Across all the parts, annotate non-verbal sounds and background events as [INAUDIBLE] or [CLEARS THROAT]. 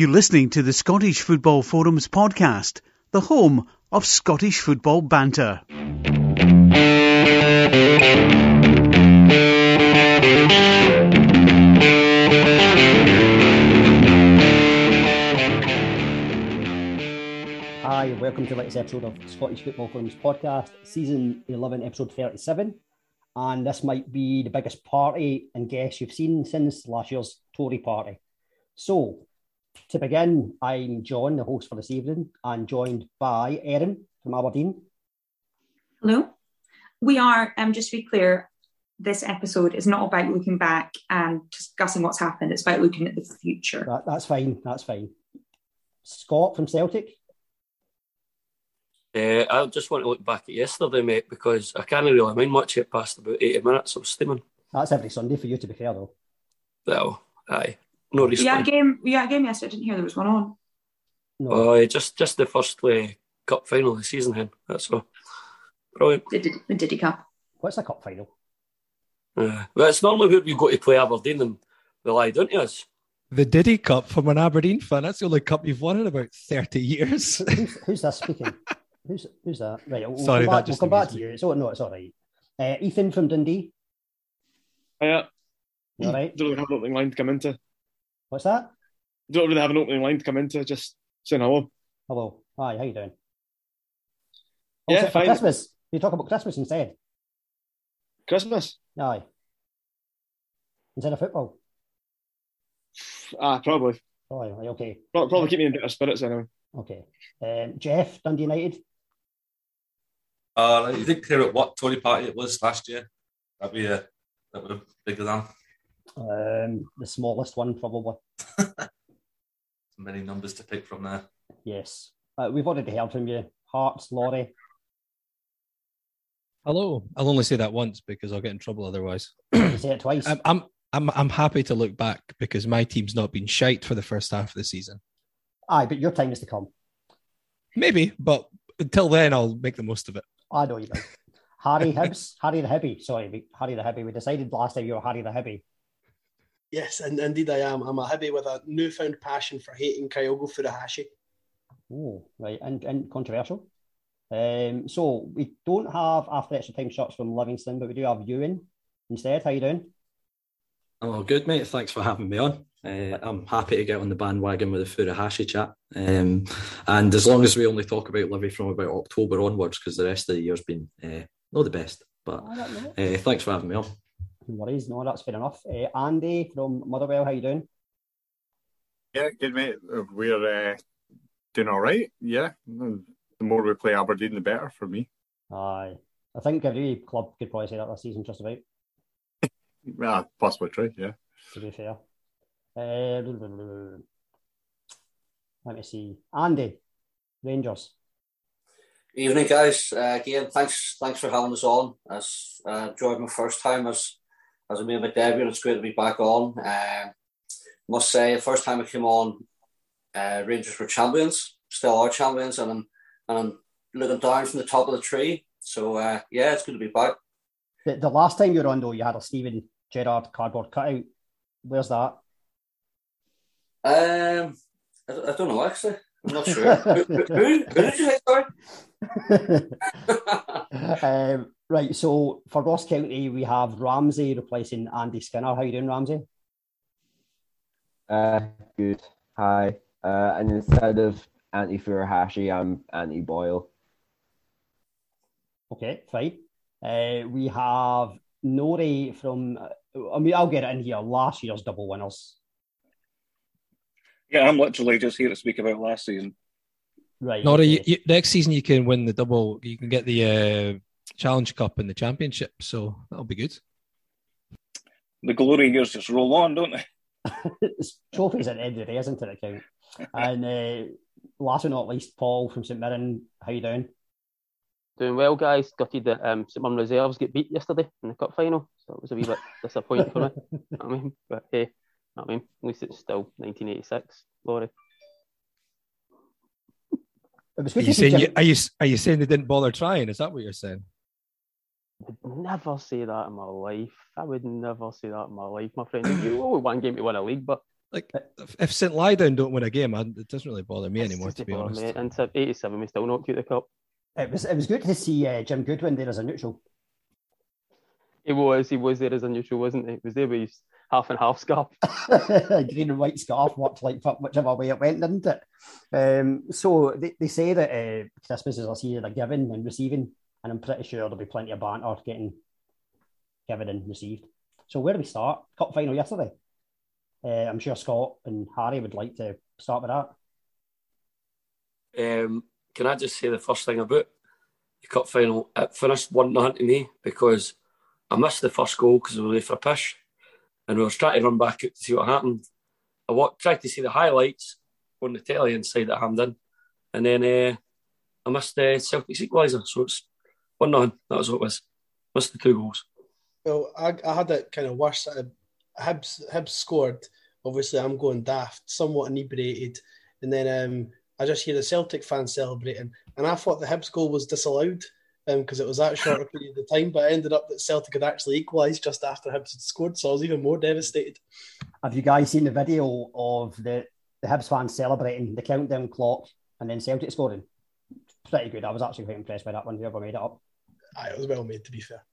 You're listening to the Scottish Football Forums podcast, the home of Scottish football banter. Hi, and welcome to the latest episode of Scottish Football Forums podcast, season 11, episode 37. And this might be the biggest party and guest you've seen since last year's Tory party. So, to begin, I'm John, the host for this evening, and joined by Erin from Aberdeen. Hello. We are, um, just to be clear, this episode is not about looking back and discussing what's happened. It's about looking at the future. That, that's fine, that's fine. Scott from Celtic. Uh, I just want to look back at yesterday, mate, because I can't really mind much It past about 80 minutes of steaming. That's every Sunday for you, to be fair, though. Well, aye. No reason. Yeah, a game. Yeah, a game yesterday. I didn't hear there was one on. No, Oh, just just the first uh, cup final of the season, then. That's all. Brilliant. The, Did- the Diddy Cup. what's the cup final? Uh, well, it's normally where we go to play Aberdeen and they lie, don't you? Us? The Diddy Cup from an Aberdeen fan. That's the only cup you've won in about 30 years. Who's, who's that speaking? [LAUGHS] who's who's that? Right, we'll, Sorry, we'll come that back, we'll just come back to you. It's all, no, it's all right. Uh, Ethan from Dundee. Yeah, You all right? don't really have an opening line to come into. What's that? Don't really have an opening line to come into. Just saying hello. Hello. Hi, how you doing? Yeah, Also, for fine. Christmas. You talk about Christmas instead. Christmas. Aye. Instead of football. Ah, probably. Oh, aye, okay. Pro- Probably keep me in better spirits anyway. Okay. Um, Jeff, Dundee United. Uh, you think clear at what Tory party it was last year? That'd be a that would bigger than Um, the smallest one, probably. [LAUGHS] many numbers to pick from there. Yes. Uh, we've already heard from you. Hearts, Laurie. Hello. I'll only say that once because I'll get in trouble otherwise. You say it [CLEARS THROAT] twice. I'm, I'm, I'm, I'm happy to look back because my team's not been shite for the first half of the season. Aye, but your time is to come. Maybe, but until then, I'll make the most of it. I know you will. Harry [LAUGHS] Hibs, Harry the Hibby. Sorry, we- Harry the Hibby. We decided last time you were Harry the Hibby. Yes, and indeed I am. I'm a hibby with a newfound passion for hating Kyogo Furuhashi. Oh, right, and, and controversial. Um, so we don't have after extra time shots from Livingston, but we do have Ewan instead. How you doing? Oh, good, mate. Thanks for having me on. Uh, I'm happy to get on the bandwagon with the Furuhashi chat. Um, and as long as we only talk about Livi from about October onwards, because the rest of the year's been uh, not the best. But I don't know. uh, thanks for having me on. No worries, no, that's fair enough. Uh, Andy from Motherwell, how you doing? Yeah, good mate. We're uh, doing all right. Yeah, the more we play Aberdeen, the better for me. Aye, I think every club could probably say that this season, just about. Yeah, [LAUGHS] possibly true. Yeah. To be fair. Uh, let me see. Andy, Rangers. Evening, guys. Uh, again, thanks thanks for having us on. As uh, enjoyed my first time as as I made my debut, and it's great to be back on. Um, must say, the first time I came on, uh, Rangers were champions, still are champions, and I'm and I'm looking down from the top of the tree. So uh, yeah, it's good to be back. The, the last time you were on, though, you had a Steven Gerrard cardboard cutout. Where's that? Um, I, I don't know actually. I'm not sure. who, who, who did you say? Sorry. [LAUGHS] [LAUGHS] um, right, so for Ross County, we have Ramsey replacing Andy Skinner. How you doing, Ramsey? Uh, good. Hi. Uh, and instead of anti Furuhashi, I'm anti Boyle. Okay, fine. Uh, we have Nori from, uh, I mean, I'll get it in here. Last year's double winners. Yeah, I'm literally just here to speak about last season. Right. Nora, okay. you, you, next season you can win the double. You can get the uh, Challenge Cup and the Championship, so that'll be good. The glory years just roll on, don't they? [LAUGHS] it's trophies at the end of the day, isn't it, account? and uh, last but not least, Paul from St Mirren. How you doing? Doing well, guys. Gutted that um, St Mirren reserves get beat yesterday in the cup final, so it was a wee bit [LAUGHS] disappointing for me. You know what I mean, but hey, you know what I mean, at least it's still 1986, Laurie. It was Are you saying Jim- you, are you are you saying they didn't bother trying? Is that what you're saying? I'd never say that in my life. I would never say that in my life, my friend. You [COUGHS] only one game to win a league, but Like if- if St. Lydown don't win a game, it doesn't really bother me anymore, to be Well, honest. mate, into 87, we still knocked you the cup. It was it was good to see uh, Jim Goodwin there as a neutral. It was, he was there as a neutral, wasn't he? He was there with his half and half scarf. [LAUGHS] green and white scarf worked like whichever way it went, didn't it? Um, so they, they say that uh, Christmas is a season of giving and receiving, and I'm pretty sure there'll be plenty of banter getting given and received. So where do we start? Cup final yesterday. Uh, I'm sure Scott and Harry would like to start with that. Um, can I just say the first thing about the cup final? It finished one nothing to me because I missed the first goal because we were late for a push, and we was trying to run back out to see what happened. I walked, tried to see the highlights on the telly inside at Hampden, and then uh, I missed the Celtic's equaliser. So it's one nothing. That was what it was. Missed the two goals. Well, I, I had it kind of worse. Uh, Hibs, Hibs scored. Obviously, I'm going daft, somewhat inebriated. And then um, I just hear the Celtic fans celebrating. And I thought the Hibs goal was disallowed because it was that short a period of time. But it ended up that Celtic had actually equalised just after Hibs had scored. So I was even more devastated. Have you guys seen the video of the, the Hibs fans celebrating the countdown clock and then Celtic scoring? Pretty good. I was actually quite impressed by that one, whoever made it up. Aye, it was well made, to be fair.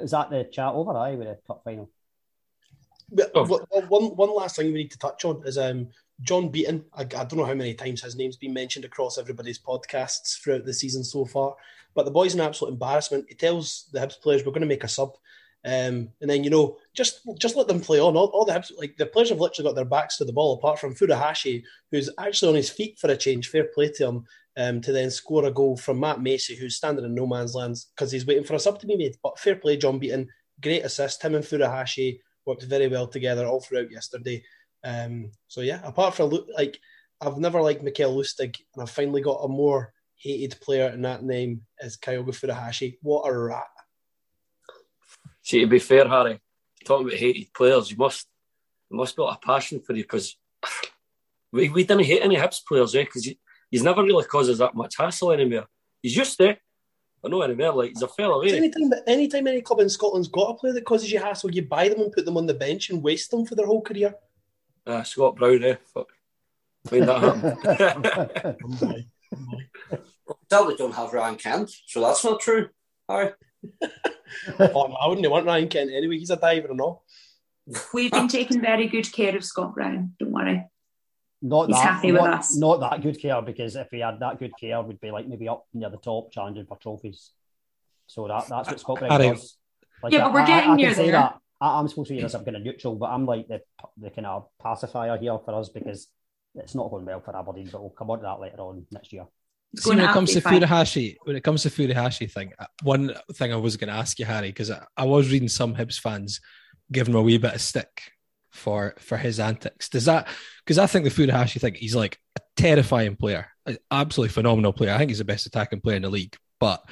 Is that the chat over? Aye, with the cup final. But what- what- one, one last thing we need to touch on is um, John Beaton. I, I don't know how many times his name's been mentioned across everybody's podcasts throughout the season so far, but the boy's an absolute embarrassment. He tells the Hibs players, we're going to make a sub. Um, and then, you know, just just let them play on. All, all the Hibs, like the players have literally got their backs to the ball, apart from Furuhashi, who's actually on his feet for a change. Fair play to him um, to then score a goal from Matt Macey, who's standing in no man's land because he's waiting for a sub to be made. But fair play, John Beaton. Great assist. Him and Furuhashi worked very well together all throughout yesterday. Um, so yeah, apart from like, I've never liked Mikael Lustig, and I've finally got a more hated player in that name is Kyogo Furuhashi. What a rat! See, to be fair, Harry, talking about hated players, you must you must build a passion for you because [LAUGHS] we, we didn't hate any Hibs players, eh? Because he, he's never really causes that much hassle anymore. He's used to, but not anymore. Like he's a fella, eh? anytime, anytime any club in Scotland's got a player that causes you hassle, you buy them and put them on the bench and waste them for their whole career. Uh, Scott Brown, eh? Fuck. When that happened. [LAUGHS] Tell they don't have Ryan Kent, so that's not true. Harry. [LAUGHS] oh, I wouldn't want Ryan Kent anyway. He's a diver and all. We've been taking very good care of Scott Brown. Don't worry. Not He's that, happy with us. Not that good care because if he had that good care, we'd be like maybe up near the top challenging for trophies. So that that's what Scott Brown Harry- does. Like, Yeah, but we're getting I, I near can there. That. I, I'm supposed to be this I'm kind of neutral, but I'm like the the kind of pacifier here for us because it's not going well for Aberdeen. But we'll come on to that later on next year. See, when it comes to Furuhashi, when it comes to Furuhashi thing, uh, one thing I was going to ask you, Harry, because I, I was reading some Hibs fans giving him a wee bit of stick for for his antics. Does that? Because I think the Furuhashi thing, he's like a terrifying player, an absolutely phenomenal player. I think he's the best attacking player in the league, but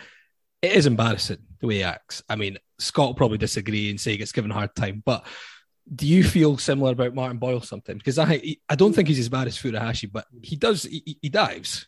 it is embarrassing the way he acts. I mean, Scott will probably disagree and say he gets given a hard time, but do you feel similar about Martin Boyle sometimes? Because I I don't think he's as bad as Furuhashi, but he does he, he- he dives.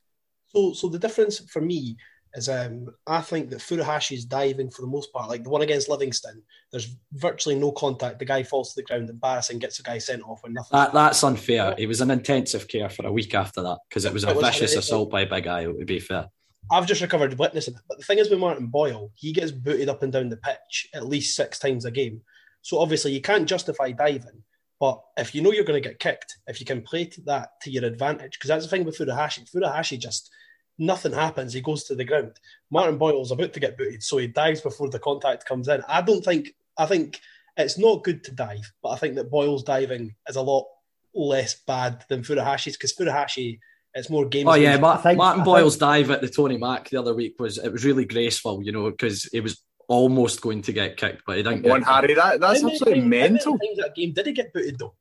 So, so the difference for me is, um, I think that Furuhashi is diving for the most part, like the one against Livingston, there's virtually no contact. The guy falls to the ground, embarrassing, gets the guy sent off with nothing. That, that's unfair. He was in intensive care for a week after that because it was a It was vicious horrendous. assault by a Big Eye, to be fair. I've just recovered witnessing it. But the thing is with Martin Boyle, he gets booted up and down the pitch at least six times a game. So obviously you can't justify diving. But if you know you're going to get kicked, if you can play to that to your advantage, because that's the thing with Furuhashi. Furuhashi just nothing happens. He goes to the ground. Martin Boyle's about to get booted, so he dives before the contact comes in. I don't think. I think it's not good to dive, but I think that Boyle's diving is a lot less bad than Furuhashi's because Furuhashi it's more game. Oh yeah, Ma- Martin Boyle's dive at the Tony Mac the other week was it was really graceful, you know, because it was almost going to get kicked, but he didn't. Come on, get Harry, that, that's How many absolutely times- how many mental. times that game did he get booted though?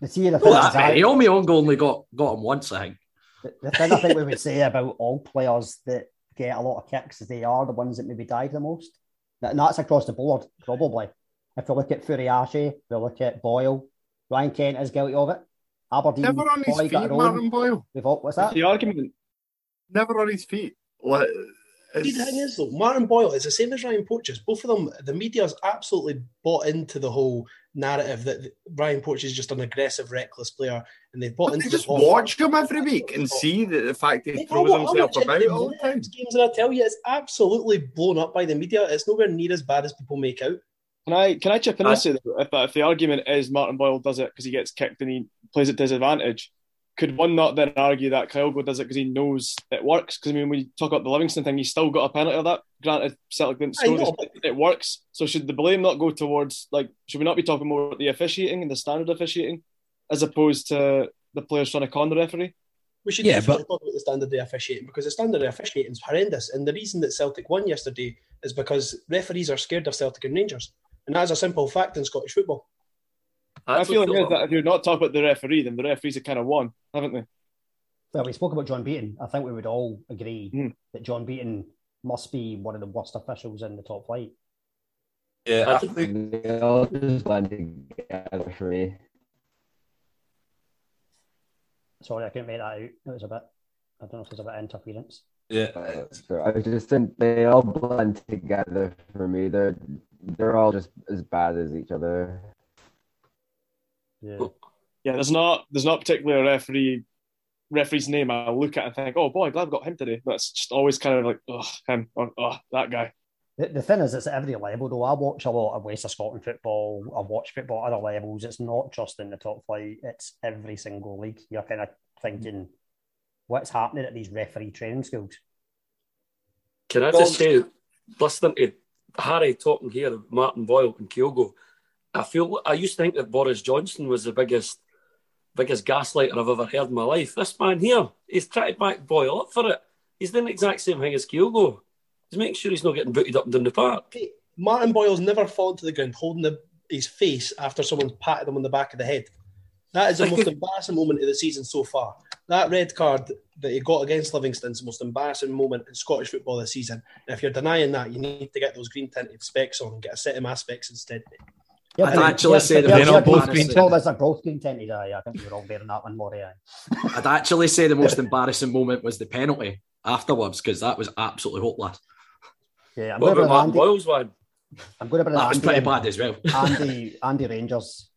The thing, the Not thing, that is, I- many. Omi Ongo only got got him once, I think. the, the thing I think we would say about all players that get a lot of kicks is they are the ones that maybe dive the most. And that's across the board, probably. If we look at Furuhashi, we look at Boyle, Ryan Kent is guilty of it. Aberdeen, Never on his feet, their own. Martin Boyle. We've all, what's that? the argument. Never on his feet. Like, See, the thing is, though, Martin Boyle is the same as Ryan Porteous. Both of them, the media's absolutely bought into the whole narrative that Ryan Porteous is just an aggressive, reckless player, and they've bought But into they just whole- watch him every week and see the, the fact that he I throws wa- I himself about all the time. games, and I tell you, it's absolutely blown up by the media. It's nowhere near as bad as people make out. Can I can I chip in Aye. and say that if, if the argument is Martin Boyle does it because he gets kicked and he plays at disadvantage. could one not then argue that Kyogo does it because he knows it works? Because I mean, when you talk about the Livingston thing, he still got a penalty of that. Granted, Celtic didn't score, know, this, it works. So should the blame not go towards like should we not be talking more about the officiating and the standard officiating as opposed to the players trying to con the referee? We should Yeah, definitely but- talk about the standard of officiating because the standard of officiating is horrendous. And the reason that Celtic won yesterday is because referees are scared of Celtic and Rangers. And that's a simple fact in Scottish football. I feel like is that if you're not talking about the referee, then the referees have kind of won, haven't they? Well, we spoke about John Beaton. I think we would all agree Hmm. that John Beaton must be one of the worst officials in the top flight. Yeah, I think They all just blend together for me. Sorry, I couldn't make that out. It was a bit. I don't know if there's a bit of interference. Yeah. So I just think they all blend together for me. They're they're all just as bad as each other. Yeah. Yeah, there's not there's not particularly a referee referee's name I look at and think, oh boy, glad we got him today. But it's just always kind of like, oh him or oh that guy. The, the thing is, it's at every level, though. I watch a lot of West of Scotland football. I watch football at other levels. It's not just in the top flight, it's every single league. You're kind of thinking, what's happening at these referee training schools? Can I just say, listening to Harry talking here, of Martin Boyle and Kyogo, I feel I used to think that Boris Johnson was the biggest, biggest gaslighter I've ever heard in my life. This man here, he's trying to back Boyle up for it. He's doing the exact same thing as Kyogo. He's making sure he's not getting booted up and down the park. Martin Boyle's never fallen to the ground holding the, his face after someone's patted him on the back of the head. That is the most [LAUGHS] embarrassing moment of the season so far. That red card that he got against Livingston is the most embarrassing moment in Scottish football this season. And if you're denying that, you need to get those green tinted specs on and get a set of mass specs instead. Yeah, I'd actually yeah, say but that yeah, they're not both green tinted. there's a both green tinted. I think we were all bearing that one more. Aye. [LAUGHS] I'd actually say the most embarrassing moment was the penalty afterwards because that was absolutely hopeless. Yeah, I'm What going to about bring Martin Andy. Boyle's one? I'm going to bring That was pretty bad as well. [LAUGHS] Andy, Andy Rangers.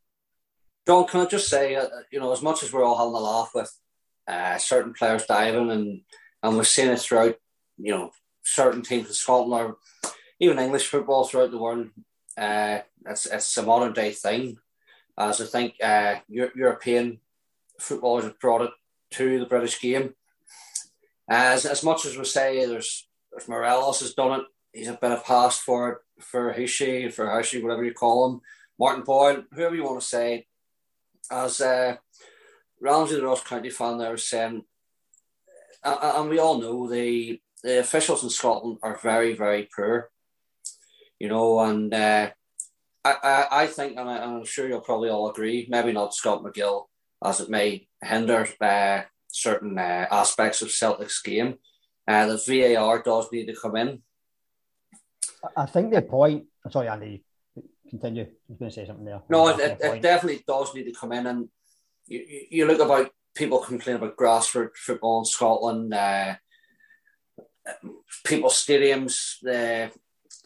John, can I just say, uh, you know, as much as we're all having a laugh with uh, certain players diving, and and we've seen it throughout, you know, certain teams in Scotland or even English football throughout the world, uh, it's it's a modern day thing. As I think uh, Eu- European footballers have brought it to the British game. As as much as we say, there's there's Morelos has done it. He's a bit of pass for it for Hushi, for Hushi, whatever you call him. Martin Boyle, whoever you want to say, as uh, Ramsey, the Ross County fan, there was saying, and we all know the the officials in Scotland are very, very poor. You know, and uh, I, I, I think, and, I, and I'm sure you'll probably all agree, maybe not Scott McGill, as it may hinder uh, certain uh, aspects of Celtic's game. Uh, the VAR does need to come in. I- think the point. Sorry, Andy. Continue. I was going to say something there. No, it, it, it definitely does need to come in. And you, you- you look about people complain about grassroots football in Scotland, uh, people's stadiums, the,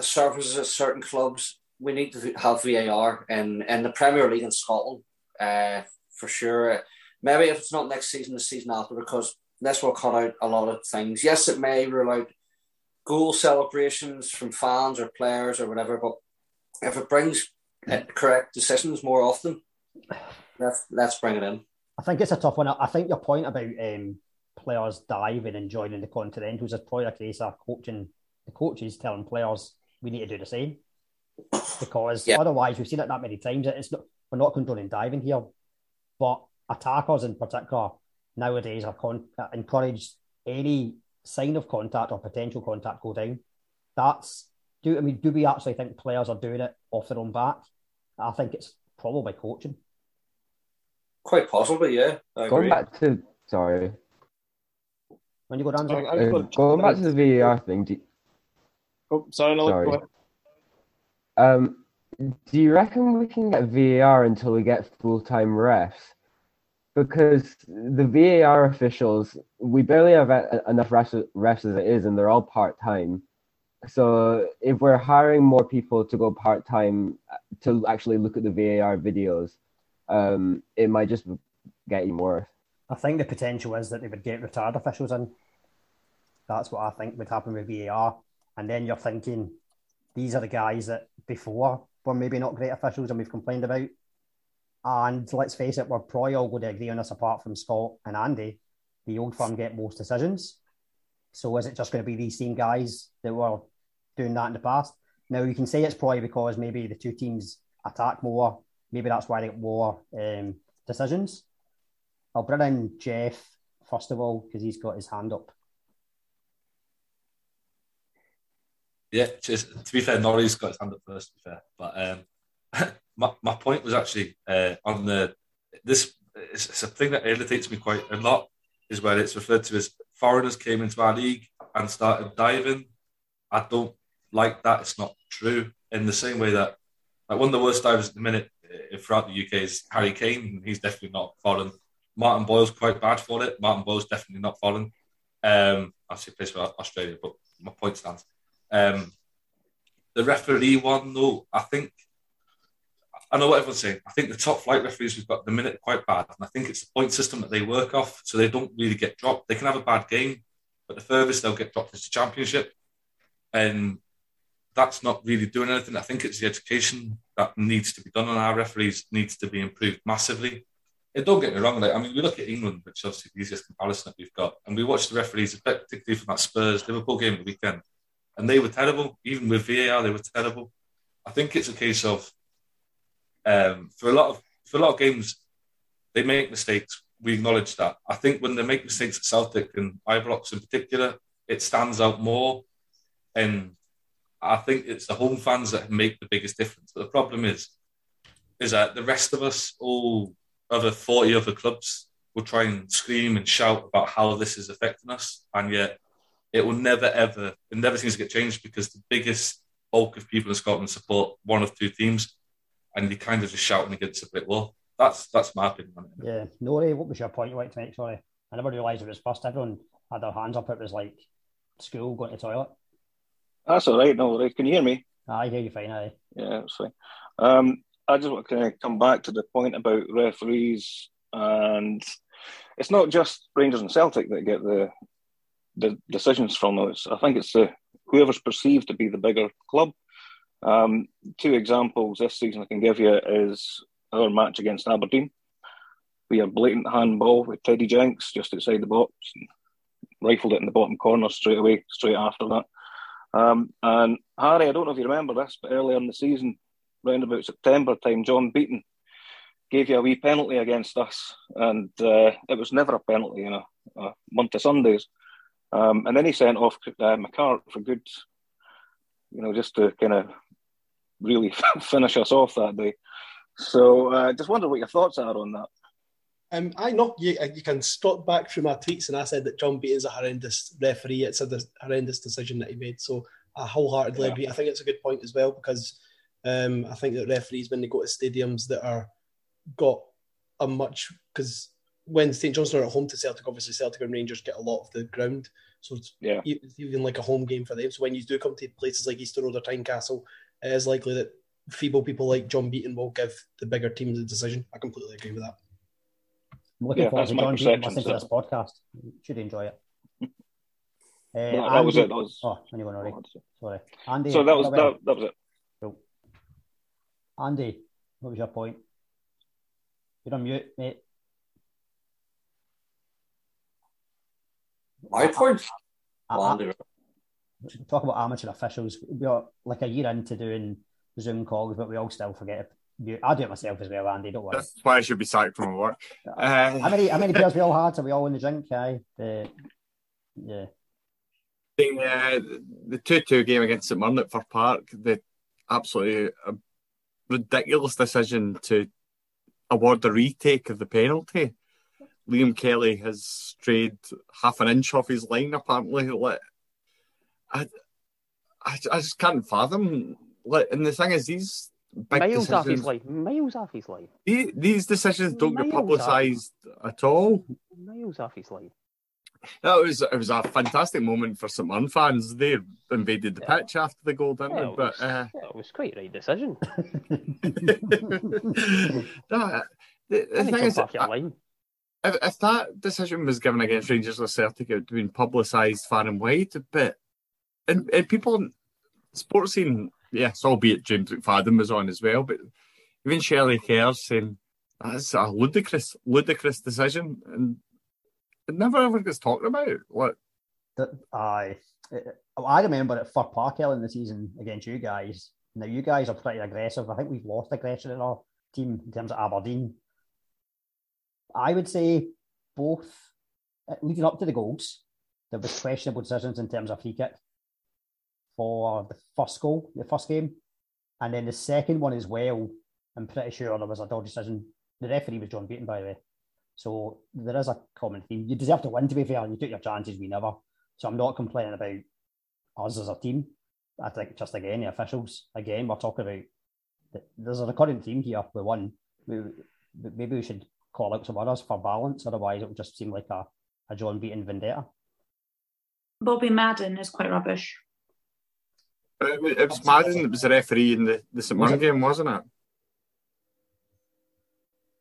surfaces at certain clubs. We need to have VAR in, in the Premier League in Scotland uh, for sure. Maybe if it's not next season, the season after, because this will cut out a lot of things. Yes, it may rule out goal celebrations from fans or players or whatever, but if it brings correct decisions more often, let's let's bring it in. I think it's a tough one. I think your point about um, players diving and joining the Continentals is probably a case of coaching the coaches telling players we need to do the same because otherwise we've seen it that many times. It's not we're not condoning diving here, but attackers in particular nowadays are con- uh, encouraged any sign of contact or potential contact go down. That's do I mean do we actually think players are doing it off their own back? I think it's probably coaching. Quite possibly, yeah. I Going agree. back to sorry, When you go down, uh, going back to the VAR thing. Do, Oh, sorry, no, Sorry. um, do you reckon we can get VAR until we get full time refs? because the VAR officials, we barely have enough refs, refs as it is, and they're all part time. So if we're hiring more people to go part time to actually look at the VAR videos, um, it might just get even worse. I think the potential is that they would get retired officials in. That's what I think would happen with VAR. And then you're thinking, these are the guys that before were maybe not great officials and we've complained about. And let's face it, we're probably all going to agree on this apart from Scott and Andy. The old firm get most decisions. So is it just going to be these same guys that were doing that in the past? Now you can say it's probably because maybe the two teams attack more. Maybe that's why they get more um, decisions. I'll bring in Jeff first of all because he's got his hand up. Yeah, to be fair, Norrie's got his hand up first. To be fair, but um, [LAUGHS] my, my point was actually uh, on the this. It's, it's, a thing that irritates me quite a lot. Is where it's referred to as foreigners came into our league and started diving. I don't like that. It's not true. In the same way that like one of the worst divers at the minute uh, throughout the UK is Harry Kane. He's definitely not foreign. Martin Boyle's quite bad for it. Martin Boyle's definitely not foreign. Um, obviously plays for Australia, but my point stands. Um, the referee one, though, I think I know what everyone's saying. I think the top flight referees we've got at the minute are quite bad, and I think it's the point system that they work off, so they don't really get dropped. They can have a bad game, but the furthest they'll get dropped is the championship, and that's not really doing anything. I think it's the education that needs to be done on our referees needs to be improved massively. And don't get me wrong, like, I mean, we look at England, which is obviously the easiest comparison that we've got, and we watch the referees, particularly from that Spurs Liverpool game the weekend, and they were terrible. Even with VAR, they were terrible. I think it's a case of um, for a lot of for a lot of games, they make mistakes. We acknowledge that. I think when they make mistakes at Celtic and Ibrox in particular, it stands out more. And I think it's the home fans that make the biggest difference. But the problem is, is that the rest of us, all other 40 other clubs, will try and scream and shout about how this is affecting us. And yet it will never, ever, it never seems to get changed because the biggest bulk of people in Scotland support one of two teams and you're kind of just shouting against a brick wall. That's that's my opinion on it. Yeah, Nori, what was your point you wanted to make? Sorry, I never realised it was first. Everyone had their hands up. It was like school going to the toilet. That's all right. No, right. Can you hear me? I hear you fine. Aye. Yeah, that's fine. Um, I just want to kind of come back to the point about referees, and it's not just Rangers and Celtic that get the the decisions from those. I think it's the whoever's perceived to be the bigger club um, two examples this season I can give you is our match against Aberdeen. We had blatant handball with Teddy Jenks just outside the box, rifled it in the bottom corner straight away, straight after that. Um, and Harry, I don't know if you remember this, but earlier in the season, around about September time, John Beaton gave you a wee penalty against us, and uh, it was never a penalty in a, a month of Sundays. Um, and then he sent off uh, McCart for good, you know, just to kind of really [LAUGHS] finish us off that day. So I uh, just wonder what your thoughts are on that. Um, I know you, uh, you can stop back through my tweets, and I said that John Beaton's a horrendous referee. It's a horrendous decision that he made. So I wholeheartedly yeah. agree. I think it's a good point as well because um, I think that referees, when they go to stadiums that are got a much because when St Johnstone are at home to Celtic, obviously Celtic and Rangers get a lot of the ground, so it's yeah. even like a home game for them. So when you do come to places like Easter Road or Tynecastle, it is likely that feeble people like John Beaton will give the bigger team the decision. I completely agree with that. I'm looking yeah, forward to John Beaton listening to this podcast. You Should enjoy it. [LAUGHS] Uh, no, that Andy, was it. That was... Oh, anyone already? Sorry, Andy. So that was that, that was it. Cool. Andy, what was your point? You're on mute, mate. My point. I, I, talk about amateur officials. We're like a year into doing Zoom calls, but we all still forget. I do it myself as well, Andy. Don't worry. That's why I should be sacked from work. Uh, how many how many [LAUGHS] players we all had? Are we all in the drink? Aye. The, yeah. The uh, the two two game against St Mirren at Fir Park, the absolutely uh, ridiculous decision to award the retake of the penalty. Liam Kelly has strayed half an inch off his line, apparently. I, I, I just can't fathom. Like, and the thing is, these big miles off his line. Miles off his line. The- These decisions don't get Miles off. publicised at all. Miles off his life. That was it was a fantastic moment for St Mirren fans. They invaded the pitch after the goal, didn't Yeah, they? it But was, uh, yeah, it was quite the right decision. [LAUGHS] [LAUGHS] no, the, the And thing is, off your I- line. If, if that decision was given against Rangers or Celtic, it would have been publicised far and wide. But and, and people Sportscene, yes, albeit James McFadden was on as well, but even Shelley Kerr saying that's a ludicrous, ludicrous decision, and it never ever gets talked about. What? that I I remember at Fir in the season against you guys. Now you guys are pretty aggressive. I think we've lost aggression in our team in terms of Aberdeen. I would say both uh, leading up to the goals, there was questionable decisions in terms of free kick for the first goal, the first game, and then the second one as well. I'm pretty sure there was a dodgy decision. The referee was John Beaton, by the way. So there is a common theme. You deserve to win, to be fair. and You took your chances, we never. So I'm not complaining about us as a team. I think just again the officials. Again, we're talking about there's a recurring theme here. We won. We, maybe we should call out some others for balance. Otherwise, it would just seem like a, a John Beaton vendetta. Bobby Madden is quite rubbish. It, was- it was Madden that was the referee in the, the St Mirren game, wasn't it?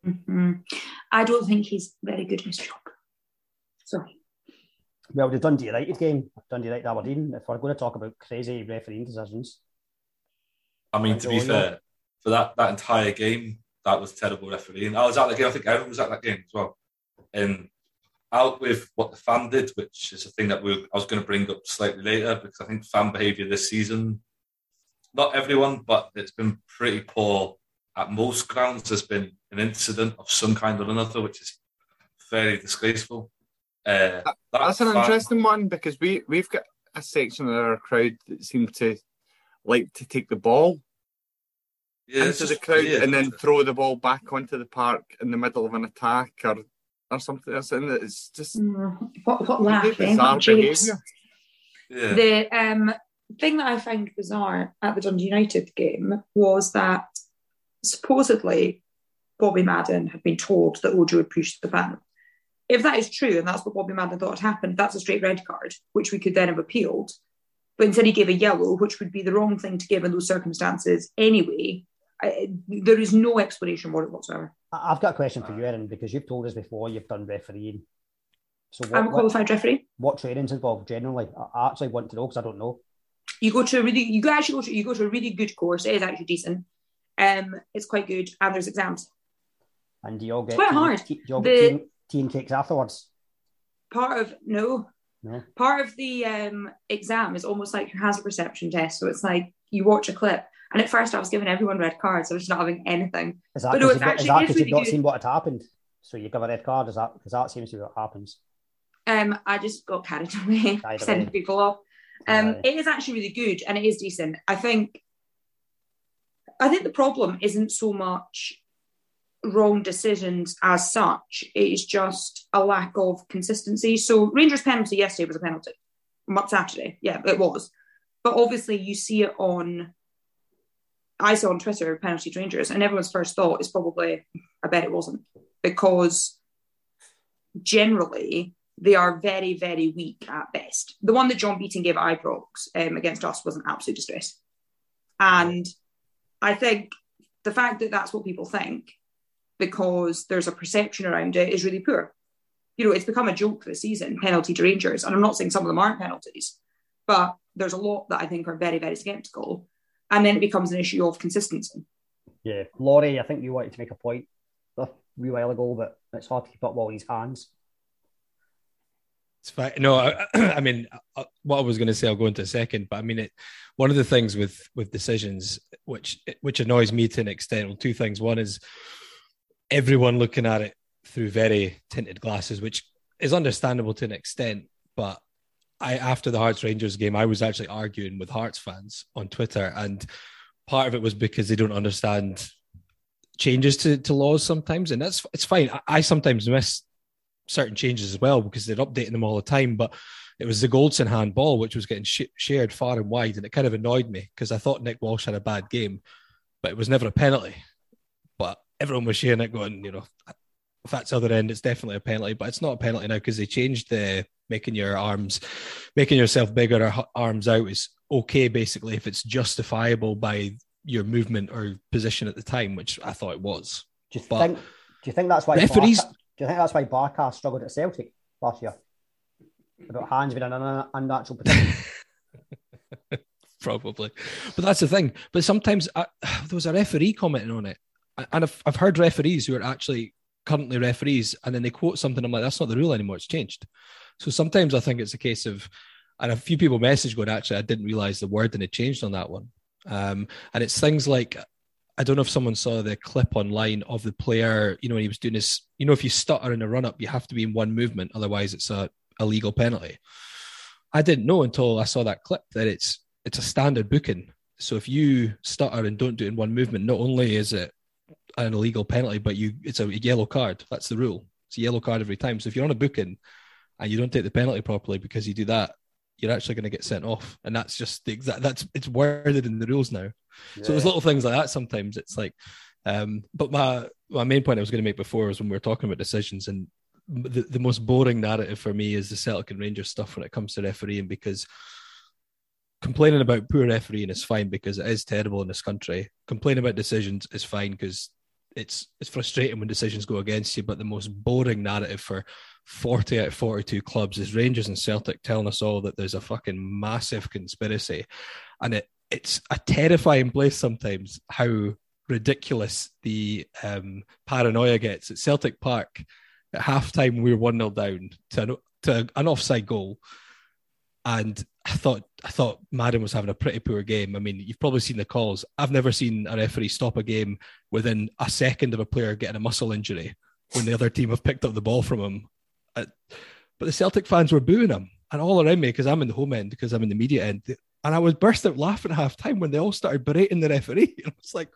Mhm. I don't think he's very good in his job. Sorry. Well, the Dundee United game, Dundee United Aberdeen. If we're going to talk about crazy refereeing decisions, I mean, to be fair, for that, that entire game, that was terrible refereeing. I was at the game. I think everyone was at that game as well. And out with what the fan did, which is a thing that we I was going to bring up slightly later because I think fan behaviour this season, not everyone, but it's been pretty poor at most grounds. There's been an incident of some kind or another, which is very disgraceful. Uh, that That's an fan- interesting one because we we've got a section of our crowd that seem to like to take the ball Yeah, into the crowd weird. and then throw the ball back onto the park in the middle of an attack or or something. else. And it's just What, what really laugh, bizarre What japes. behaviour. The um, thing that I found bizarre at the Dundee United game was that supposedly Bobby Madden had been told that Ojo had pushed the ban. If that is true, and that's what Bobby Madden thought had happened, that's a straight red card, which we could then have appealed. But instead, he gave a yellow, which would be the wrong thing to give in those circumstances anyway. I, there is no explanation for it whatsoever. I've got a question for you, Erin, because you've told us before you've done refereeing. So I'm a qualified referee. What training's involved generally? I- actually want to know because I don't know. you go to a really you actually go to you go to a really good course. It is actually decent. Um, it's quite good, and there's exams. And do you all get quite tea, hard. tea- do you all The- get tea, tea and cakes afterwards? Part of no, No. part of the um exam is almost like your hazard perception test. So it's like you watch a clip, and at first I was giving everyone red cards. I was not having anything. Is that but no, you've, not- actually that it is 'cause you've really not seen what had happened? So you give a red card? Is that because that seems to be what happens? Um, I just got carried [LAUGHS] away, sending people off. Um, it is actually really good and it is decent. I think. I think the problem isn't so much wrong decisions as such. It is just a lack of consistency. So Rangers penalty yesterday was a penalty. Saturday, yeah, it was. But obviously, you see it on. I saw on Twitter penalty to Rangers, and everyone's first thought is probably, I bet it wasn't, because generally they are very, very weak at best. The one that John Beaton gave Ibrox um, against us was an absolute disgrace. And I think the fact that that's what people think, because there's a perception around it, is really poor. You know, it's become a joke this season, penalty to Rangers. And I'm not saying some of them aren't penalties, but there's a lot that I think are very, very sceptical. And then it becomes an issue of consistency. Yeah, Laurie, I think you wanted to make a point a wee while ago, but it's hard to keep up all these hands. It's fine. No, I, [CLEARS THROAT] I mean, uh, what I was going to say, I'll go into a second. But I mean, it, one of the things with with decisions, which which annoys me to an extent, well, two things. One is everyone looking at it through very tinted glasses, which is understandable to an extent. But I, after the Hearts Rangers game, I was actually arguing with Hearts fans on Twitter, and part of it was because they don't understand changes to, to laws sometimes, and that's it's fine. I, I sometimes miss certain changes as well because they're updating them all the time. But it was the Goldson handball which was getting sh- shared far and wide, and it kind of annoyed me because I thought Nick Walsh had a bad game. but it was never a penalty. But everyone was sharing it, going, you know, if that's the other end, it's definitely a penalty. But it's not a penalty now because they changed the making your arms, making yourself bigger or arms out is okay basically if it's justifiable by your movement or position at the time, which I thought it was. Do you But think? Do you think that's why referees- Barca, do you think that's why Barca struggled at Celtic last year? About hands being an unnatural position. [LAUGHS] probably. But that's the thing. But sometimes I, [SIGHS] there was a referee commenting on it, and I've, I've heard referees who are actually currently referees, and then they quote something. I'm like, that's not the rule anymore. It's changed. So sometimes I think it's a case of, and a few people message going, actually, I didn't realize the word and it changed on that one. Um, and it's things like, I don't know if someone saw the clip online of the player, you know, when he was doing this, you know, if you stutter in a run up, you have to be in one movement, otherwise it's a illegal penalty. I didn't know until I saw that clip that it's it's a standard booking. So if you stutter and don't do it in one movement, not only is it an illegal penalty, but you it's a yellow card. That's the rule. It's a yellow card every time. So if you're on a booking and you don't take the penalty properly because you do that, you're actually going to get sent off. And that's just the exact that's it's worded in the rules now. So there's little things like that sometimes. It's like um but my my main point I was going to make before was when we were talking about decisions and the, the most boring narrative for me is the Celtic and Rangers stuff when it comes to refereeing because complaining about poor refereeing is fine because it is terrible in this country. Complaining about decisions is fine because it's it's frustrating when decisions go against you. But the most boring narrative for 40 out of 42 clubs is Rangers and Celtic telling us all that there's a fucking massive conspiracy. And it it's a terrifying place sometimes how ridiculous the um, paranoia gets. At Celtic Park, at halftime, we were 1 0 down to an, to an offside goal and I thought I thought Madden was having a pretty poor game. I mean, you've probably seen the calls. I've never seen a referee stop a game within a second of a player getting a muscle injury when the other team have picked up the ball from him. Uh, but the Celtic fans were booing him, and all around me because I'm in the home end because I'm in the media end, and I was burst out laughing at half time when they all started berating the referee. [LAUGHS] And I was like,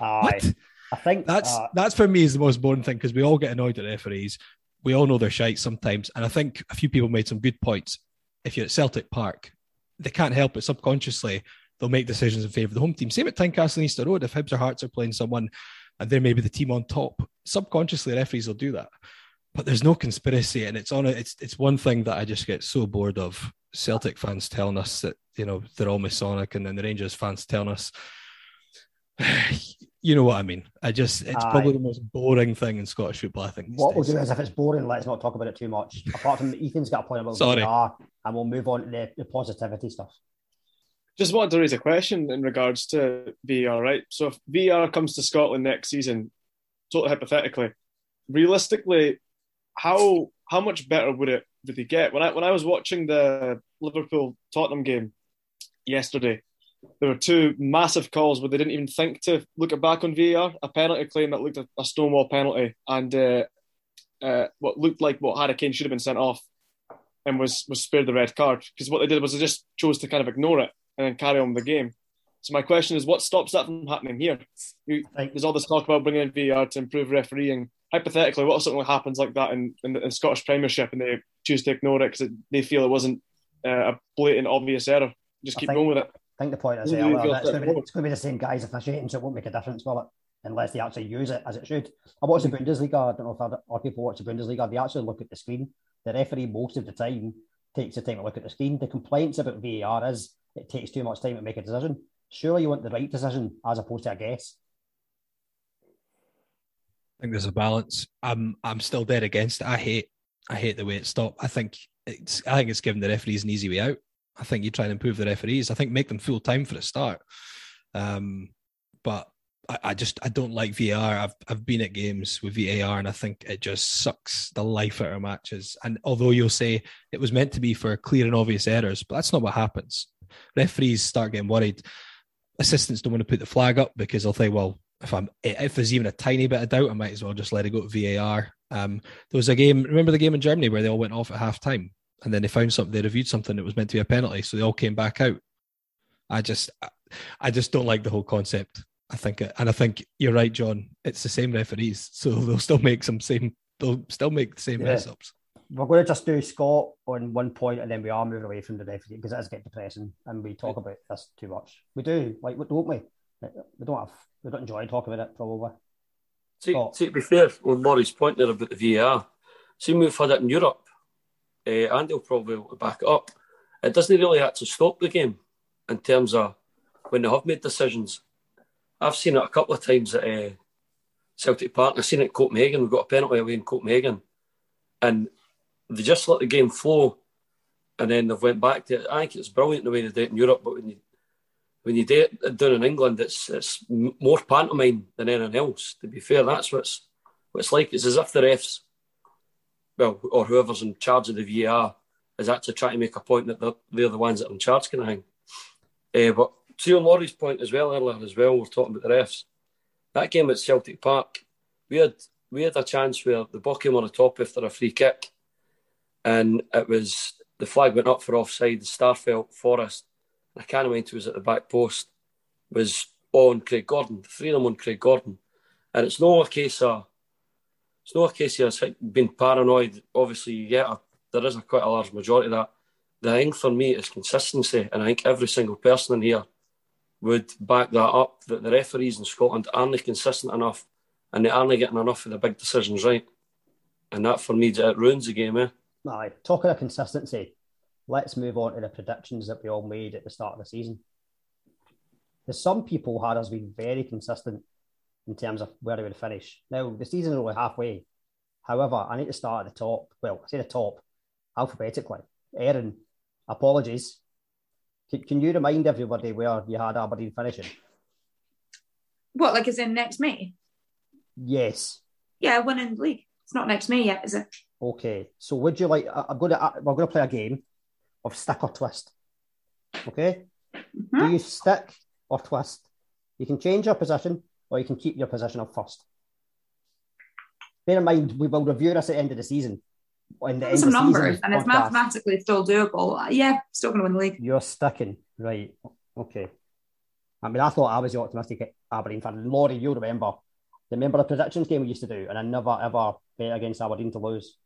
Aye. I think that's uh, that's for me is the most boring thing because we all get annoyed at referees. We all know they're shite sometimes, and I think a few people made some good points. If you're at Celtic Park, they can't help it subconsciously. They'll make decisions in favour of the home team. Same at Tynecastle and Easter Road. If Hibs or Hearts are playing someone, and they're maybe the team on top, subconsciously referees will do that. But there's no conspiracy, and it's on it. It's it's one thing that I just get so bored of. Celtic fans telling us that you know they're all Masonic, and then the Rangers fans telling us [SIGHS] you know what I mean. I just it's Aye. probably the most boring thing in Scottish football. I think. these What we'll do is, if it's boring, let's not talk about it too much. Apart from Ethan's got a point about Sorry. VAR, and we'll move on to the, the positivity stuff. Just wanted to raise a question in regards to VR, right? So if VR comes to Scotland next season, totally hypothetically, realistically, how how much better would it would they get? When I when I was watching the Liverpool Tottenham game yesterday, there were two massive calls where they didn't even think to look it back on VAR. A penalty claim that looked a, a Stonewall penalty, and uh, uh, what looked like what Harry Kane should have been sent off and was was spared the red card because what they did was they just chose to kind of ignore it and then carry on with the game. So my question is, what stops that from happening here? You, there's all this talk about bringing in VAR to improve refereeing. Hypothetically, what if something happens like that in, in the in Scottish Premiership and they choose to ignore it because they feel it wasn't uh, a blatant, obvious error? Just keep think- going with it. I think the point is, yeah, well, it's, going to be, fit it's going to be the same guys officiating, so it won't make a difference, will it? Unless they actually use it as it should. I watched the Bundesliga. I don't know if other, other people watch the Bundesliga. They actually look at the screen. The referee, most of the time, takes the time to look at the screen. The complaints about VAR is it takes too much time to make a decision. Surely you want the right decision as opposed to a guess. I think there's a balance. I'm I'm still dead against it. I hate I hate the way it's stopped. I think it's I think it's giving the referees an easy way out. I think you try and improve the referees. I think make them full time for a start. Um, but I, I just I don't like VAR. I've I've been at games with VAR and I think it just sucks the life out of matches. And although you'll say it was meant to be for clear and obvious errors, but that's not what happens. Referees start getting worried. Assistants don't want to put the flag up because they'll say, well, if I'm if there's even a tiny bit of doubt, I might as well just let it go to VAR. Um, there was a game. Remember the game in Germany where they all went off at half time, and then they found something. They reviewed something that was meant to be a penalty, so they all came back out. I just, I just don't like the whole concept. I think, it, and I think you're right, John. It's the same referees, so [LAUGHS] they'll still make some same. They'll still make the same Yeah. mess ups. We're going to just do Scott on one point, and then we are moving away from the referee because it is get depressing, and we talk about this too much. We do, like, what don't we? We don't have we don't enjoy talking about it probably. See, see, to be fair, on Laurie's point there about the VAR, see, we've had it in Europe, uh, and they'll probably back it up. It doesn't really have to stop the game in terms of when they have made decisions. I've seen it a couple of times at uh, Celtic Park. I've seen it at Copenhagen. We've got a penalty away in Copenhagen, and they just let the game flow, and then they've went back to it. I think it's brilliant the way they do it in Europe, but when you when you do it down in England, it's it's more pantomime than anything else. To be fair, that's what's what it's like. It's as if the refs, well, or whoever's in charge of the VAR, is actually trying to make a point that they're, they're the ones that are in charge, kind of thing. Uh, but to on Laurie's point as well earlier as well, we're talking about the refs. That game at Celtic Park, we had we had a chance where the ball came on the top after a free kick, and it was the flag went up for offside. The star Starfelt Forrest I can't remember who was at the back post, was on Craig Gordon. The three of them on Craig Gordon. And it's not a case of it's not a case of being paranoid. Obviously, you get a, there is a quite a large majority of that. The thing for me is consistency, and I think every single person in here would back that up. That the referees in Scotland aren't consistent enough, and they aren't getting enough of the big decisions right. And that for me, it ruins the game. Eh? Aye, talking of consistency, let's move on to the predictions that we all made at the start of the season. Because some people had us being very consistent in terms of where they would finish. Now, the season is only halfway. However, I need to start at the top. Well, I say the top alphabetically. Aaron, apologies. Can, can you remind everybody where you had Aberdeen finishing? What, like is in next May? Yes. Yeah, winning the league. It's not next May yet, is it? Okay. So would you like? I'm going to. We're going to play a game of stick or twist. Okay? Mm-hmm. Do you stick or twist? You can change your position or you can keep your position of first. Bear in mind, we will review this at the end of the season. In the Some numbers, and it's mathematically still doable. Uh, yeah, still going to win the league. You're sticking, right? Okay. I mean, I thought I was the optimistic Aberdeen fan. Laurie, you remember. Remember the predictions game we used to do, and I never ever bet against Aberdeen to lose.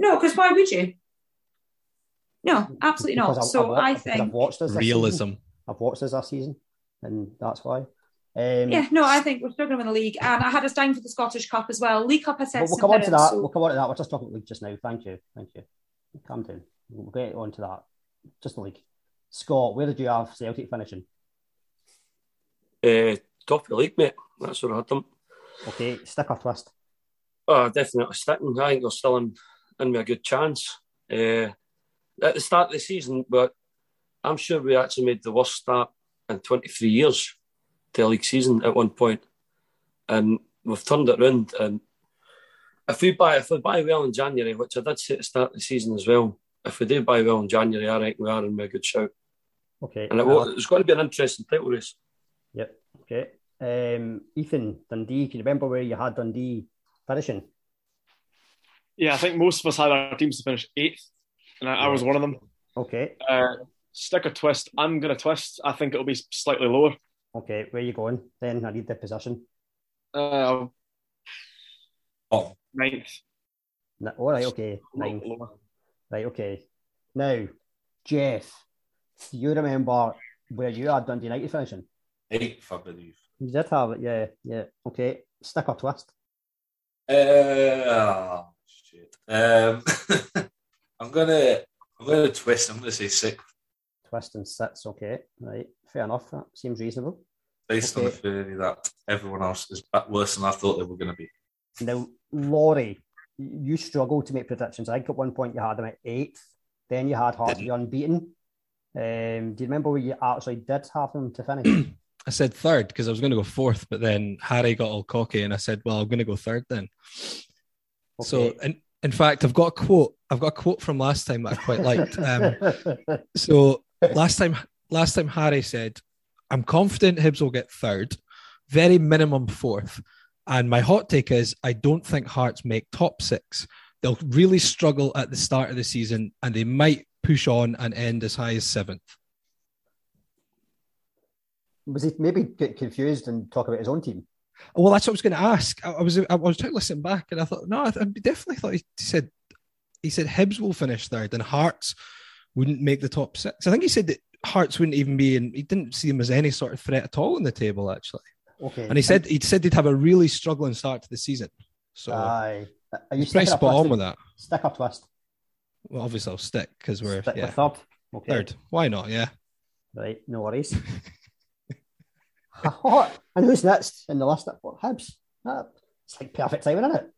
No, because why would you? No, absolutely not. so I, I think I've watched this realism. Season. I've watched this last season, and that's why. Um, yeah, no, I think we're still going to win the league, and I had us down for the Scottish Cup as well. League Cup, I said. we'll come on to that. So... We'll come on to that. We're just talking league just now. Thank you, thank you. Calm down. We'll get on to that. Just the league. Scott, where did you have Celtic finishing? Uh, top of the league, mate. That's where I had them. Okay, stick or twist? Oh, definitely sticking. I think they're still in, in me a good chance. Uh, at the start of the season, but I'm sure we actually made the worst start in 23 years to a league season at one point, and we've turned it around. And if we buy if we buy well in January, which I did say at the start of the season as well, if we do buy well in January, I think we are in a good shout. Okay, and it will, it's going to be an interesting title race. Yep. Okay. Um, Ethan Dundee, can you remember where you had Dundee finishing? Yeah, I think most of us had our teams to finish eighth and I, I was one of them. Okay. Uh, stick or twist. I'm going to twist. I think it'll be slightly lower. Okay, where are you going? Then I need the position. Uh, oh. ninth. No, all right, okay. Ninth. Right, okay. Now, Jeff, do you remember where you had Dundee United finishing? Eighth, I believe. You did have it, yeah, yeah. Okay, stick or twist? Uh, oh, shit. Um, [LAUGHS] I'm gonna I'm gonna twist. I'm gonna say six. Twist and six. Okay, right. Fair enough. That seems reasonable. Based okay. on the theory that everyone else is worse than I thought they were going to be. Now, Laurie, you struggled to make predictions. I think at one point you had them at eighth. Then you had Hearts be unbeaten. Um, do you remember where you actually did have them to finish? [CLEARS THROAT] I said third because I was going to go fourth, but then Harry got all cocky and I said, "Well, I'm going to go third then." Okay. So, and in fact, I've got a quote. I've got a quote from last time that I quite liked. Um, [LAUGHS] so last time, last time Harry said, "I'm confident Hibs will get third, very minimum fourth, and my hot take is I don't think Hearts make top six. They'll really struggle at the start of the season, and they might push on and end as high as seventh. Was he maybe get confused and talk about his own team? Well, that's what I was going to ask. I, I was I was trying to listen back, and I thought, no, I, I definitely thought he said he said Hibs will finish third, and Hearts wouldn't make the top six. I think he said that Hearts wouldn't even be in. He didn't see them as any sort of threat at all in the table, actually. Okay. And he said he said they'd have a really struggling start to the season. So Aye. Are you he's pretty spot on with that. Stick or twist? Well, obviously I'll stick because we're Stick yeah third. Okay. third. Why not? Yeah. Right, no worries. [LAUGHS] what? And who's next in the list? What Hibs? That- It's like perfect timing, isn't it?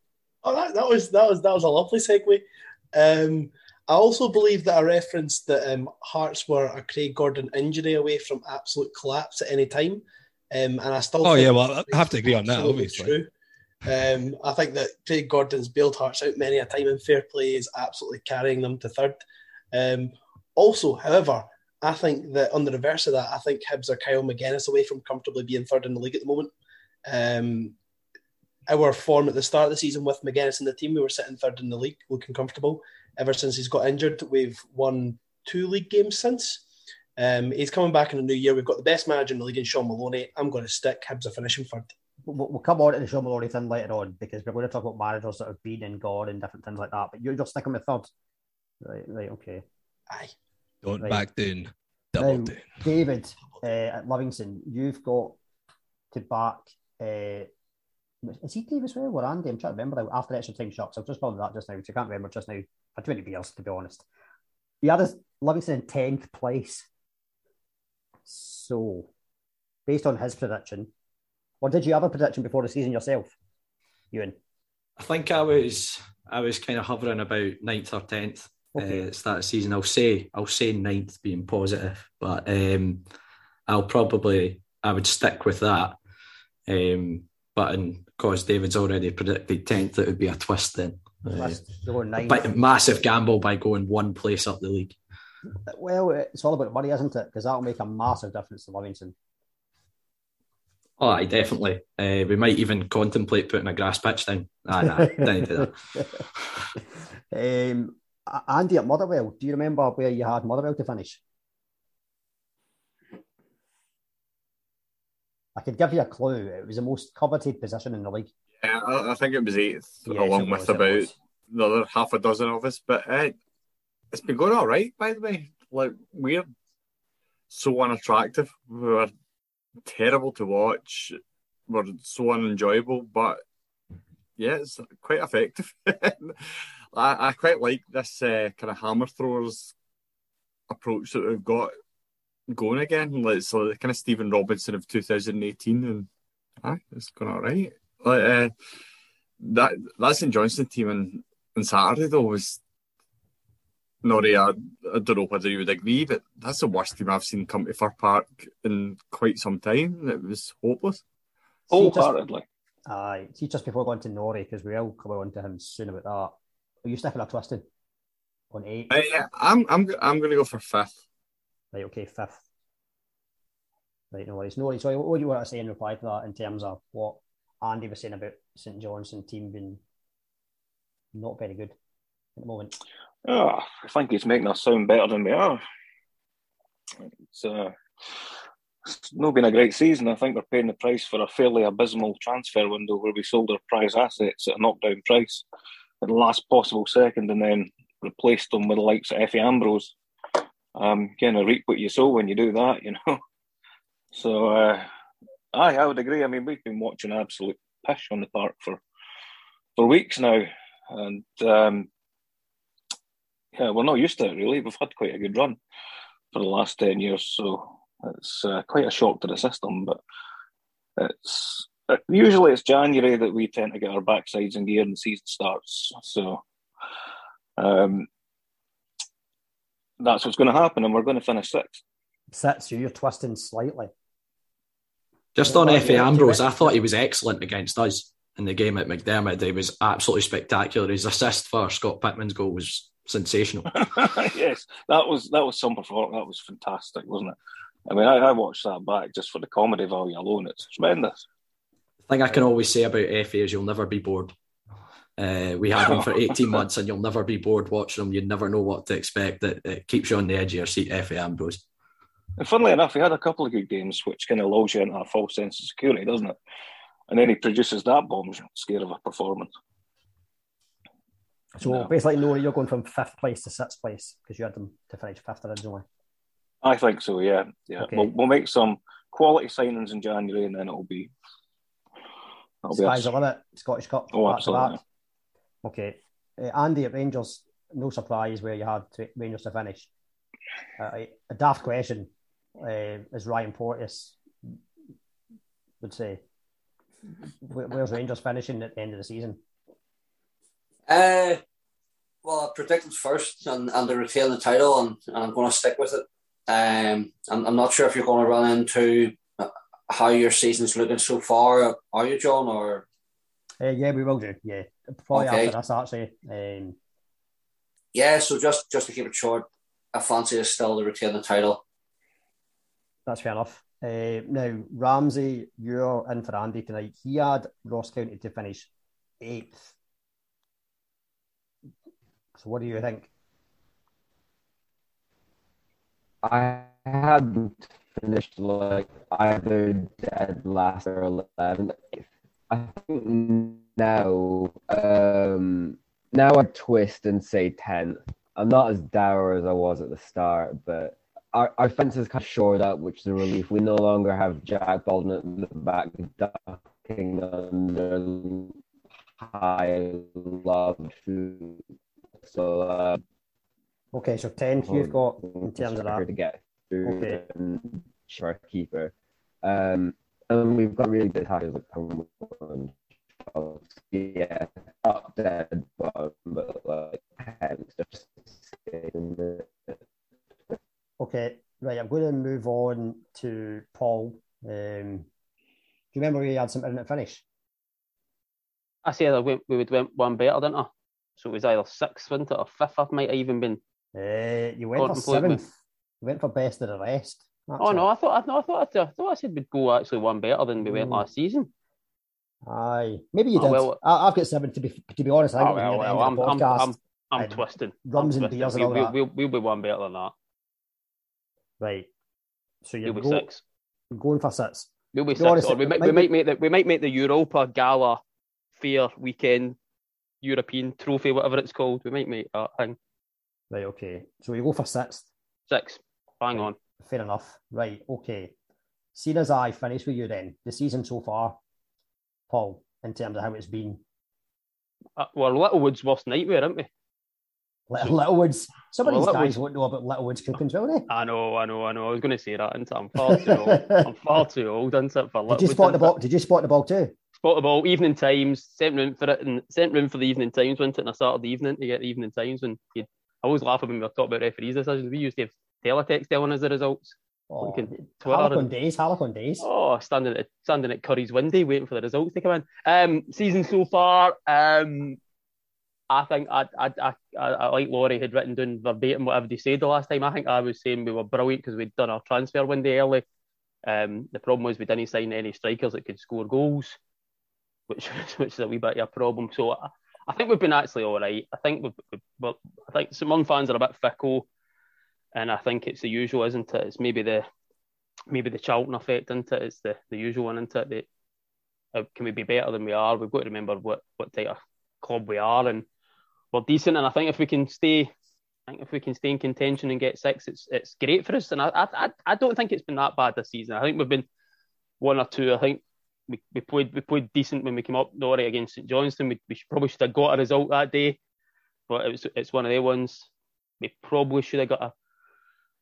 Oh, that, that was that was that was a lovely segue. Um, I also believe that I referenced that um, Hearts were a Craig Gordon injury away from absolute collapse at any time, um, and I still. Oh think yeah, well I have to agree on that. Obviously, true. Um, I think that Craig Gordon's bailed Hearts out many a time, and fair play is absolutely carrying them to third. Um, also, however, I think that on the reverse of that, I think Hibs are Kyle Magennis away from comfortably being third in the league at the moment. Um, our form at the start of the season with McGuinness in the team, we were sitting third in the league, looking comfortable. Ever since he's got injured, we've won two league games since. Um, he's coming back in the new year. We've got the best manager in the league in Shaun Maloney. I'm going to stick Hibs are finishing third. We'll, we'll come on to the Shaun Maloney thing later on because we're going to talk about managers that have been and gone and different things like that. But you're just sticking with third. Right, right, okay. Aye. don't Right. back down. Double Now, down. David uh, at Livingston, you've got to back. Uh, is he Dave as well or Andy? I'm trying to remember now. After extra time shots, I've just found that just now, because I can't remember just now. For 20 beers, to be honest. The other Livingston in 10th place. So, based on his prediction, or did you have a prediction before the season yourself, Ewan? I think I was I was kind of hovering about ninth or tenth Okay. uh, start of season. I'll say I'll say ninth being positive, but um, I'll probably I would stick with that. Um, but because David's already predicted tenth, it would be a twist then. But massive gamble by going one place up the league. Well, it's all about money, isn't it? Because that'll make a massive difference to Livingston. Oh, aye, definitely. Uh, we might even contemplate putting a grass pitch down. Aye, nah, don't do that. [LAUGHS] um, Andy at Motherwell, do you remember where you had Motherwell to finish? I could give you a clue. It was the most coveted position in the league. Yeah, I, I think it was eighth, along it with about the other half a dozen of us. But uh, it's been going all right, by the way. Like we're so unattractive. We're terrible to watch. We're so unenjoyable, but yeah, it's quite effective. [LAUGHS] I, I quite like this uh, kind of hammer throwers approach that we've got going again. Like so, the kind of Stephen Robinson of 2018, and aye, it's going all right. Like uh, that that St Johnstone team on, on Saturday though was Nori, I, I don't know whether you would agree, but that's the worst team I've seen come to Fir Park in quite some time. It was hopeless. Wholeheartedly. Aye, see, just before going to Norrie, because we'll come on to him soon about that. Are you sticking or twisted on eight? Uh, yeah, I'm I'm I'm going to go for fifth. Right, okay, fifth. Right, no worries. No worries. So, what do you want to say in reply to that in terms of what Andy was saying about St Johnstone team being not very good at the moment? Oh, I think he's making us sound better than we are. It's, uh, it's not been a great season. I think we're paying the price for a fairly abysmal transfer window where we sold our prize assets at a knockdown price at the last possible second and then replaced them with the likes of Efe Ambrose. Um, kind of reap what you sow when you do that, you know. [LAUGHS] So, uh, aye, I would agree. I mean, we've been watching absolute pish on the park for for weeks now, and um, yeah, we're not used to it really. We've had quite a good run for the last ten years, so it's uh, quite a shock to the system. But it's uh, usually it's January that we tend to get our backsides in gear and the season starts. So um, that's what's going to happen, and we're going to finish sixth. Sits you, you're twisting slightly. Just on Efe Ambrose. I thought he was excellent against us in the game at McDiarmid. He was absolutely spectacular. His assist for Scott Pittman's goal was sensational. [LAUGHS] yes, that was that was some performance. That was fantastic, wasn't it? I mean, I, I watched that back just for the comedy value alone. It's tremendous. The thing I can always say about Efe is you'll never be bored. Uh, we had him for [LAUGHS] 18 months and you'll never be bored watching him. You never know what to expect. It, it keeps you on the edge of your seat, Efe Ambrose. And funnily enough, he had a couple of good games, which kind of lulls you into a false sense of security, doesn't it? And then he produces that bomb scare of a performance. So basically, no, you're going from fifth place to sixth place because you had them to finish fifth originally. I think so. Yeah, yeah. Okay. We'll, we'll make some quality signings in January, and then it'll be. It'll Sky's be the limit. Scottish Cup. Oh, absolutely. Okay, uh, Andy at Rangers. No surprise where you had Rangers to finish. Uh, a daft question, uh, as Ryan Porteous would say. Where's Rangers finishing at the end of the season? Uh, well, I predicted first and, and to retain the title, and, and I'm going to stick with it. Um, I'm, I'm not sure if you're going to run into how your season's looking so far. Are you, John? Or uh, yeah, we will do. Yeah, probably okay. after this actually. Um, yeah, so just just to keep it short, I fancy us still to retain the title. That's fair enough. Uh, now, Ramsey, you're in for Andy tonight. He had Ross County to finish eighth. So, what do you think? I hadn't finished like either dead last or 11th. I think now, um, now I twist and say 10th. I'm not as dour as I was at the start, but our, our fence is kind of shored up, which is a relief. We no longer have Jack Baldwin at the back ducking under high love. food. So, uh, okay, so 10 you've got in terms of that. To get through okay. and shark keeper. Um, and we've got really good hackers like Penguin. Yeah, up there, but like 10 just Okay, right. I'm going to move on to Paul. Um, do you remember we had something to finish? I said we, we would went one better, didn't I? So it was either sixth, wasn't it, or fifth? I might have even been. Uh, you went for seventh. You went for best of the rest. That's oh no, I thought I, no, I thought I, thought I said we'd go actually one better than we mm. went last season. Aye, maybe you oh, did. Well, I, have got seven to be to be honest. I oh, well, well, I'm, I'm, I'm, I'm, twisting. Rums I'm and beers and all we'll, that. We'll, we'll be one better than that. Right. So you're go, six. going for six. We'll be six. Or we might, we might make the we might make the Europa Gala Fair Weekend European Trophy, whatever it's called. We might make that thing. Right. Okay. So we go for sixth. Six. Hang right. on. Fair enough. Right. Okay. Seeing as I finish with you then, the season so far, Paul, in terms of how it's been. Uh, well, Littlewood's worst nightmare, aren't we? Little, Littlewoods. Some of well, these guys won't know about Littlewoods cookings, will they? I know, I know, I know. I was going to say that, and I'm far too old. I'm far too old, isn't it, for Did you spot the ball? Did you spot the ball too? Spot the ball. Evening times. Sent room for it, and sent room for the evening times. Went it on a Saturday evening to get the evening times. And I always laugh when we were talking about referees decisions. We used to have teletext telling us the results. Oh, and, days, Harlequin days. Oh, standing at standing at Curry's window waiting for the results to come in. Um, season so far, um, I think I, I, I, I, like Laurie had written down verbatim whatever they said the last time. I think I was saying we were brilliant because we'd done our transfer window early. Um, the problem was we didn't sign any strikers that could score goals, which [LAUGHS] which is a wee bit of a problem. So I, I think we've been actually all right. I think we've, we've I think some fans are a bit fickle, and I think it's the usual, isn't it? It's maybe the maybe the Charlton effect, isn't it? It's the, the usual one, isn't it? Uh, can we be better than we are? We've got to remember what what type of club we are and we're decent, and I think if we can stay, I think if we can stay in contention and get six, it's it's great for us. And I I I don't think it's been that bad this season. I think we've been one or two. I think we, we played we played decent when we came up Norrie against St Johnstone. We, we should, probably should have got a result that day, but it was it's one of the ones we probably should have got a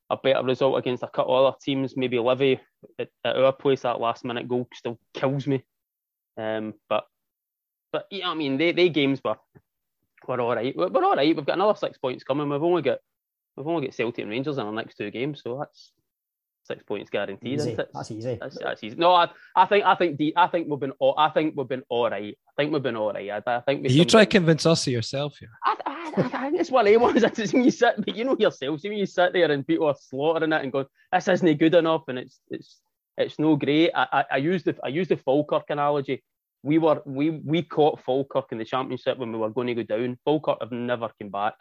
a better result against a couple other teams. Maybe Livy at, at our place that last minute goal still kills me. Um, but but yeah, I mean they they games were we're all right. We're, we're all right. We've got another six points coming. We've only got we've only got Celtic and Rangers in our next two games, so that's six points guaranteed. Easy. Isn't it? That's easy. That's, that's easy. No, I, I think I think the, I think we've been all, I think we've been all right. I think we've been all right. I, I think we. You try to convince us of yourself here. I, I, I, think it's one of the ones [LAUGHS] that you sit, but you know yourself. See when you sit there and people are slaughtering it and going, "This isn't good enough," and it's it's it's no great. I, I, I use the I use the Falkirk analogy we were we we caught Falkirk in the championship when we were going to go down. Falkirk have never come back,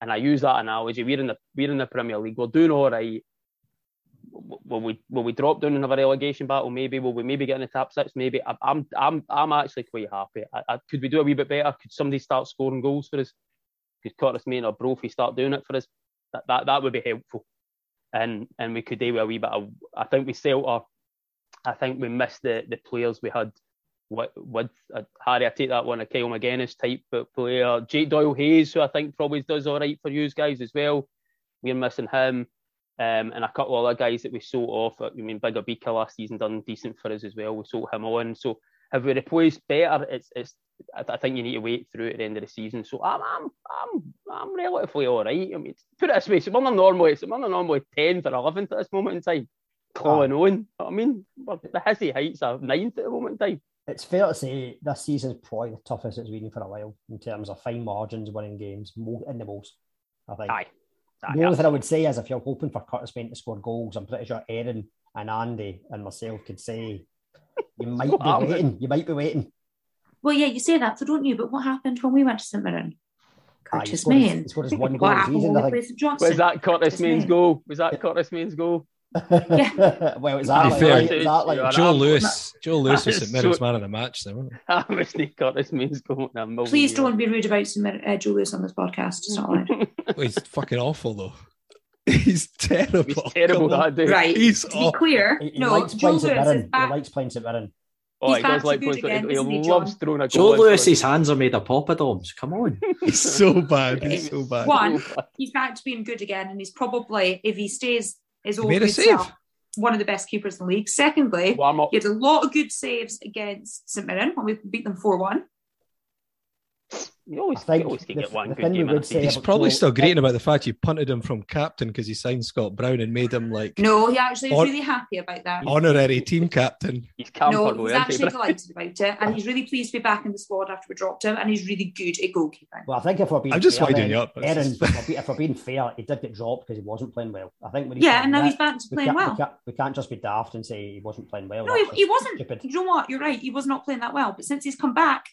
and I use that analogy. We're in the we're in the Premier League. We're doing all right. Will we will we drop down and have a relegation battle? Maybe will we maybe get in the top six? Maybe I'm I'm I'm actually quite happy. I, I, could we do a wee bit better? Could somebody start scoring goals for us? Could Curtis Main or Brophy start doing it for us? That that, that would be helpful. and and we could do a wee bit of. I think we Celta. I think we missed the the players we had with, with uh, Harry. I take that one a Kyle Magennis type player. Jake Doyle Hayes, who I think probably does all right for you guys as well. We're missing him. Um, and a couple of other guys that we sold off. I mean, Bigger Beaker last season done decent for us as well. We sold him on. So have we replaced better? It's it's. I think you need to wait through at the end of the season. So I'm I'm I'm I'm relatively all right. I mean, put it this way: so we're normally so we're normally tenth or eleventh at this moment in time. Clawing oh. on. I mean, the hissy heights are ninth at the moment in time. It's fair to say this season is probably the toughest it's been for a while in terms of fine margins, winning games, in the most. I think. Aye. The only thing I would say is if you're hoping for Curtis Main to score goals, I'm pretty sure Aaron and Andy and myself could say you [LAUGHS] might be happening? waiting. You might be waiting. Well, yeah, you say that, so don't you? But what happened when we went to St Mirren? Curtis ah, Main. He scored his one goal season, Was that Curtis Main's goal? Was that Curtis Main's goal? Yeah. well, exactly. Fair, right, exactly. Joe Lewis. Joe Lewis was [LAUGHS] St Mirren's man of the match, though. That was Nick Curtis Main's goal. Please don't be rude about St. uh, Joe Lewis on this podcast. It's not allowed. [LAUGHS] well, he's fucking awful, though. [LAUGHS] He's terrible. He's terrible, that dude. Right. He's to be clear, he, he no, likes Joe Lewis is back. He likes playing St Mirren. Oh, He's he does back like to good playing again, He he, loves throwing a Joe goal. in Lewis's hands are made of poppadoms. Come on. He's so bad. He's so bad. One, he's back to being good again, and he's probably, if he stays his old made a good save. self, one of the best keepers in the league. Secondly, he had a lot of good saves against St Mirren when we beat them 4 1. You always, I think you always can the- get one good thing game would say. He's probably Joe- still grating about the fact you punted him from captain because he signed Scott Brown and made him like No, he actually was Hon- really happy about that. [LAUGHS] honorary team captain. He's camp No, he's isn't actually delighted about it, and he's really pleased to be back in the squad after we dropped him, and he's really good at goalkeeping. Well, I think if we're being I'm just fair, winding then, you up. Aaron, if we're if we're being fair, he did get dropped because he wasn't playing well. I think when he's Yeah, and now that, he's back to we playing can't, well. We can't, we can't just be daft and say he wasn't playing well. No, he, he wasn't. Stupid. You know what? You're right. He was not playing that well. But since he's come back,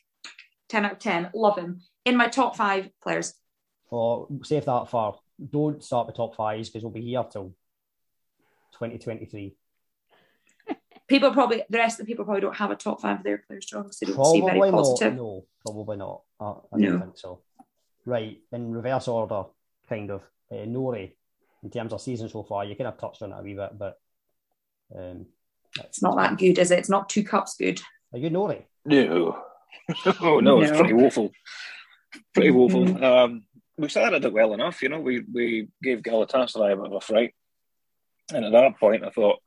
10 out of 10, love him. In my top five players. Or save that for don't start the top fives because we'll be here till 2023. [LAUGHS] People probably, the rest of the people probably don't have a top five of their players, John, because they don't seem very Probably not. positive. No, probably not. I, I No. don't think so. Right, in reverse order, kind of. Uh, Nori, in terms of season so far, you kind of touched on it a wee bit, but um, It's not that good, is it? It's not two cups good. are you Nori? No. [LAUGHS] oh no, it's pretty woeful. Pretty woeful. Mhm. Um, we started it well enough, you know. We we gave Galatasaray a bit of a fright, and at that point, I thought,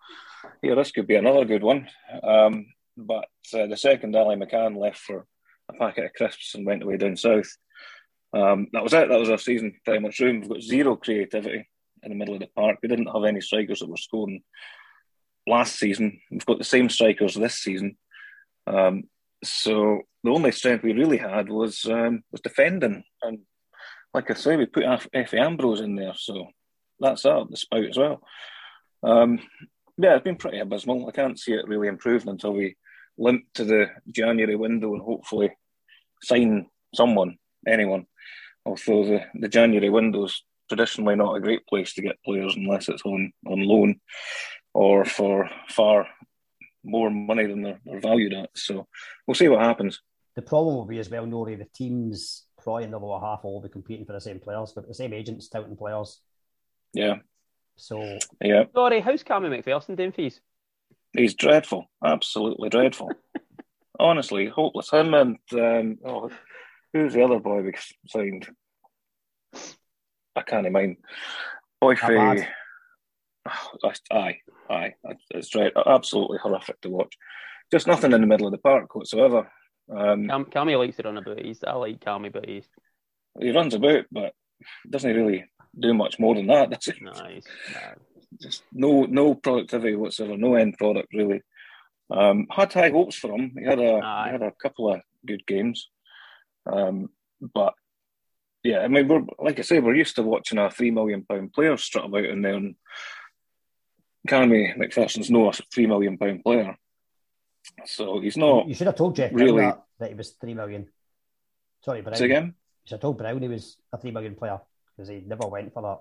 yeah, this could be another good one. Um, but uh, the second Ali McCann left for a packet of crisps and went away down south. Um, that was it. That was our season pretty much ruined. We've got zero creativity in the middle of the park. We didn't have any strikers that were scoring last season. We've got the same strikers this season. Um, so the only strength we really had was um, was defending, and like I say, we put Efe Ambrose in there, so that's up the spout as well. Um, yeah, it's been pretty abysmal. I can't see it really improving until we limp to the January window and hopefully sign someone, anyone. Although the, the January window's traditionally not a great place to get players unless it's on, on loan or for far more money than they're, they're valued at. So we'll see what happens. The problem will be as well, Nori, the teams probably in the lower half will all be competing for the same players, but the same agents touting players. Yeah, So yeah. Sorry, how's Cammy McPherson doing fees? He's dreadful, absolutely dreadful. [LAUGHS] Honestly, hopeless. Him and um, oh, who's the other boy we signed? I can't mind. Boyfriend. Abad. Aye, aye, it's dread, absolutely horrific to watch. Just nothing in the middle of the park whatsoever. Um, Cam, Cammy likes to run about. He's, I like Cammy, but he's he runs about, but doesn't really do much more than that. [LAUGHS] Does he? nice. just no no productivity whatsoever, no end product really. Um, had high hopes for him. He had a Aye. he had a couple of good games, um, but yeah, I mean, we're like I say, we're used to watching a three million pound player strut about in there, and Cammy McPherson's no a three million pound player, so he's not. you should have told Jeff really. that, that he was three million. Sorry, Brown. Say again? You should have told Brown he was a three million player because he never went for that.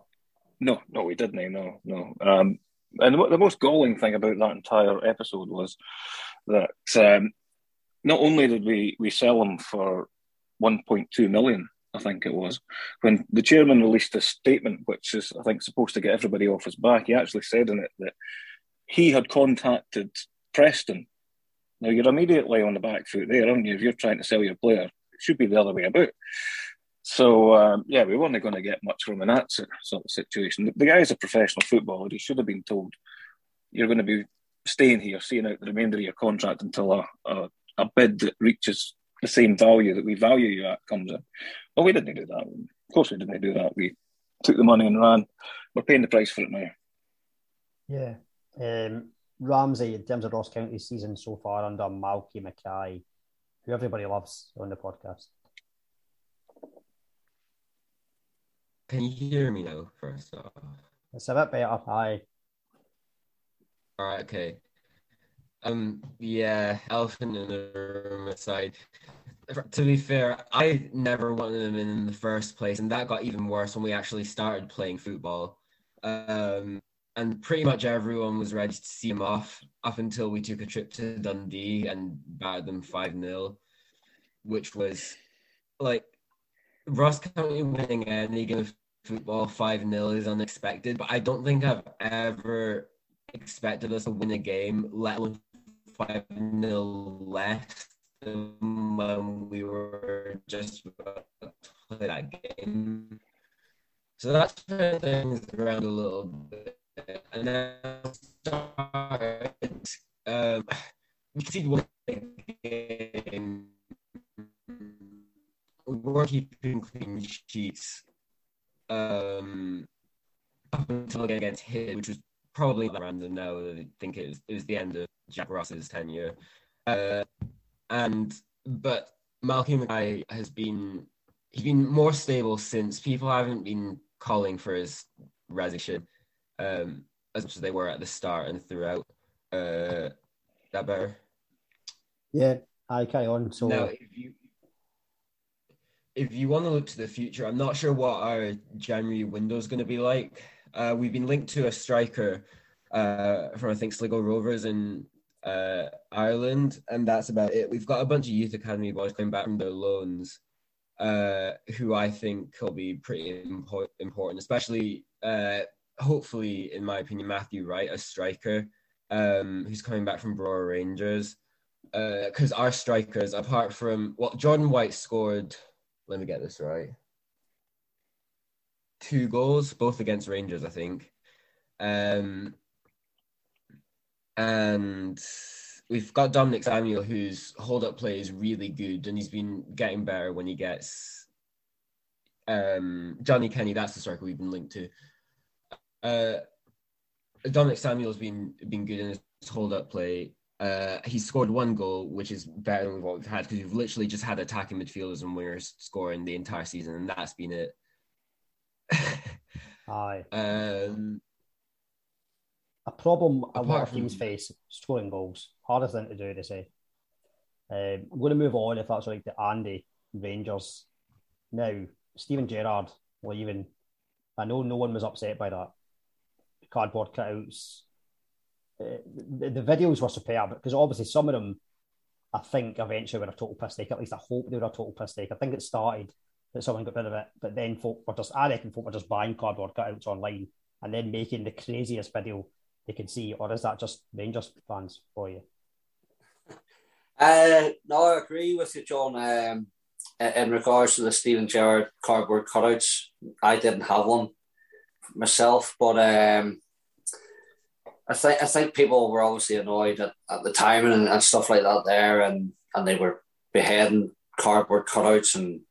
No, no, he didn't. No, no. Um, and the, the most galling thing about that entire episode was that um, not only did we, we sell him for 1.2 million, I think it was, when the chairman released a statement, which is, I think, supposed to get everybody off his back. He actually said in it that he had contacted Preston. Now, you're immediately on the back foot there, aren't you? If you're trying to sell your player, it should be the other way about. So, um, yeah, we weren't going to get much from in that sort of situation. The, the guy's a professional footballer. He should have been told, you're going to be staying here, seeing out the remainder of your contract until a, a, a bid that reaches the same value that we value you at comes in. Well, we didn't do that. Of course, we didn't do that. We took the money and ran. We're paying the price for it now. Yeah. Um, Ramsey, in terms of Ross County season so far under Malky Mackay, who everybody loves on the podcast. Can you hear me now, first off? It's a bit better. Hi. All right, okay. Um, yeah, elephant in the room aside to be fair, I never wanted him in the first place, and that got even worse when we actually started playing football. Um, and pretty much everyone was ready to see him off up until we took a trip to Dundee and battered them 5 0, which was like Ross County winning any game of football 5 0 is unexpected, but I don't think I've ever expected us to win a game, let alone 5 0 less when we were just about to play that game. So that's turned things around a little bit. And then started, um, we see one game. We were keeping clean sheets um, up until against hit, which was probably random now. I think it was, it was the end of Jack Ross's tenure. Uh, and but Malky Mackay has been he's been more stable since people haven't been calling for his resignation um, as much as they were at the start and throughout. Uh, that better? Yeah, I carry on. So now, if you if you want to look to the future, I'm not sure what our January window is going to be like. Uh, we've been linked to a striker uh, from I think Sligo Rovers in uh, Ireland, and that's about it. We've got a bunch of youth academy boys coming back from their loans, uh, who I think will be pretty impo- important, especially uh, hopefully, in my opinion, Matthew Wright, a striker um, who's coming back from Brora Rangers. Because uh, our strikers, apart from well, Jordan White scored. Let me get this right. Two goals, both against Rangers, I think. Um, and we've got Dominic Samuel, whose hold up play is really good, and he's been getting better when he gets um, Johnny Kenny. That's the striker we've been linked to. Uh, Dominic Samuel's been been good in his hold up play. Uh, he's scored one goal, which is better than what we've had because we've literally just had attacking midfielders and wingers scoring the entire season, and that's been it. [LAUGHS] Aye. Um, a problem a lot of teams face scoring goals. Hardest thing to do, they say. Um, I'm going to move on if that's right to Andy Rangers. Now, Steven Gerrard leaving. I know no one was upset by that. Cardboard cutouts. Uh, the, the, videos were superb because obviously some of them, I think, eventually were a total piss take. At least I hope they were a total piss take. I think it started that someone got rid of it, but then folk were just, I reckon folk were just buying cardboard cutouts online and then making the craziest video they can see, or is that just Rangers fans for you? Uh, no, I agree with you, John. Um, in regards to the Steven Gerrard cardboard cutouts, I didn't have one myself, but um, I think I think people were obviously annoyed at, at the timing and, and stuff like that there, and and they were beheading cardboard cutouts and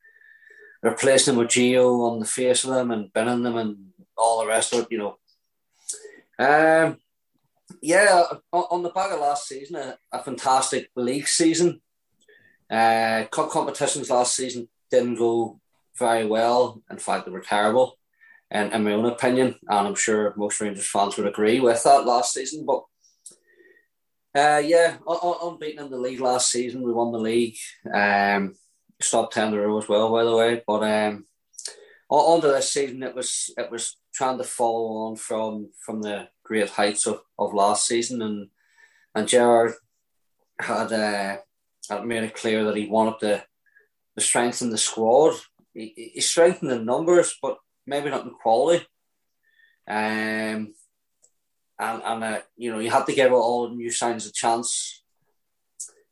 replacing them with Gio on the face of them and binning them and all the rest of it, you know. Um, yeah, on the back of last season, a, a fantastic league season. Uh, cup competitions last season didn't go very well. In fact, they were terrible, in, in my own opinion. And I'm sure most Rangers fans would agree with that last season. But uh, yeah, unbeaten in the league last season. We won the league. Um, stopped 10 in a row as well, by the way. But um, on to this season, it was it was trying to follow on from from the great heights of, of last season, and and Gerrard had uh, had made it clear that he wanted to, to strengthen the squad he, he's strengthened the numbers, but maybe not in quality. Um, and and uh, you know you have to give all new signs a chance.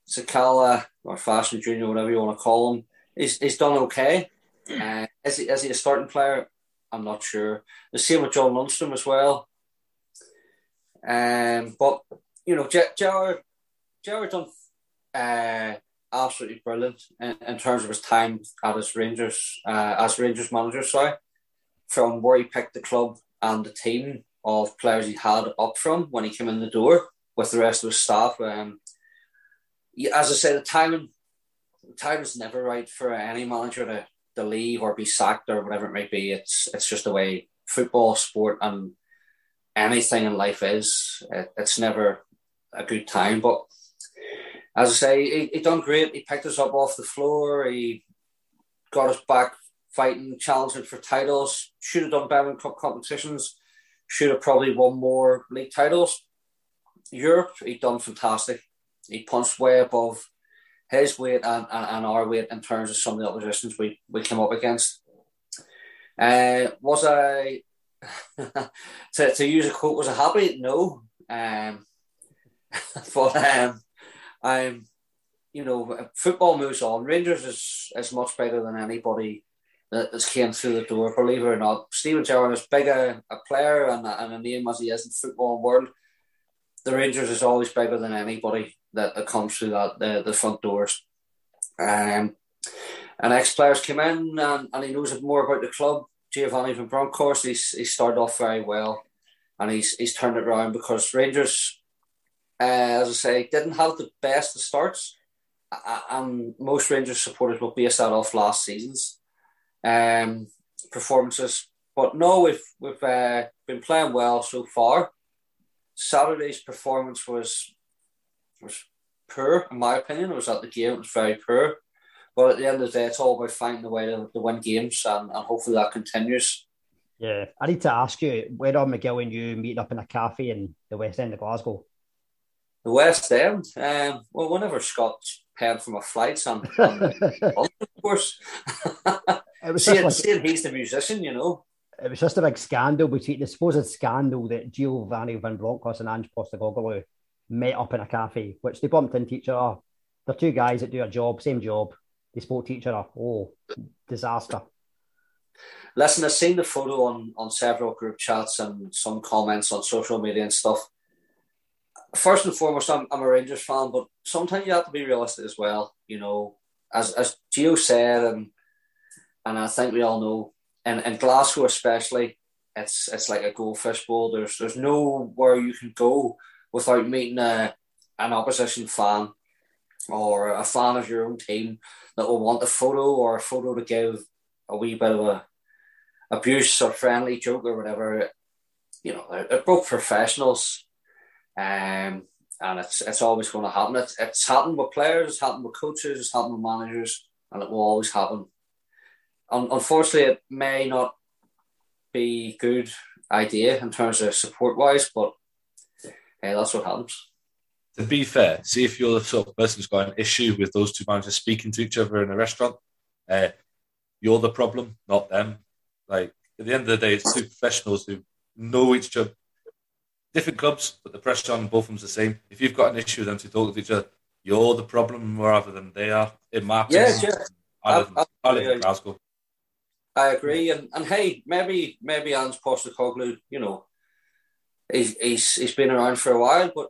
Sakala or Fashion Junior, whatever you want to call him, he's, he's done okay. Uh, is he is he a starting player? I'm not sure. The same with John Lundstram as well. Um, but you know, Gerrard, Gerrard done uh, absolutely brilliant in, in, terms of his time at his Rangers uh, as Rangers manager. Sorry, from where he picked the club and the team of players he had up from when he came in the door with the rest of his staff. Um, as I said, the timing, the time is never right for any manager to, to leave or be sacked or whatever it may be. It's it's just the way football, sport, and anything in life is. It, it's never a good time. But as I say, he, he done great. He picked us up off the floor. He got us back fighting, challenging for titles. Should have done better in cup competitions. Should have probably won more league titles. Europe, he done fantastic. He punched way above his weight and, and, and our weight in terms of some of the oppositions we, we came up against. Uh, was I, [LAUGHS] to, to use a quote, was a happy? No. Um, [LAUGHS] but um, I'm, you know, football moves on. Rangers is, is much bigger than anybody that has came through the door, believe it or not. Steven Gerrard is big a, a player and a, and a name as he is in football world. The Rangers is always bigger than anybody that, that comes through that the, the front doors. Um, and ex players came in and, and he knows more about the club. Giovanni van Bronckhorst, he's he started off very well and he's he's turned it around because Rangers, uh, as I say, didn't have the best of starts. And most Rangers supporters will base that off last season's um, performances. But no, we've we've uh, been playing well so far. Saturday's performance was was poor, in my opinion. It was at the game; it was very poor. But at the end of the day, it's all about finding a way to, to win games, and, and hopefully that continues. Yeah, I need to ask you, where are McGill and you meeting up in a cafe in the West End of Glasgow? The West End? Um, well, whenever Scott's paying for my flights, and, of [LAUGHS] course. [LAUGHS] It was seeing, like, seeing he's the musician, you know. It was just a big scandal between the supposed scandal that Giovanni Van Bronckhorst and Ange Postecoglou met up in a cafe, which they bumped into each other. They're two guys that do a job, same job. They spoke to each other. Oh, disaster. Listen, I've seen the photo on, on several group chats and some comments on social media and stuff. First and foremost, I'm, I'm a Rangers fan, but sometimes you have to be realistic as well. You know, as as Gio said, and and I think we all know, in, in Glasgow especially, it's it's like a goldfish bowl. There's there's nowhere you can go without meeting a, an opposition fan or a fan of your own team that will want a photo or a photo to give a wee bit of a abuse or friendly joke or whatever. You know, they're, both professionals, um, and it's it's always going to happen. It's, it's happened with players, it's happened with coaches, it's happened with managers, and it will always happen unfortunately, it may not be good idea in terms of support wise, but hey, that's what happens. To be fair, see if you're the sort of person who's got an issue with those two managers speaking to each other in a restaurant, uh, you're the problem, not them. Like at the end of the day, it's two professionals who know each other. Different clubs, but the pressure on both of them's the same. If you've got an issue with them to talk to each other, you're the problem rather than they are. In my opinion, yeah, yeah. I live, I, I, I live in Glasgow. I agree, and and hey, maybe maybe Ange Postecoglou, you know, he's he's he's been around for a while, but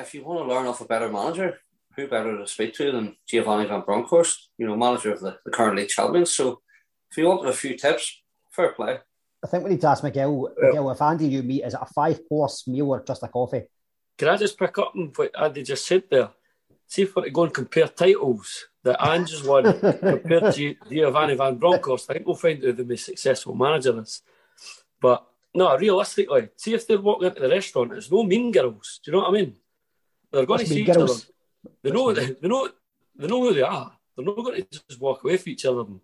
if you want to learn off a better manager, who better to speak to than Giovanni Van Bronckhorst, you know, manager of the, the current league champions. So if you wanted a few tips, fair play. I think we need to ask Miguel yeah. McGill if Andy you meet, is it a five course meal or just a coffee? Can I just pick up on what Andy just said there? See if we're to go and compare titles that Ange's won [LAUGHS] compared to Giovanni Van Bronckhorst, I think we'll find who the most successful manager is. But no, realistically, see if they're walking into the restaurant, it's no mean girls. Do you know what I mean? They're going What's to see each other. They know, they, they know, they know who they are. They're not going to just walk away from each other and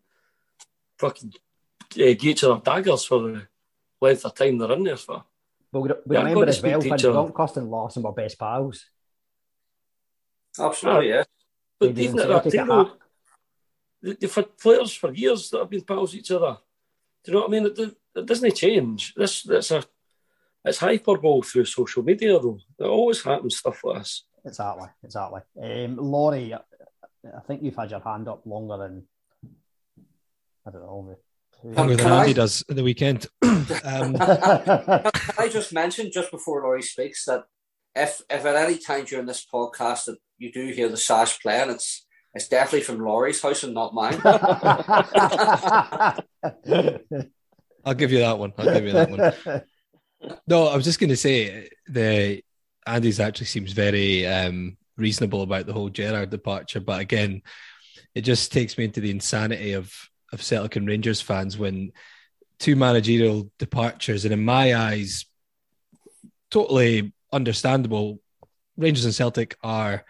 fucking uh, get each other daggers for the length of time they're in there for. But we, we yeah, remember as well, Van Bronckhorst and Larsson were best pals. Absolutely, yeah. But even at that time, they've had players for years that have been pals with each other. Do you know what I mean? It, it doesn't change. This that's a it's hyperbole through social media though. It always happens stuff like this. Exactly, exactly. Um, Laurie, I think you've had your hand up longer than I don't know. Longer than Andy I, does at the weekend. [LAUGHS] um, can I just mention just before Laurie speaks that if if at any time during this podcast that you do hear the sash playing, it's it's definitely from Laurie's house and not mine. [LAUGHS] I'll give you that one. I'll give you that one. [LAUGHS] No, I was just going to say the Andy's actually seems very um, reasonable about the whole Gerrard departure, but again, it just takes me into the insanity of of Celtic and Rangers fans when two managerial departures, and in my eyes, totally understandable. Rangers and Celtic are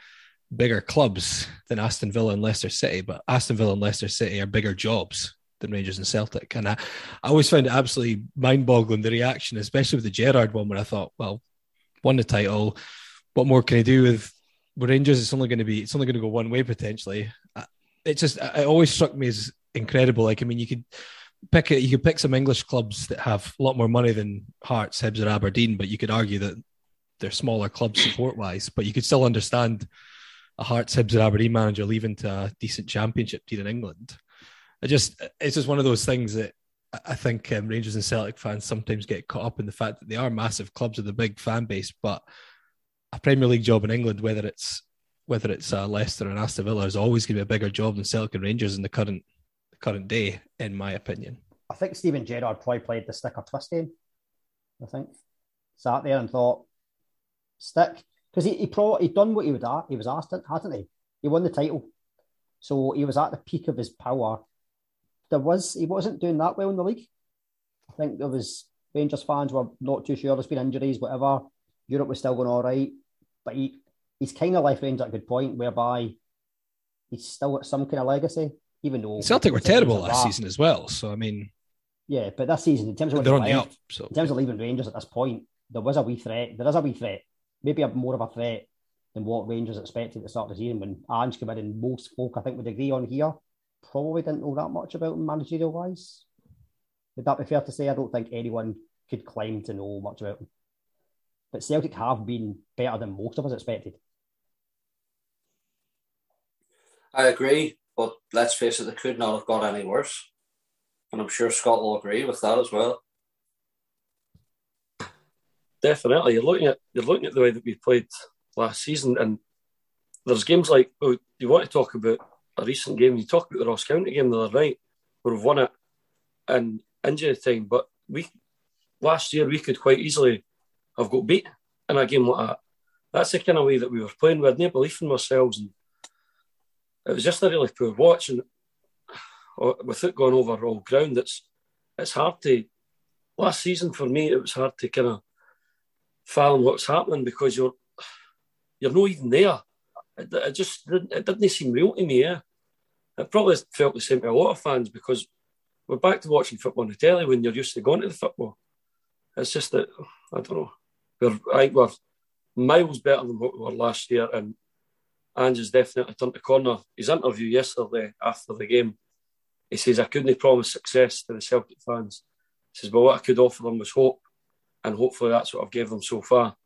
bigger clubs than Aston Villa and Leicester City, but Aston Villa and Leicester City are bigger jobs than Rangers and Celtic. And I, I always found it absolutely mind boggling the reaction, especially with the Gerrard one, where I thought, well, won the title. What more can I do with, with Rangers? It's only going to be, it's only going to go one way potentially. It just, it always struck me as incredible. Like, I mean, you could pick it, you could pick some English clubs that have a lot more money than Hearts, Hibs, or Aberdeen, but you could argue that they're smaller clubs support wise, but you could still understand a Hearts, Hibs, or Aberdeen manager leaving to a decent championship team in England. I just, it's just one of those things that I think um, Rangers and Celtic fans sometimes get caught up in the fact that they are massive clubs with a big fan base, but a Premier League job in England, whether it's whether it's uh, Leicester and Aston Villa, is always going to be a bigger job than Celtic and Rangers in the current the current day, in my opinion. I think Steven Gerrard probably played the sticker twist game. I think sat there and thought, stick because he he probably he done what he would he was asked, hadn't he? He won the title, so he was at the peak of his power there was he wasn't doing that well in the league. I think there was Rangers fans were not too sure. There's been injuries, whatever. Europe was still going all right, but he he's kind of left Rangers at a good point whereby he's still got some kind of legacy, even though Celtic were terrible last season as well. So I mean, yeah, but this season in terms of they're on the up. So in terms of leaving Rangers at this point, there was a wee threat. There is a wee threat, maybe a more of a threat than what Rangers expected at the start of the season when Ange came in. And most folk, I think, would agree on here probably didn't know that much about him managerial wise. Would that be fair to say? I don't think anyone could claim to know much about him. But Celtic have been better than most of us expected. I agree, but let's face it, they could not have got any worse. And I'm sure Scott will agree with that as well. Definitely. You're looking at you're looking at the way that we played last season and there's games like oh, you want to talk about a recent game. You talk about the Ross County game the other night, where we've won it in injury time, but we last year we could quite easily have got beat in a game like that. That's the kind of way that we were playing. We had no belief in ourselves, and it was just a really poor watch. And oh, without going over all ground, it's it's hard to. Last season for me, it was hard to kind of fathom what's happening because you're you're not even there. It, just didn't, it didn't seem real to me. Yeah, it probably felt the same to a lot of fans because we're back to watching football on the telly when you're used to going to the football. It's just that I don't know. We're I we're miles better than what we were last year, and Ange has definitely turned the corner. His interview yesterday after the game, he says I couldn't promise success to the Celtic fans. He says, but what I could offer them was hope, and hopefully that's what I've gave them so far.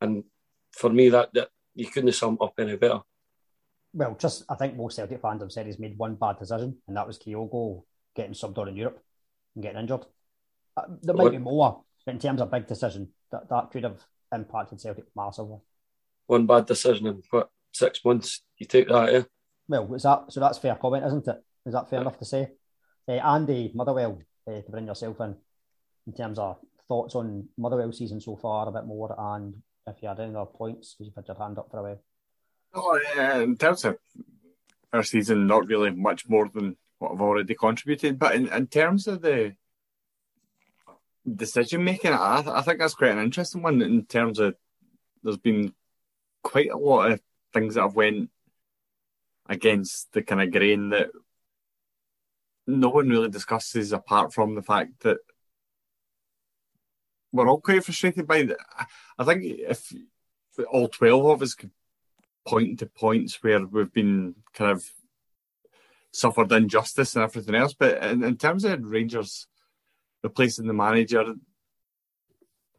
And for me, that that you couldn't sum up any better. Well, just I think most Celtic fans have said he's made one bad decision, and that was Kyogo getting subbed on in Europe and getting injured. Uh, there might what? be more, but in terms of big decision, that, that could have impacted Celtic massively. One bad decision in what six months? You take that, yeah. Well, is that so? That's fair comment, isn't it? Is that fair enough to say? Uh, Andy Motherwell, uh, to bring yourself in, in terms of thoughts on Motherwell season so far, a bit more, and if you had any other points, because you've had your hand up for a while. Oh, uh, yeah, in terms of our season, not really much more than what I've already contributed. But in, in terms of the decision making, I, I think that's quite an interesting one. In terms of there's been quite a lot of things that have went against the kind of grain that no one really discusses apart from the fact that we're all quite frustrated by that. I think if all 12 of us could point to points where we've been kind of suffered injustice and everything else. But in, in terms of Rangers replacing the manager,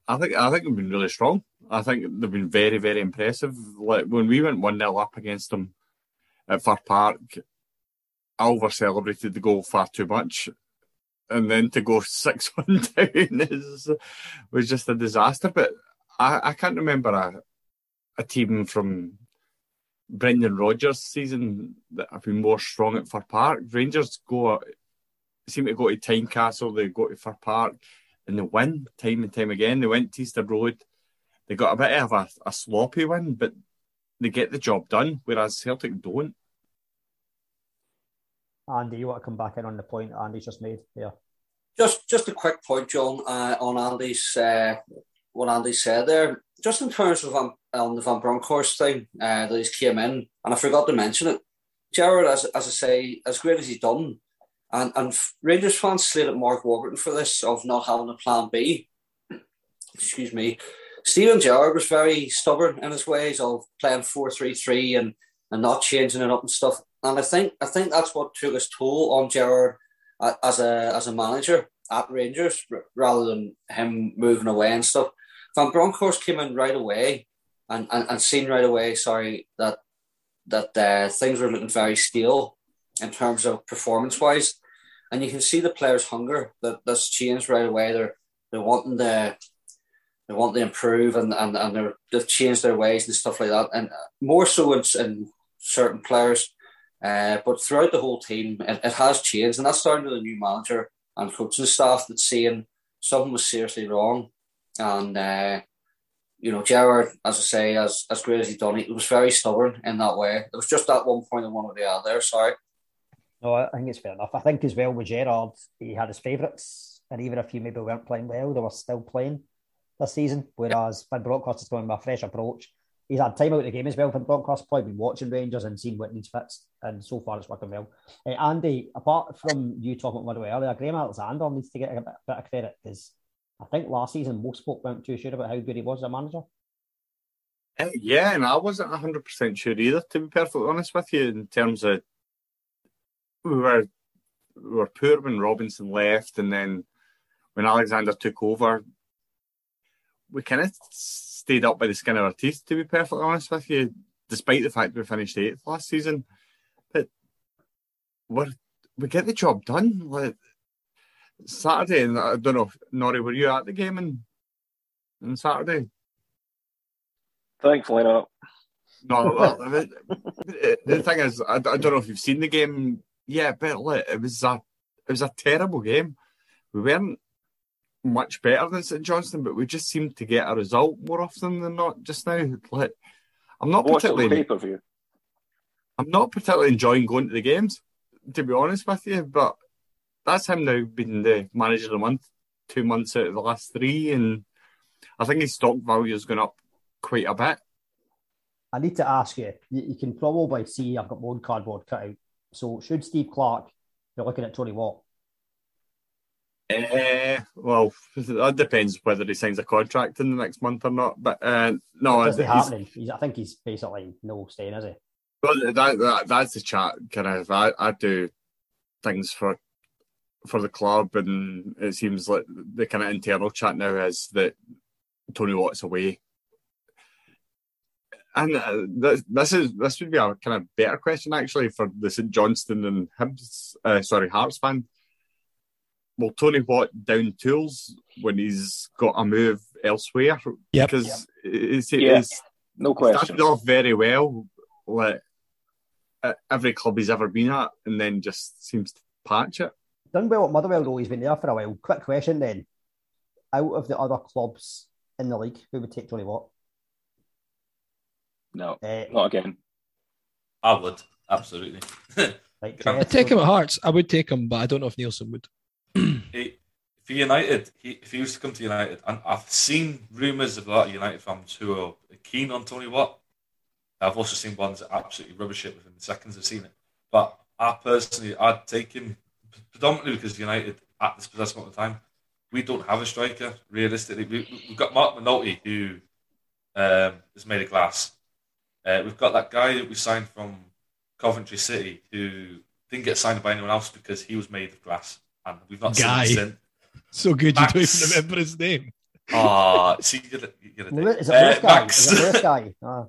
I think I think they've been really strong. I think they've been very, very impressive. Like when we went one 0 up against them at Fir Park, I over celebrated the goal far too much. And then to go [LAUGHS] six [LAUGHS] one down is was just a disaster. But I, I can't remember a a team from Brendan Rodgers' season that have been more strong at Fir Park. Rangers go seem to go to Tynecastle, they go to Fir Park, and they win time and time again. They went to Easter Road, they got a bit of a, a sloppy win, but they get the job done, whereas Celtic don't. Andy, you want to come back in on the point Andy's just made Yeah. Just just a quick point, John, uh, on Andy's uh, what Andy said there. Just in terms of um, on the Van Bronckhorst thing uh, that he's came in, and I forgot to mention it. Gerrard, as, as I say, as great as he's done, and, and Rangers fans slated Mark Warburton for this of not having a plan B. Excuse me. Steven Gerrard was very stubborn in his ways of playing 4 3 3 and, and not changing it up and stuff. And I think I think that's what took its toll on Gerrard as a as a manager at Rangers rather than him moving away and stuff. Van Bronckhorst came in right away and, and, and seen right away, sorry, that that uh, things were looking very stale in terms of performance wise. And you can see the players' hunger that that's changed right away. They're they're wanting to they want to improve and and, and they're, they've changed their ways and stuff like that. And more so in, in certain players. Uh, but throughout the whole team, it, it has changed, and that's starting with a new manager and coaching staff that's saying something was seriously wrong. And uh, you know, Gerrard, as I say, as as great as he done, he was very stubborn in that way. It was just that one point I wanted to add there. Sorry. No, I think it's fair enough. I think as well with Gerrard, he had his favourites, and even if you maybe weren't playing well, they were still playing this season. Whereas Van Bronckhorst is going with a fresh approach he's had time out of the game as well for Bronckhorst. Probably been watching Rangers and seeing what needs fixed, and so far it's working well. Uh, Andy, apart from you talking about Motherwell earlier, Graham Alexander needs to get a bit, bit of credit because I think last season most folk weren't too sure about how good he was as a manager. Uh, yeah, and I wasn't hundred percent sure either. To be perfectly honest with you, in terms of we were we were poor when Robinson left, and then when Alexander took over, we kind of stayed up by the skin of our teeth, to be perfectly honest with you, despite the fact we finished eighth last season. But we get the job done. Like Saturday, and I don't know, Norrie, were you at the game on, on Saturday? Thankfully not. No, well, [LAUGHS] the thing is, I, I, don't know if you've seen the game yet, but like, it was a it was a terrible game. We weren't much better than St Johnstone, but we just seem to get a result more often than not just now. Like, I'm not particularly pay per view. I'm not particularly enjoying going to the games, to be honest with you. But that's him now being the manager of the month, two months out of the last three, and I think his stock value has gone up quite a bit. I need to ask you. You, you can probably see I've got one cardboard cut out. So should Steve Clarke be looking at Tony Watt? Uh, well, [LAUGHS] that depends whether he signs a contract in the next month or not. But uh, no, it's happening. He's, I think he's basically no staying, is he? Well, that, that that's the chat. Kind of, I, I do things for for the club, and it seems like the kind of internal chat now is that Tony Watt's away. And uh, this, this is this would be a kind of better question actually for the St Johnstone and Hibs, uh, sorry Hearts fan will Tony Watt down tools when he's got a move elsewhere? Yep. Because yep. It's, yeah. it's, no question. started off very well, like every club he's ever been at, and then just seems to patch it. Done well at Motherwell though. He's been there for a while. Quick question then: Out of the other clubs in the league, who would take Tony Watt? No, uh, not again. I would absolutely. [LAUGHS] like, I'd take him at Hearts. I would take him, but I don't know if Neilson would he, for United, he, if he was to come to United, and I've seen rumours of a lot of United fans who are keen on Tony Watt. I've also seen ones that absolutely rubbish it within seconds I've seen it. But I personally, I'd take him predominantly because United at this present moment of time, we don't have a striker realistically. We, have got Marc McNulty who um, is made of glass. Uh, we've got that guy that we signed from Coventry City who didn't get signed by anyone else because he was made of glass, and we've not Guy. seen him since. So good you don't Max. even remember his name. Ah, see, you're, the- you're the Is it Uh, Bruce guy? Max. Is it guy? [LAUGHS] Ah.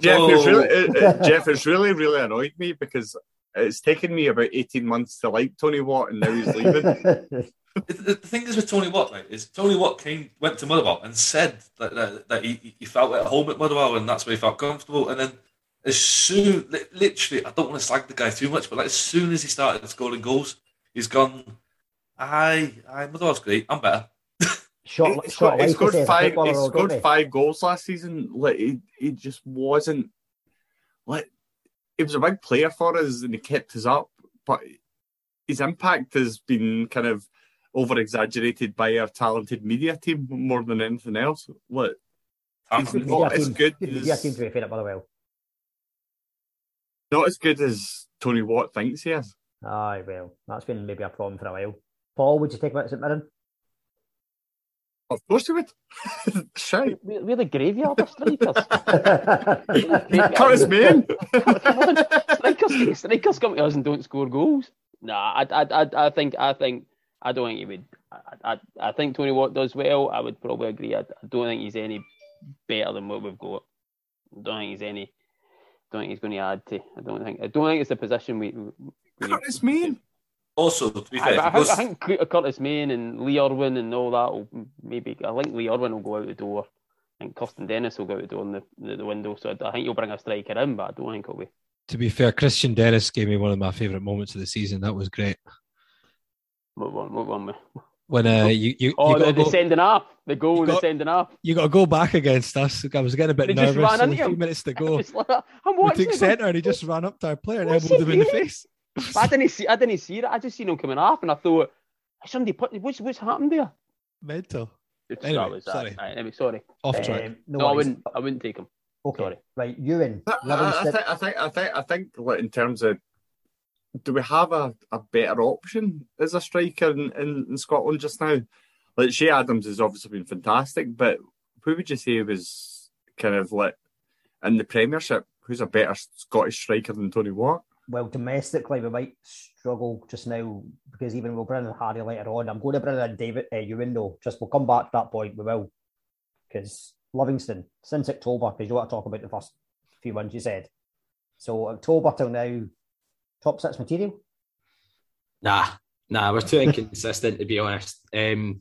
Jeff, it's Oh. really, it, it- Jeff, it's really, really annoyed me because it's taken me about 18 months to like Tony Watt and now he's leaving. [LAUGHS] the, the thing is with Tony Watt, right, is Tony Watt came went to Motherwell and said that, that, that he, he felt at home at Motherwell and that's where he felt comfortable. And then as soon, literally, I don't want to slag the guy too much, but like as soon as he started scoring goals, he's gone. Aye, aye, Motherwell's great. I'm better. Short, He short scored, he life, scored they say, as a five. footballer, He don't scored they? five goals last season. Like he, he just wasn't like he was a big player for us, and he kept us up. But his impact has been kind of over exaggerated by our talented media team more than anything else. What ah, he's Good not media as team. good Good [LAUGHS] media as team to be fair at Motherwell. not as good as Tony Watt thinks he is. Aye, well, that's been maybe a problem for a while. Paul, would you take him out at St Mirren? Of course he would. [LAUGHS] Shite. We're, we're the graveyard of strikers. Curtis Main. Come on, strikers, eh? strikers come to us and don't score goals. Nah, I, I, I, I think, I think, I don't think he would. I, I, I think Tony Watt does well. I would probably agree. I, I don't think he's any better than what we've got. I don't think he's any. Don't think he's going to add to. I don't think. I don't think it's a position we. we Curtis Main. Also, to be I, fair, I, if he think, goes- I think Curtis Main and Lee Erwin and all that will maybe. I think Lee Erwin will go out the door. I think Kristian Dennis will go out the door in the, the, the window. So I, I think you'll bring a striker in, but I don't think it'll be. To be fair, Kristian Dennis gave me one of my favourite moments of the season. That was great. What one? What one? When uh, you you, Oh, you the, got the to go, sending up, the goal, the got- sending up. you got to go back against us. I was getting a bit They just nervous. ran Only into three him. minutes to [LAUGHS] go. Like, I'm We watching. took it, centre and he just ran up to our player and What's elbowed him in the face. But I didn't see. I didn't see it. I just seen him coming off, and I thought, somebody put. What's what's happened there? Mental. It's- Anyway, that was that. sorry. Right, anyway, sorry. Off track. Um, No, no I wouldn't. I wouldn't take him. Okay, Sorry. right, Ewan, I, I, I Livingston. think I think I think I think like in terms of do we have a, a better option as a striker in, in, in Scotland just now? Like Che Adams has obviously been fantastic, but who would you say was kind of like in the Premiership? Who's a better Scottish striker than Tony Watt? Well, domestically, we might struggle just now because even we'll bring in Harry later on. I'm going to bring in David uh. Just we'll come back to that point. We will because Livingston since October because you want to talk about the first few ones you said. So October till now, top six material. Nah, nah, we're too [LAUGHS] inconsistent to be honest. Um,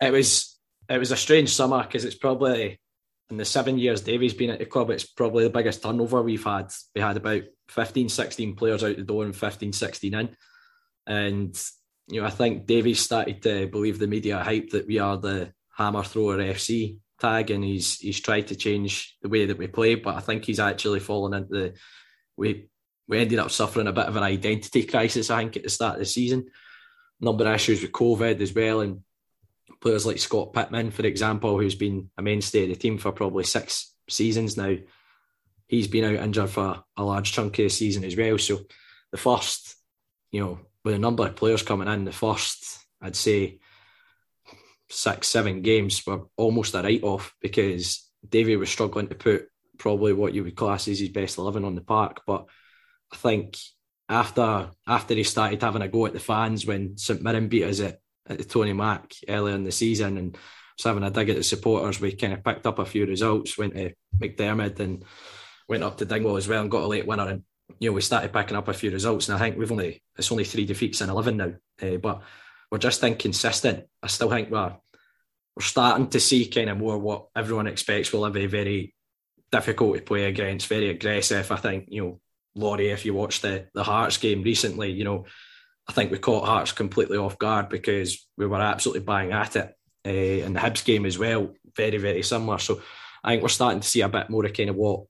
it was it was a strange summer because it's probably in the seven years Davy's been at the club, it's probably the biggest turnover we've had. We had about 15, 16 players out the door and 15, 16 in. And, you know, I think Davies started to believe the media hype that we are the hammer thrower FC tag and he's he's tried to change the way that we play, but I think he's actually fallen into the we we ended up suffering a bit of an identity crisis, I think, at the start of the season. Number of issues with COVID as well, and players like Scott Pittman, for example, who's been a mainstay of the team for probably six seasons now. He's been out injured for a large chunk of the season as well. So the first, you know, with a number of players coming in, the first, I'd say, six, seven games were almost a write off because Davy was struggling to put probably what you would class as his best 11 on the park. But I think after after he started having a go at the fans when St Mirren beat us at, at the Tony Mac earlier in the season and was having a dig at the supporters, we kind of picked up a few results, went to McDiarmid and went up to Dingwall as well and got a late winner. And you know we started picking up a few results, and I think we've only it's only three defeats in eleven now, uh, but we're just inconsistent. I still think we're we're starting to see kind of more what everyone expects We'll be very difficult to play against, very aggressive. I think, you know, Laurie, if you watched the, the Hearts game recently, you know, I think we caught Hearts completely off guard because we were absolutely bang at it. Uh, and the Hibs game as well, very, very similar. So I think we're starting to see a bit more of kind of what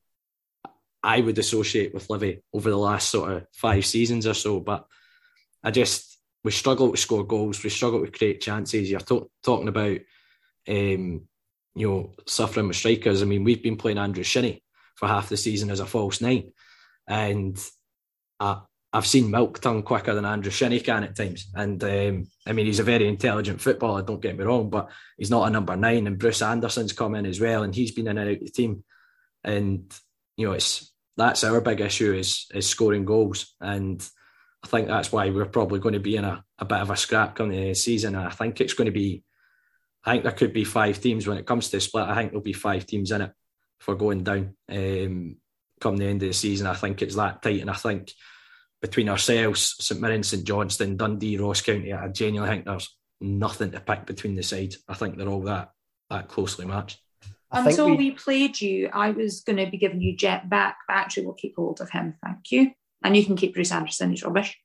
I would associate with Livy over the last sort of five seasons or so. But I just, we struggle to score goals, we struggle to create chances. You're to- talking about um, you know, suffering with strikers. I mean, we've been playing Andrew Shinnie for half the season as a false nine, and I, I've seen Milk turn quicker than Andrew Shinnie can at times. And um, I mean, he's a very intelligent footballer. Don't get me wrong, but he's not a number nine. And Bruce Anderson's come in as well, and he's been in and out of the team. And you know, it's that's our big issue is is scoring goals. And I think that's why we're probably going to be in a, a bit of a scrap coming the season. And I think it's going to be, I think there could be five teams when it comes to the split. I think there'll be five teams in it for going down um, come the end of the season. I think it's that tight. And I think between ourselves, St Mirren, St Johnstone, Dundee, Ross County, I genuinely think there's nothing to pick between the sides. I think they're all that that closely matched. Until we... we... played you, I was going to be giving you Jet back, but actually we'll keep hold of him. Thank you. And you can keep Bruce Anderson. He's rubbish.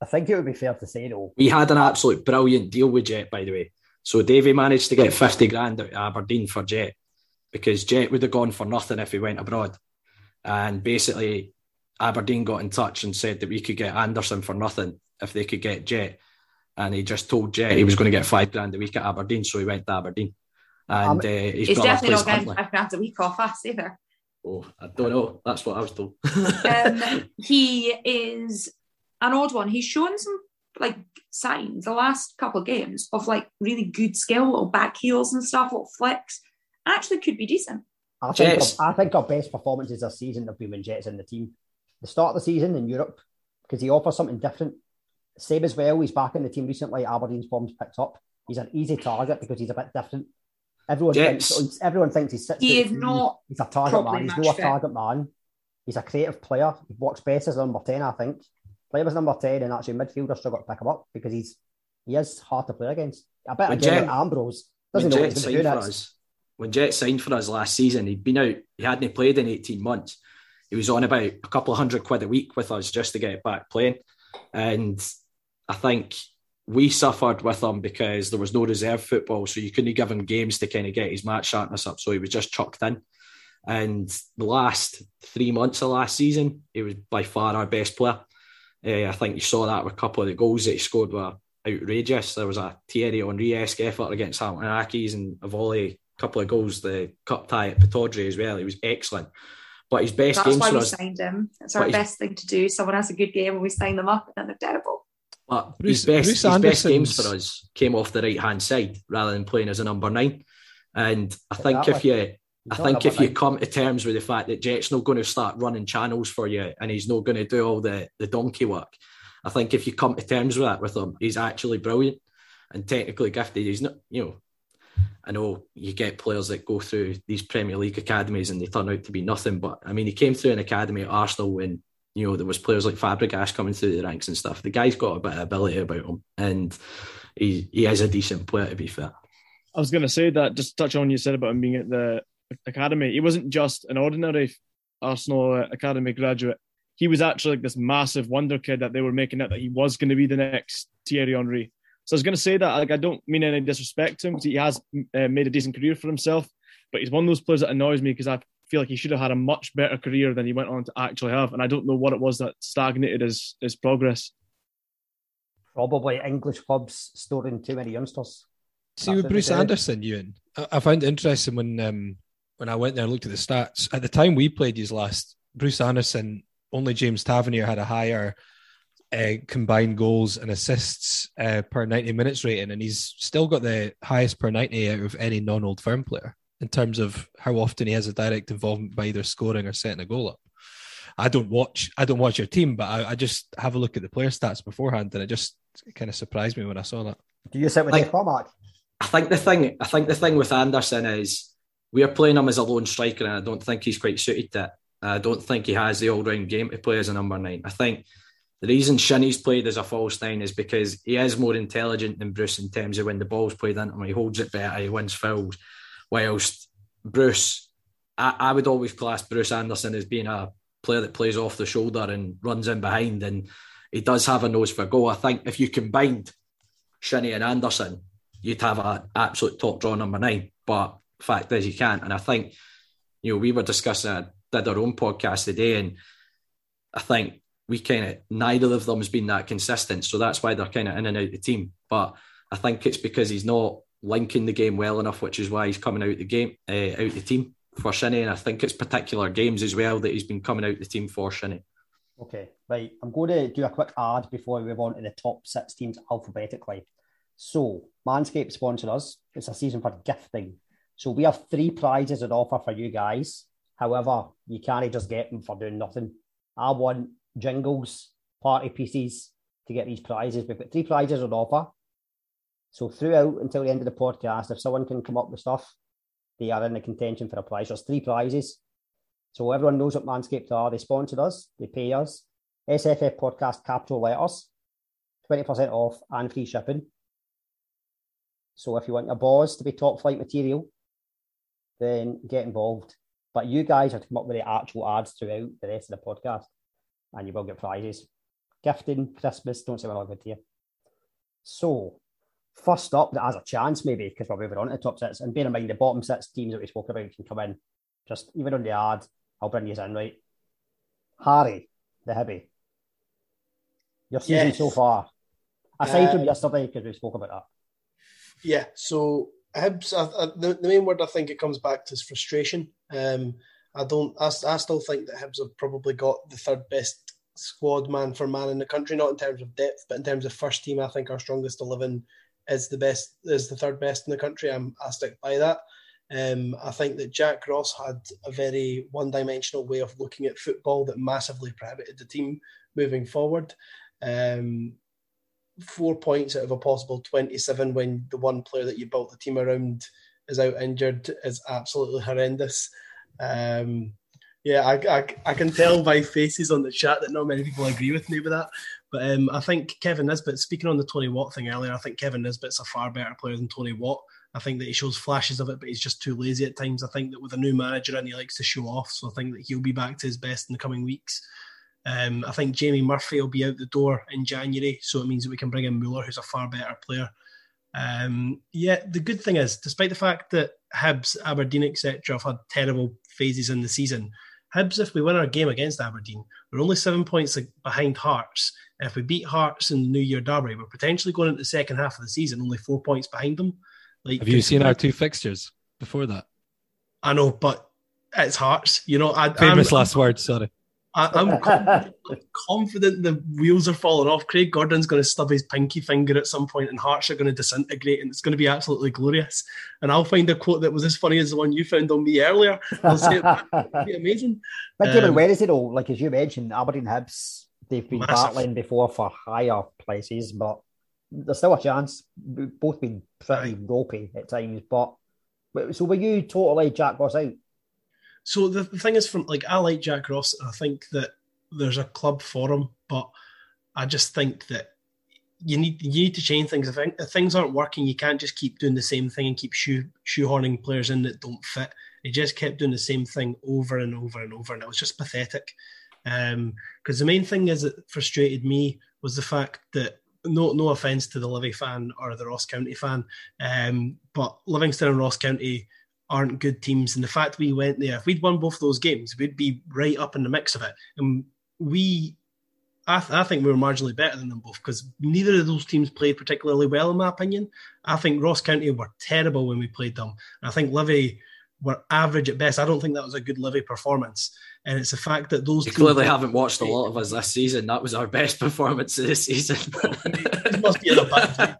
I think it would be fair to say, though. We had an absolute brilliant deal with Jet, by the way. So Davy managed to get 50 grand out of Aberdeen for Jet because Jet would have gone for nothing if he went abroad. And basically, Aberdeen got in touch and said that we could get Anderson for nothing if they could get Jet. And he just told Jet he was going to get five grand a week at Aberdeen, so he went to Aberdeen. And um, uh, he's, he's definitely not getting five grand a week off us either. Oh, I don't know. That's what I was told. um, [LAUGHS] he is an odd one. He's shown some like signs the last couple of games of like really good skill or back heels and stuff, or flicks. Actually, could be decent. I think, our, I think our best performances this season have been when Jets in the team. The start of the season in Europe, because he offers something different. Same as well, he's back in the team recently. Aberdeen's form's picked up. He's an easy target because he's a bit different. Everyone Jets. thinks everyone thinks he's he is not. He's a target man. He's not a target man. He's a creative player. He works best as number ten, I think. Play as number ten, and actually midfielder struggle to pick him up because he's he is hard to play against. I bet again Ambrose doesn't know what he's going to do next. Us, when Jet signed for us last season, he'd been out. He hadn't played in eighteen months. He was on about a couple of hundred quid a week with us just to get back playing, and I think we suffered with him because there was no reserve football, so you couldn't give him games to kind of get his match sharpness up. So he was just chucked in. And the last three months of last season, he was by far our best player. Uh, I think you saw that with a couple of the goals that he scored were outrageous. There was a Thierry Henry esque effort against Hamilton Accies and a volley, a couple of goals, the cup tie at Pittodrie as well. He was excellent. But his best That's games why we us, signed him. It's our best thing to do. Someone has a good game and we sign them up and then they're terrible. But Bruce, his best, Bruce his best games for us came off the right hand side rather than playing as a number nine. And I think if you I think if you come to terms with the fact that Jet's not going to start running channels for you and he's not going to do all the, the donkey work, I think if you come to terms with that with him, he's actually brilliant and technically gifted. He's not, you know, I know you get players that go through these Premier League academies and they turn out to be nothing. But I mean, he came through an academy at Arsenal when you know, there was players like Fabregas coming through the ranks and stuff. The guy's got a bit of ability about him, and he he is a decent player to be fair. I was going to say that just touch on what you said about him being at the academy. He wasn't just an ordinary Arsenal academy graduate. He was actually like this massive wonder kid that they were making it that he was going to be the next Thierry Henry. So I was going to say that like I don't mean any disrespect to him because he has uh, made a decent career for himself, but he's one of those players that annoys me because I feel like he should have had a much better career than he went on to actually have. And I don't know what it was that stagnated his, his progress. Probably English clubs storing too many youngsters. See, That's with Bruce Anderson, Ewan, I, I found it interesting when um, when I went there and looked at the stats. At the time we played his last, Bruce Anderson, only James Tavernier had a higher uh, combined goals and assists uh, per 90 minutes rating, and he's still got the highest per 90 out of any non old firm player in terms of how often he has a direct involvement by either scoring or setting a goal up. I don't watch I don't watch your team, but I, I just have a look at the player stats beforehand, and it just it kind of surprised me when I saw that. Do you sit with like, Cormac? I think the thing I think the thing with Anderson is we are playing him as a lone striker, and I don't think he's quite suited to it. I don't think he has the all round game to play as a number nine. I think the reason Shinnie's played as a false nine is because he is more intelligent than Bruce in terms of when the ball's played into him, he holds it better, he wins fouls. Whilst Bruce, I, I would always class Bruce Anderson as being a player that plays off the shoulder and runs in behind, and he does have a nose for goal. I think if you combined Shinnie and Anderson, you'd have an absolute top draw number nine. But fact is, you can't. And I think, you know, we were discussing, I did our own podcast today, and I think we kind of neither of them has been that consistent. So that's why they're kind of in and out the team. But I think it's because he's not linking the game well enough, which is why he's coming out the game, uh, out the team for Shinnie. And I think it's particular games as well that he's been coming out the team for Shinnie. Okay, right. I'm going to do a quick ad before we move on to the top six teams alphabetically. So, Manscaped sponsor us. It's a season for gifting. So, we have three prizes on offer for you guys. However, you can't just get them for doing nothing. I want jingles, party pieces to get these prizes. We've got three prizes on offer. So throughout until the end of the podcast, if someone can come up with stuff, they are in the contention for a prize. There's three prizes. So everyone knows what Manscaped are. They sponsored us, they pay us. SFF podcast capital letters, 20% off and free shipping. So if you want your balls to be top flight material, then get involved. But you guys have to come up with the actual ads throughout the rest of the podcast, and you will get prizes. Gifting, Christmas, don't say we're not good to you. So, first up, that has a chance maybe because we're moving on to the top six. And bear in mind, the bottom six teams that we spoke about can come in. Just even on the ad, I'll bring you in, right? Harry, the Hibby. Your season Yes. so far, aside from Uh, yesterday, because we spoke about that. Yeah, so Hibs, I, I, the, the main word I think it comes back to is frustration. Um, I don't, I, I still think that Hibs have probably got the third best squad man for man in the country, not in terms of depth, but in terms of first team. I think our strongest eleven is the best, is the third best in the country. I'm, I stick by that. Um, I think that Jack Ross had a very one-dimensional way of looking at football that massively prohibited the team moving forward. Um, four points out of a possible 27 when the one player that you built the team around is out injured is absolutely horrendous. Um, yeah, I, I, I can tell by faces on the chat that not many people agree with me with that. But um, I think Kevin Nisbet, speaking on the Tony Watt thing earlier, I think Kevin Nisbet's a far better player than Tony Watt. I think that he shows flashes of it, but he's just too lazy at times. I think that with a new manager and he likes to show off, so I think that he'll be back to his best in the coming weeks. Um, I think Jamie Murphy will be out the door in January, so it means that we can bring in Mueller, who's a far better player. Um, yeah, the good thing is, despite the fact that Hibs, Aberdeen, etc., have had terrible phases in the season, Hibs, if we win our game against Aberdeen, we're only seven points behind Hearts. If we beat Hearts in the New Year Derby, we're potentially going into the second half of the season only four points behind them. Like, Have you seen our two fixtures before that? I know, but it's Hearts. You know, I, Famous I'm, last words. Sorry. I, [LAUGHS] I'm confident, confident the wheels are falling off. Craig Gordon's going to stub his pinky finger at some point, and Hearts are going to disintegrate, and it's going to be absolutely glorious. And I'll find a quote that was as funny as the one you found on me earlier. I'll say it [LAUGHS] be amazing. Game on Um, Wednesday, though, like as you mentioned, Aberdeen Hibs, they've been Massive. battling before for higher places, but there's still a chance. We've both been pretty ropey at times. But but- so were you totally Jack Ross out? So the, the thing is, from like I like Jack Ross, I think that there's a club for him, but I just think that you need you need to change things. If, if things aren't working, you can't just keep doing the same thing and keep shoe, shoehorning players in that don't fit. He just kept doing the same thing over and over and over, and it was just pathetic. Because the main thing is that frustrated me was the fact that no no offense to the Livy fan or the Ross County fan, um, but Livingston and Ross County aren't good teams. And the fact we went there, if we'd won both those games, we'd be right up in the mix of it. And we, I, th- I think we were marginally better than them both because neither of those teams played particularly well, in my opinion. I think Ross County were terrible when we played them. And I think Livy were average at best. I don't think that was a good Livy performance. And it's the fact that those You clearly haven't watched a lot of us this season. That was our best [LAUGHS] performance of the season. it must be a bad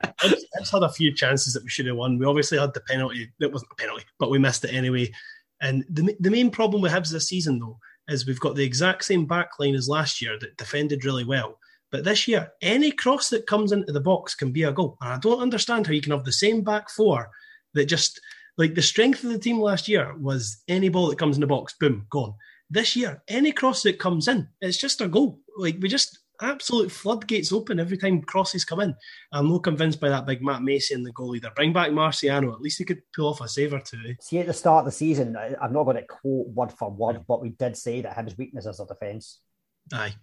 Hibs had a few chances that we should have won. We obviously had the penalty. It wasn't a penalty, but we missed it anyway. And the, the main problem we have this season, though, is we've got the exact same back line as last year that defended really well. But this year, any cross that comes into the box can be a goal. And I don't understand how you can have the same back four that just like the strength of the team last year was any ball that comes in the box, boom, gone. This year, any cross that comes in, it's just a goal. Like we just absolute floodgates open every time crosses come in. I'm not convinced by that big Matt Macey and the goal either. Bring back Marciano. At least he could pull off a save or two. eh? See, at the start of the season, I'm not going to quote word for word, but we did say that Hibs' weakness is their defence. Aye,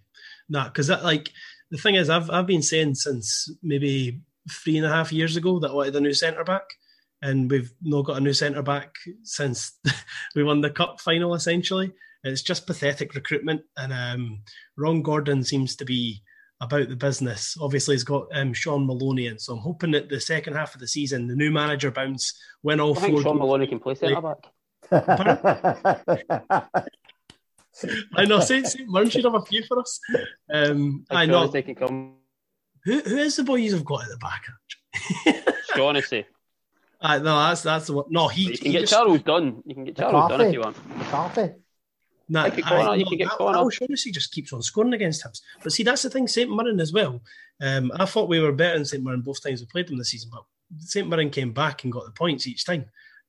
nah, because that like the thing is, I've I've been saying since maybe three and a half years ago that I wanted a new centre back, and we've not got a new centre back since [LAUGHS] we won the cup final. Essentially, it's just pathetic recruitment, and um, Ron Gordon seems to be about the business. Obviously, he's got um, Shaun Maloney, and so I'm hoping that the second half of the season, the new manager bounce, win all I think four. Shaun games. Maloney can play centre back. [LAUGHS] I know St. St. Mirren should have a few for us. Um, I know. They can come. Who, who is the boy you've got at the back? Shaughnessy. Uh, no, that's that's the one. No, he, You can he get just- Charles Dunne. You can get Charles Dunne if you want. McCarthy. Nah, Like a corner, I- you can get corner. Al Shaughnessy just keeps on scoring against Hibs. But see, that's the thing, St Mirren as well. Um, I thought we were better than St Mirren both times we played them this season, but St Mirren came back and got the points each time.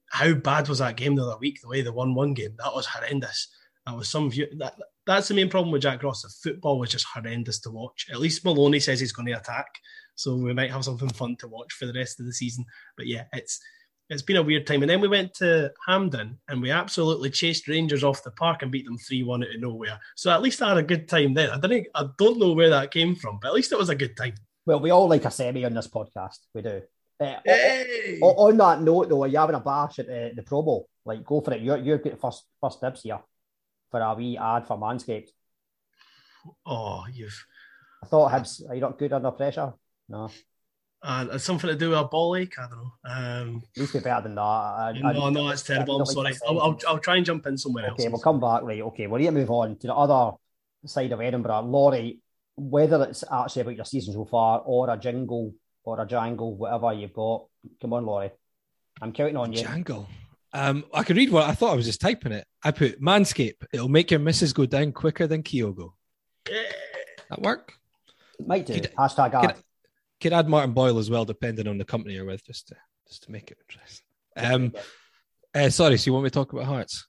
How bad was that game the other week? The way they won one game, that was horrendous. That was some view. That, that's the main problem with Jack Ross. The football was just horrendous to watch. At least Maloney says he's going to attack, so we might have something fun to watch for the rest of the season. But yeah, it's it's been a weird time. And then we went to Hampden and we absolutely chased Rangers off the park and beat them 3 1 out of nowhere. So at least I had a good time then. I, didn't, I don't know where that came from, but at least it was a good time. Well, we all like a semi on this podcast. We do. Uh, o- o- on that note, though, are you having a bash at the, the Pro Bowl? Like, go for it. You're, you're getting first, first dibs here for a wee ad for Manscaped. Oh, you've. I thought Hibs, are you not good under pressure? No. Uh, it's something to do with a ball ache. I don't know. Um, Needs to be better than that. I, I- no, no, it's terrible. I'm I don't like sorry. I'll, I'll, I'll try and jump in somewhere else. Okay, we'll come back. Right, okay, we'll need to move on to the other side of Edinburgh. Laurie, whether it's actually about your season so far or a jingle or a jangle, whatever you've got, come on, Laurie. I'm counting on you. Jangle. Um, I could read what I thought I was just typing it. I put Manscape. It'll make your missus go down quicker than Kyogo. Yeah. That work? Might do. Hashtag ad. Could, add Martin Boyle as well, depending on the company you're with, just to just to make it interesting. Um, uh, sorry, so you want me to talk about Hearts?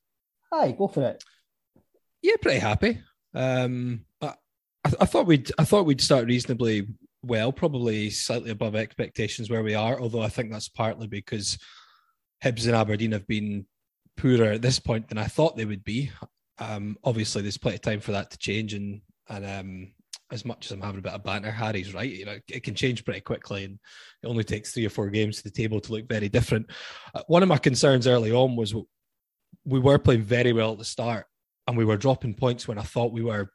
Aye, go for it. Yeah, pretty happy. Um, I, I, I thought we'd I thought we'd start reasonably well, probably slightly above expectations where we are. Although I think that's partly because Hibs and Aberdeen have been poorer at this point than I thought they would be. Um, obviously, there's plenty of time for that to change, and and um, as much as I'm having a bit of banter, Harry's right. You know, it can change pretty quickly, and it only takes three or four games to the table to look very different. Uh, one of my concerns early on was we were playing very well at the start, and we were dropping points when I thought we were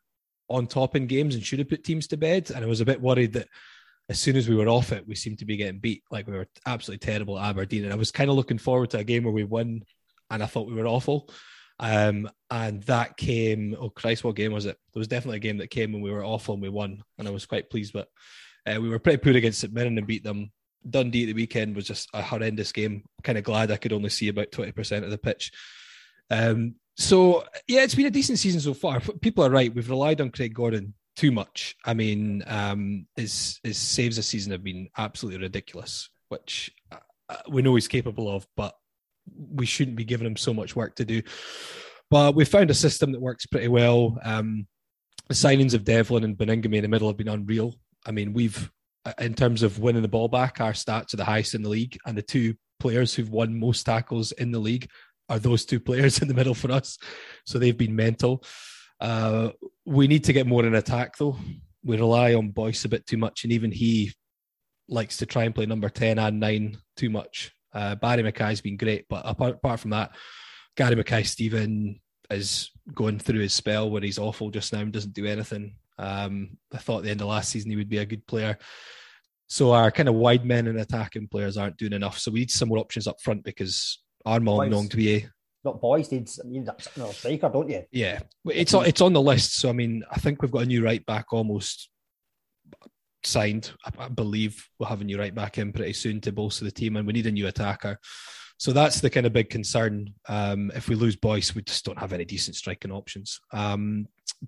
on top in games and should have put teams to bed. And I was a bit worried that as soon as we were off it, we seemed to be getting beat. Like we were absolutely terrible at Aberdeen. And I was kind of looking forward to a game where we won and I thought we were awful. Um, and that came, oh Christ, what game was it? There was definitely a game that came when we were awful and we won. And I was quite pleased. But uh, we were pretty poor against St Mirren and beat them. Dundee at the weekend was just a horrendous game. Kind of glad I could only see about 20% of the pitch. Um, so yeah, it's been a decent season so far. People are right. We've relied on Craig Gordon too much. I mean, um, his his saves this season have been absolutely ridiculous, which uh, we know he's capable of, but we shouldn't be giving him so much work to do. But we found a system that works pretty well. Um, the signings of Devlin and Baningime in the middle have been unreal. I mean, we've in terms of winning the ball back, our stats are the highest in the league, and the two players who've won most tackles in the league are those two players [LAUGHS] in the middle for us. So they've been mental. Uh, we need to get more in attack, though. We rely on Boyce a bit too much, and even he likes to try and play number 10 and 9 too much. Uh, Barrie McKay's been great, but apart, apart from that, Gary Mackay-Steven is going through his spell where he's awful just now and doesn't do anything. Um, I thought at the end of last season he would be a good player. So our kind of wide men and attacking players aren't doing enough. So we need some more options up front because Armand Boys. Gnanduillet Not boys, needs you need that no, striker, don't you? yeah, it's on, it's on the list. So I mean, I think we've got a new right back almost signed. I, believe have a new right back in pretty soon to bolster the team, and we need a new attacker. So that's the kind of big concern. Um, if we lose Boyce, we just don't have any decent striking options. Um,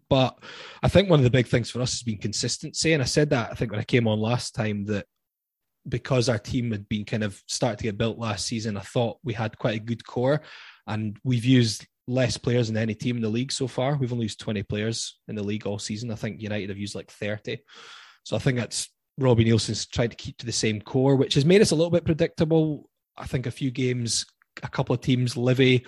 but I think one of the big things for us has been consistency, and I said that I think when I came on last time that because our team had been kind of started to get built last season, I thought we had quite a good core, and we've used less players than any team in the league so far. We've only used 20 players in the league all season. I think United have used like 30. So I think that's Robbie Neilson's tried to keep to the same core, which has made us a little bit predictable. I think a few games, a couple of teams, Livy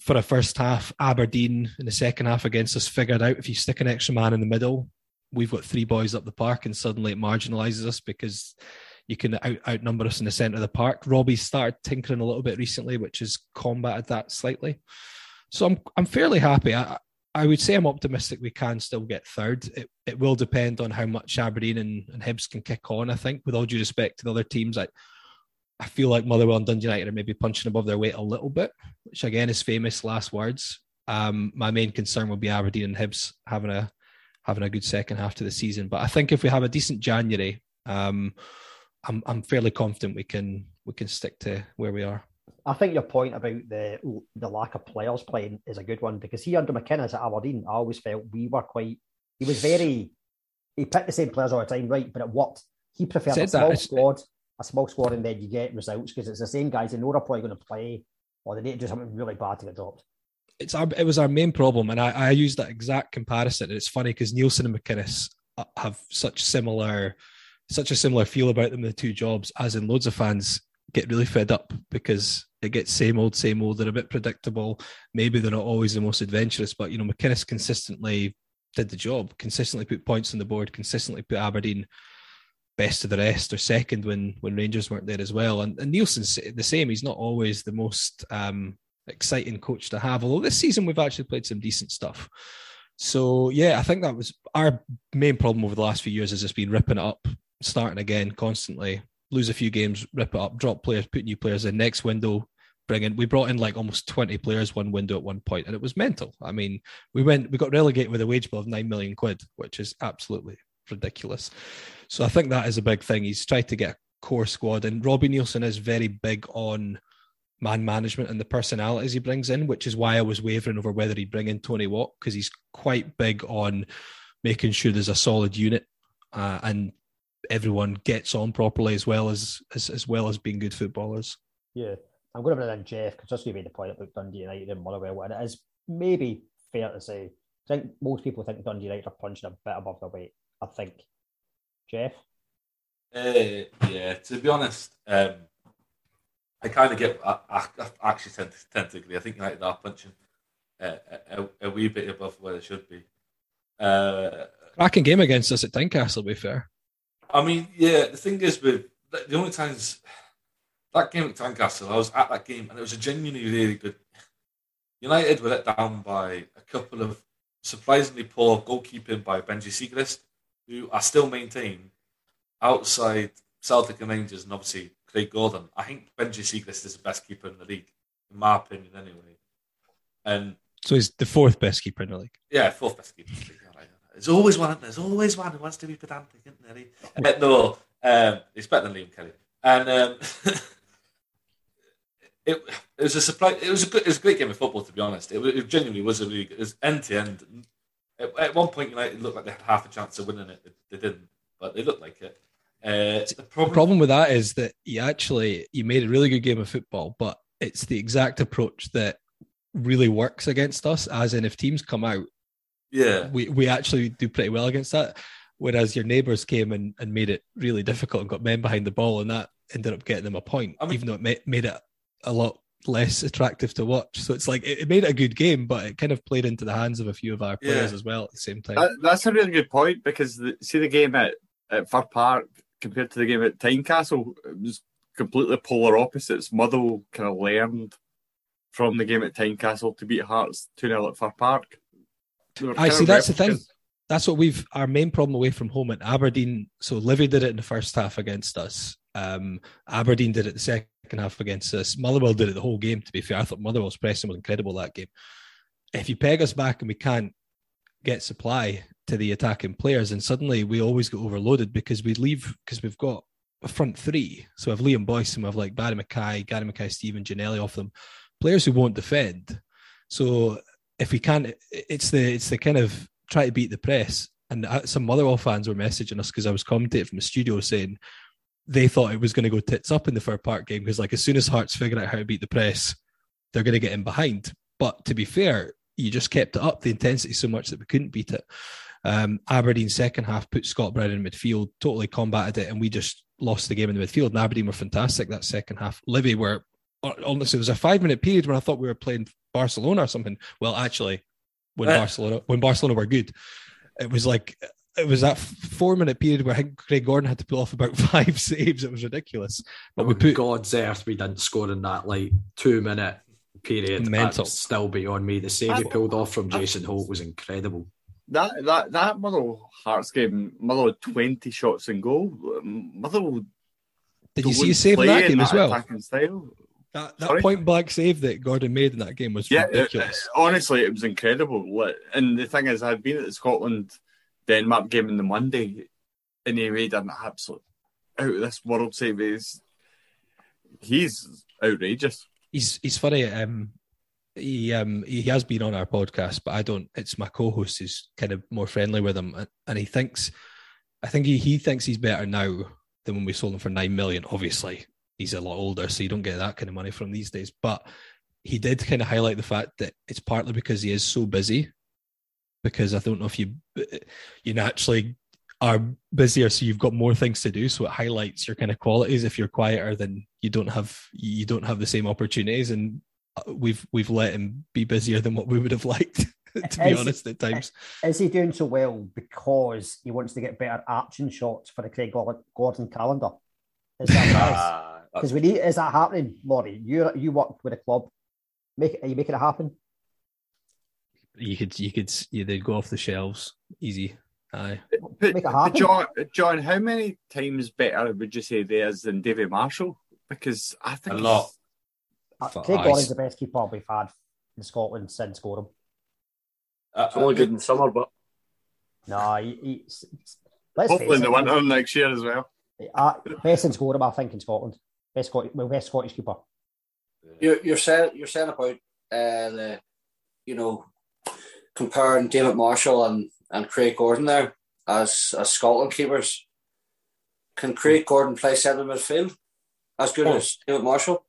for a first half, Aberdeen in the second half against us figured out if you stick an extra man in the middle, we've got three boys up the park and suddenly it marginalizes us because you can out, outnumber us in the centre of the park. Robbie's started tinkering a little bit recently, which has combated that slightly. So I'm I'm fairly happy. I I would say I'm optimistic we can still get third. It it will depend on how much Aberdeen and, and Hibs can kick on. I think, with all due respect to the other teams, I I feel like Motherwell and Dundee United are maybe punching above their weight a little bit, which again is famous last words. Um, my main concern will be Aberdeen and Hibs having a having a good second half to the season. But I think if we have a decent January, um, I'm I'm fairly confident we can we can stick to where we are. I think your point about the the lack of players playing is a good one because he under McInnes at Aberdeen, I always felt we were quite. He was very. He picked the same players all the time, right? But it worked. He preferred a small squad, a small squad, and then you get results because it's the same guys. They know they're probably going to play, or they need to do something really bad to get dropped. It's our, it was our main problem, and I, I used that exact comparison. And it's funny because Neilson and McInnes uh, have such similar, such a similar feel about them. The two jobs, as in loads of fans get really fed up because it gets same old, same old. They're a bit predictable. Maybe they're not always the most adventurous, but you know, McInnes consistently did the job, consistently put points on the board, consistently put Aberdeen best of the rest or second when when Rangers weren't there as well. And, and Neilson's the same. He's not always the most um, exciting coach to have. Although this season we've actually played some decent stuff. So yeah, I think that was our main problem over the last few years has just been ripping it up, starting again constantly, lose a few games, rip it up, drop players, put new players in. Next window, bring in. We brought in like almost twenty players one window at one point, and it was mental. I mean, we went, we got relegated with a wage bill of nine million quid, which is absolutely ridiculous. So I think that is a big thing. He's tried to get a core squad, and Robbie Neilson is very big on man management and the personalities he brings in, which is why I was wavering over whether he'd bring in Tony Watt because he's quite big on making sure there's a solid unit uh, and everyone gets on properly as well as, as as well as being good footballers. Yeah, I'm going to bring in Jeff because just to made the point about Dundee United and Motherwell, and it is maybe fair to say. I think most people think Dundee United are punching a bit above their weight. I think. Jeff. Uh, yeah, to be honest, um, I kind of get. I, I, I, actually tend to, tend to agree. I think United are punching uh, a, a, wee bit above where they should be. Uh, Cracking game against us at Tynecastle, to be fair. I mean, yeah. The thing is, with the only times that game at Tynecastle, I was at that game, and it was a genuinely really good. United were let down by a couple of surprisingly poor goalkeeping by Benji Siegrist, who I still maintain outside Celtic and Rangers, and obviously Craig Gordon. I think Benji Siegrist is the best keeper in the league, in my opinion, anyway. And so he's the fourth best keeper in the league. Yeah, fourth best keeper in the league. There's always one. There's always one who wants to be pedantic, isn't there? Uh, no, um, he's better than Liam Kelly. And um, [LAUGHS] it, it was a surprise. It was a good. It was a great game of football, to be honest. It, it genuinely was a really. It was end to end. At one point, United looked like they had half a chance of winning it. They didn't, but they looked like it. Uh, the, problem... the problem with that is that you actually you made a really good game of football, but it's the exact approach that really works against us. As in, if teams come out yeah, we we actually do pretty well against that. Whereas your neighbours came and, and made it really difficult and got men behind the ball, and that ended up getting them a point, I mean, even though it made, made it a lot less attractive to watch. So it's like it, it, made it a good game, but it kind of played into the hands of a few of our players yeah. as well at the same time. That, that's a really good point because the, see the game at, at Fir Park compared to the game at Tynecastle, it was completely polar opposites. Motherwell kind of learned from the game at Tynecastle to beat Hearts 2 0 at Fir Park. I see. That's the thing. That's what we've our main problem away from home at Aberdeen. So Livi did it in the first half against us. Um, Aberdeen did it the second half against us. Motherwell did it the whole game. To be fair, I thought Motherwell's pressing was incredible that game. If you peg us back and we can't get supply to the attacking players, and suddenly we always get overloaded because we leave because we've got a front three. So we have Liam Boyce and we have like Barrie McKay, Gary Mackay-Steven Ginnelly off them, players who won't defend. So if we can't, it's the it's the kind of try to beat the press. And uh, some Motherwell fans were messaging us because I was commentating from the studio saying they thought it was going to go tits up in the Fir Park game because like as soon as Hearts figure out how to beat the press, they're going to get in behind. But to be fair, you just kept it up the intensity so much that we couldn't beat it. Um, Aberdeen second half put Scott Brown in midfield, totally combated it, and we just lost the game in the midfield. And Aberdeen were fantastic that second half. Livi were honestly, it was a five minute period when I thought we were playing Barcelona or something. Well, actually, when uh, Barcelona when Barcelona were good, it was like it was that four minute period where Craig Gordon had to pull off about [LAUGHS] five saves. It was ridiculous. But we put God's earth, we didn't score in that like two minute period. Mental. That's still beyond me. The save he pulled off from Jason Holt was incredible. That that that Motherwell Hearts game, Motherwell twenty shots in goal. Motherwell. Did you see a save in that game as well? That, that point blank save that Gordon made in that game was yeah, ridiculous. It, honestly, it was incredible. And the thing is, I'd been at the Scotland Denmark game on the Monday, and he made an absolute out of this world save. He's, he's outrageous. he's he's funny. Um, he um he has been on our podcast, but I don't. It's my co-host who's kind of more friendly with him, and he thinks, I think he he thinks he's better now than when we sold him for nine million. Obviously, he's a lot older, so you don't get that kind of money from these days. But he did kind of highlight the fact that it's partly because he is so busy. Because I don't know if you you naturally are busier, so you've got more things to do. So it highlights your kind of qualities. If you're quieter, then you don't have you don't have the same opportunities, and uh, we've we've let him be busier than what we would have [LAUGHS] liked. to be Is- honest, at times. Is he doing so well because he wants to get better action shots for the Craig Gordon calendar? Is that [LAUGHS] because we need? Is that happening, Laurie? You you worked with a club. Make are you making it happen? You could you could yeah, they'd go off the shelves easy. Aye. But, Make it happen. John, John, how many times better would you say they is than David Marshall? Because I think A lot. Uh, Craig eyes. Gordon's the best keeper we've had in Scotland since Goram. Uh, It's only good in summer, but No, he, he, let's Hopefully in face the it, winter next year as well. Uh, best since Goram, I think, in Scotland. Best Scottish, well, best Scottish keeper. You're you're saying you're saying about uh, the you know comparing David Marshall and, and Craig Gordon there as as Scotland keepers. Can Craig Gordon play centre midfield as good Oh. as David Marshall?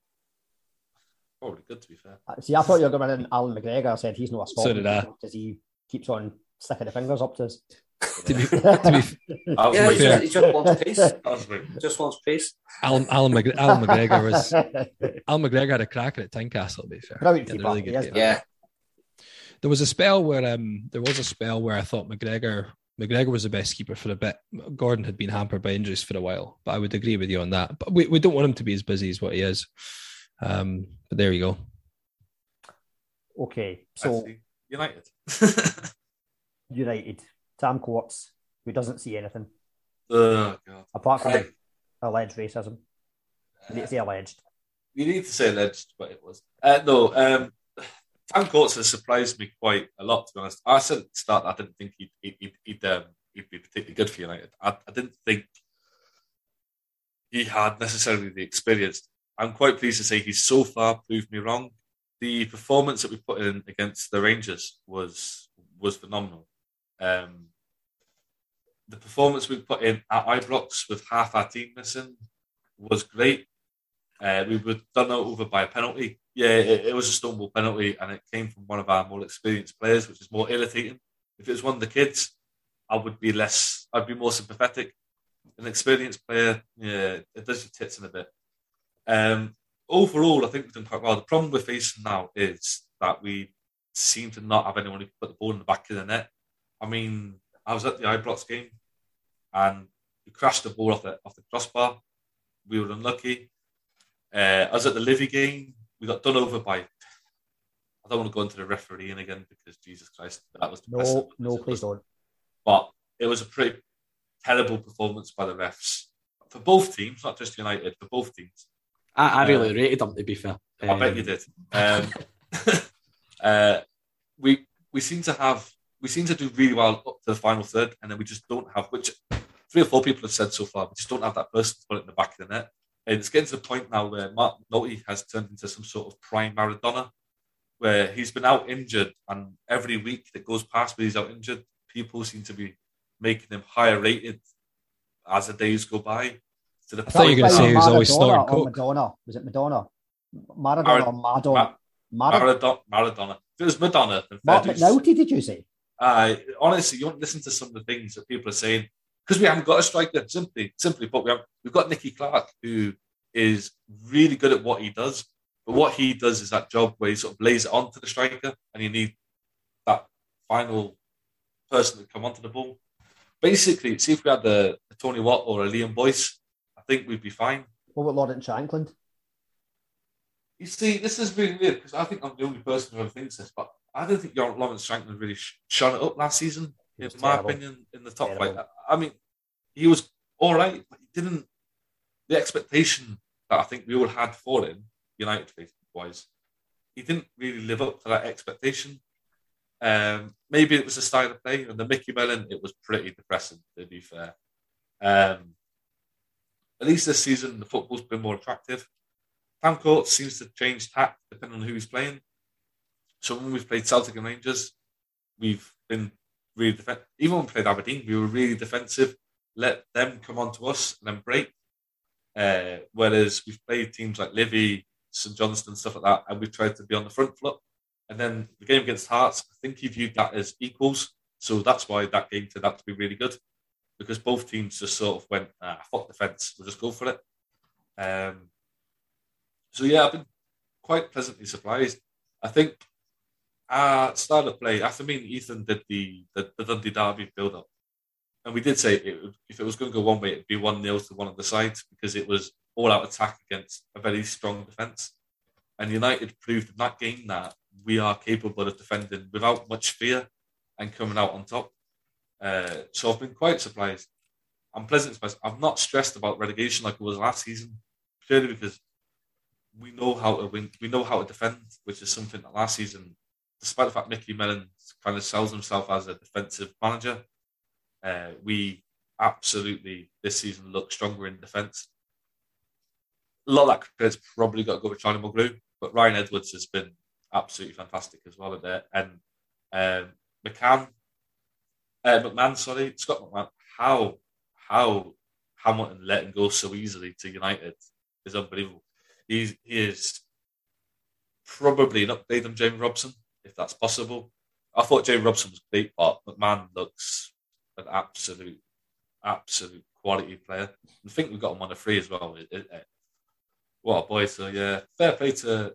Probably good to be fair. Uh, See, I thought you were going in Allan McGregor. I said he's not a So Scotland did I. because he keeps on sticking the fingers up to us. To be, to be, [LAUGHS] That was Yeah, my he fair. just, he just wants peace. That was my- Just wants peace. Alan Alan, McG- Allan McGregor was [LAUGHS] Allan McGregor had a cracker at Tynecastle. To be fair, Brilliant He had a keeper, really good is game. Yeah, There was a spell where um there was a spell where I thought McGregor McGregor was the best keeper for a bit. Gordon had been hampered by injuries for a while, but I would agree with you on that. But we, we don't want him to be as busy as what he is. Um, but there you go. okay, So so United. [LAUGHS] United, Tam Courts, who doesn't see anything oh god. apart from Right. alleged racism. You need to say alleged. You need to say alleged, but it was. Uh, no, um, Tam Courts has surprised me quite a lot, to be honest. I said at the start I didn't think he'd, he'd, he'd, he'd, um, he'd be particularly good for United. I, I didn't think he had necessarily the experience. I'm quite pleased to say he's so far proved me wrong. The performance that we put in against the Rangers was was phenomenal. Um, the performance we put in at Ibrox with half our team missing was great. Uh, we were done over by a penalty. Yeah, it, it was a stumble penalty, and it came from one of our more experienced players, which is more irritating. If it was one of the kids, I would be less. I'd be more sympathetic. An experienced player, yeah, it does your tits in a bit. Um, overall, I think we've done quite well. The problem we're facing now is that we seem to not have anyone who can put the ball in the back of the net. I mean, I was at the Ibrox game, and we crashed the ball off the off the crossbar. We were unlucky. Uh, I was at the Livi game. We got done over by. I don't want to go into the refereeing again because Jesus Christ, that was depressing. No, no, please don't. But it was a pretty terrible performance by the refs for both teams, not just United, for both teams. I, I really Uh, rated him, to be fair. I bet Um, you did. Um, [LAUGHS] uh, we we seem to have we seem to do really well up to the final third, and then we just don't have which three or four people have said so far. We just don't have that person to put it in the back of the net. And it's getting to the point now where Marc McNulty has turned into some sort of prime Maradona, where he's been out injured, and every week that goes past where he's out injured, people seem to be making him higher rated as the days go by. To the I thought you were gonna say he was always Maradona snorting coke. Madonna. Was it Madonna? Maradona Mar- or Madonna? Maradona. Maradona. Maradona. If it was Madonna, then Marc fair. McNulty, did you say? Uh, honestly, you don't listen to some of the things that people are saying because we haven't got a striker. Simply, simply put, we have we've got Nicky Clark who is really good at what he does. But what he does is that job where he sort of lays it onto the striker, and you need that final person to come onto the ball. Basically, see if we had a, a Tony Watt or a Liam Boyce, I think we'd be fine. What about Lawrence Shankland? You see, this is really weird because I think I'm the only person who ever thinks this, but I don't think Lawrence Shankland really sh- shone it up last season, in my terrible. opinion, in the top Terrible. flight. I mean, he was all right, but he didn't. The expectation that I think we all had for him, United wise, he didn't really live up to that expectation. Um, maybe it was the style of play, and the Micky Mellon, it was pretty depressing, to be fair. Um, at least this season, the football's been more attractive. Tam Court seems to change tack depending on who he's playing. So when we've played Celtic and Rangers, we've been really defensive. Even when we played Aberdeen, we were really defensive. Let them come on to us and then break. Uh, whereas we've played teams like Livi, St Johnstone, stuff like that, and we've tried to be on the front foot. And then the game against Hearts, I think he viewed that as equals. So that's why that game turned out to be really good because both teams just sort of went, ah, fuck defence, we'll just go for it. Um, so yeah, I've been quite pleasantly surprised. I think uh, start of play after me Ethan did the the, the Dundee Derby build up, and we did say it, if it was going to go one way, it'd be one nil to one of the sides because it was all out attack against a very strong defence. And United proved in that game that we are capable of defending without much fear and coming out on top. Uh, so I've been quite surprised. I'm pleasantly surprised. I'm not stressed about relegation like it was last season, purely because we know how to win. We know how to defend, which is something that last season despite the fact Micky Mellon kind of sells himself as a defensive manager, uh, we absolutely this season look stronger in defence. A lot of that credit's probably got to go to Charlie Mulgrew, but Ryan Edwards has been absolutely fantastic as well. And um, McCann, uh, McMann, sorry, Scott McMann, how how Hamilton letting go so easily to United is unbelievable. He's, he is probably an upgrade on Jamie Robson if that's possible. I thought Jamie Robson was great, but McMann looks an absolute, absolute quality player. I think we got him on a free as well. It, it, it, what a boy! So yeah, fair play to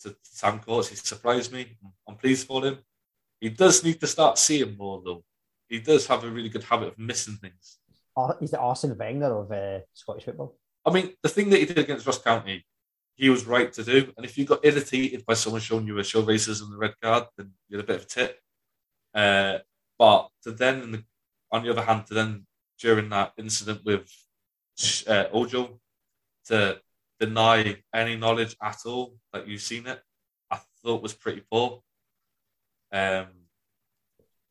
to Tam Courts. He surprised me. I'm pleased for him. He does need to start seeing more though. He does have a really good habit of missing things. He's the Arsene Wenger of uh, Scottish football. I mean, the thing that he did against Ross County he was right to do. And if you got irritated by someone showing you a show racism the red card, then you're a bit of a tit. Uh, but to then, the, on the other hand, to then during that incident with uh, Ojo, to deny any knowledge at all that you've seen it, I thought was pretty poor. Um,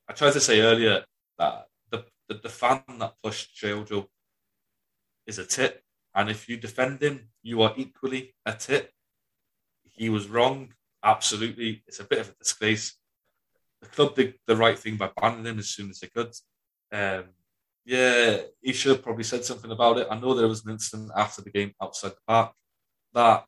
I tried to say earlier that the, the, the fan that pushed Jay Ojo is a tit and if you defend him, you are equally a tit. He was wrong. Absolutely. It's a bit of a disgrace. The club did the right thing by banning him as soon as they could. Um, yeah, he should have probably said something about it. I know there was an incident after the game outside the park that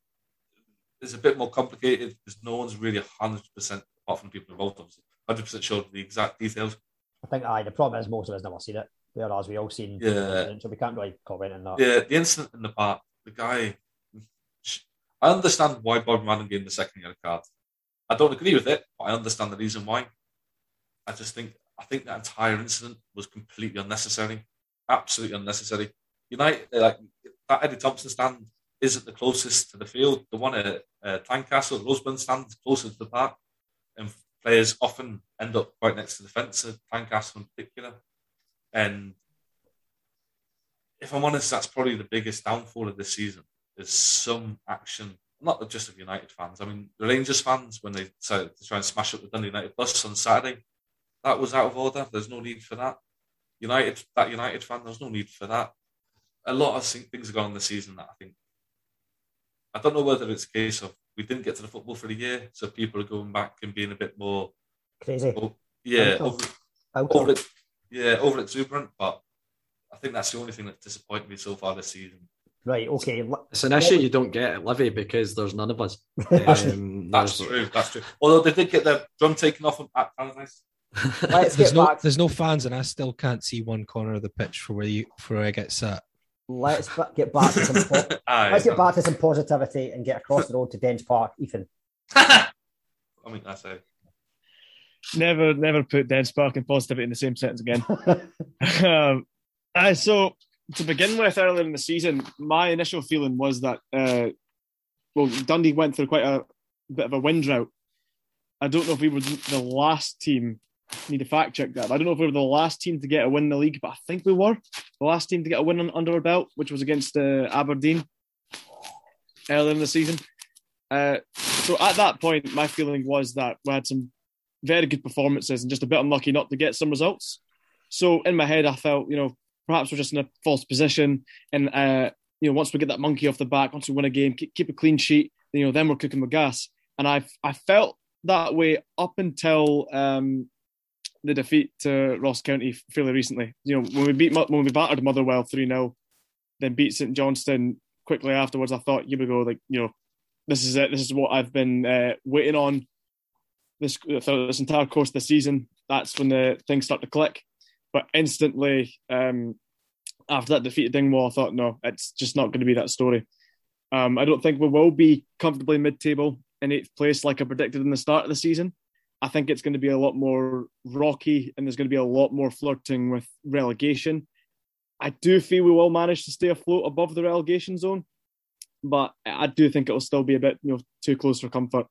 is a bit more complicated because no one's really 100%, apart from the people involved, obviously, 100% sure of the exact details. I think aye, the problem is most of us never seen it. Whereas we all seen, yeah. so we can't really comment on that. Yeah, the incident in the park, the guy. I understand why Bob Madden gave the second yellow card. I don't agree with it, but I understand the reason why. I just think I think that entire incident was completely unnecessary, absolutely unnecessary. United, like that Eddie Thompson stand isn't the closest to the field. The one at uh, Tynecastle, the Roseburn stand, is closer to the park, and players often end up right next to the fence at Tynecastle in particular. And if I'm honest, that's probably the biggest downfall of this season. Is some action, not just of United fans. I mean, the Rangers fans when they decided to try and smash up the Dundee United bus on Saturday, that was out of order. There's no need for that. United, that United fan, there's no need for that. A lot of things have gone on this season that I think. I don't know whether it's a case of we didn't get to the football for the year, so people are going back and being a bit more crazy. Yeah, over, over, yeah, over exuberant, but I think that's the only thing that's disappointed me so far this season. Right, okay. It's an issue you don't get at Livi because there's none of us. [LAUGHS] Um, that's true, that's true. Although they did get their drum taken off them at Paradise. [LAUGHS] Let's there's no, back. There's no fans, and I still can't see one corner of the pitch for where you for where I get sat. Let's get back to some. Po- [LAUGHS] let's get back to some positivity and get across the road to Dens Park, Ethan. I mean, that's a never, never put Dens Park and positivity in the same sentence again. [LAUGHS] [LAUGHS] um, uh, so to begin with, earlier in the season, my initial feeling was that uh, well, Dundee went through quite a bit of a wind drought. I don't know if we were the last team. Need to fact check that. I don't know if we were the last team to get a win in the league, but I think we were the last team to get a win under our belt, which was against uh, Aberdeen earlier in the season. Uh, so at that point, my feeling was that we had some very good performances and just a bit unlucky not to get some results. So in my head, I felt, you know, perhaps we're just in a false position and uh, you know, once we get that monkey off the back, once we win a game, keep, keep a clean sheet, you know, then we're cooking with gas. And I I felt that way up until um, the defeat to Ross County fairly recently. You know, when we beat when we battered Motherwell three 0 then beat St Johnstone quickly afterwards. I thought, here we go, like you know, this is it. This is what I've been uh, waiting on this this entire course of the season. That's when the things start to click. But instantly, um, after that defeat at Dingwall, I thought, no, it's just not going to be that story. Um, I don't think we will be comfortably mid-table in eighth place like I predicted in the start of the season. I think it's going to be a lot more rocky and there's going to be a lot more flirting with relegation. I do feel we will manage to stay afloat above the relegation zone, but I do think it will still be a bit you know too close for comfort.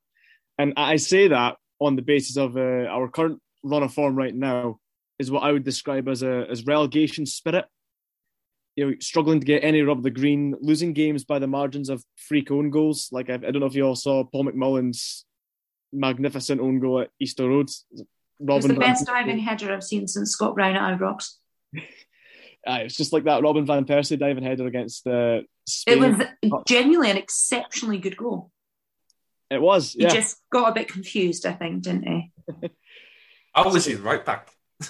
And I say that on the basis of uh, our current run of form right now is what I would describe as a as relegation spirit. You know, struggling to get any of the green, losing games by the margins of freak own goals. Like I, I don't know if you all saw Paul McMullen's magnificent own goal at Easter Road. Robin it's the best diving header I've seen since Scott Brown at Ibrox. [LAUGHS] uh, it's just like that Robin van Persie diving header against uh, It was genuinely an exceptionally good goal. It was. Yeah. He just got a bit confused, I think, didn't he? [LAUGHS] I was in right back. [LAUGHS]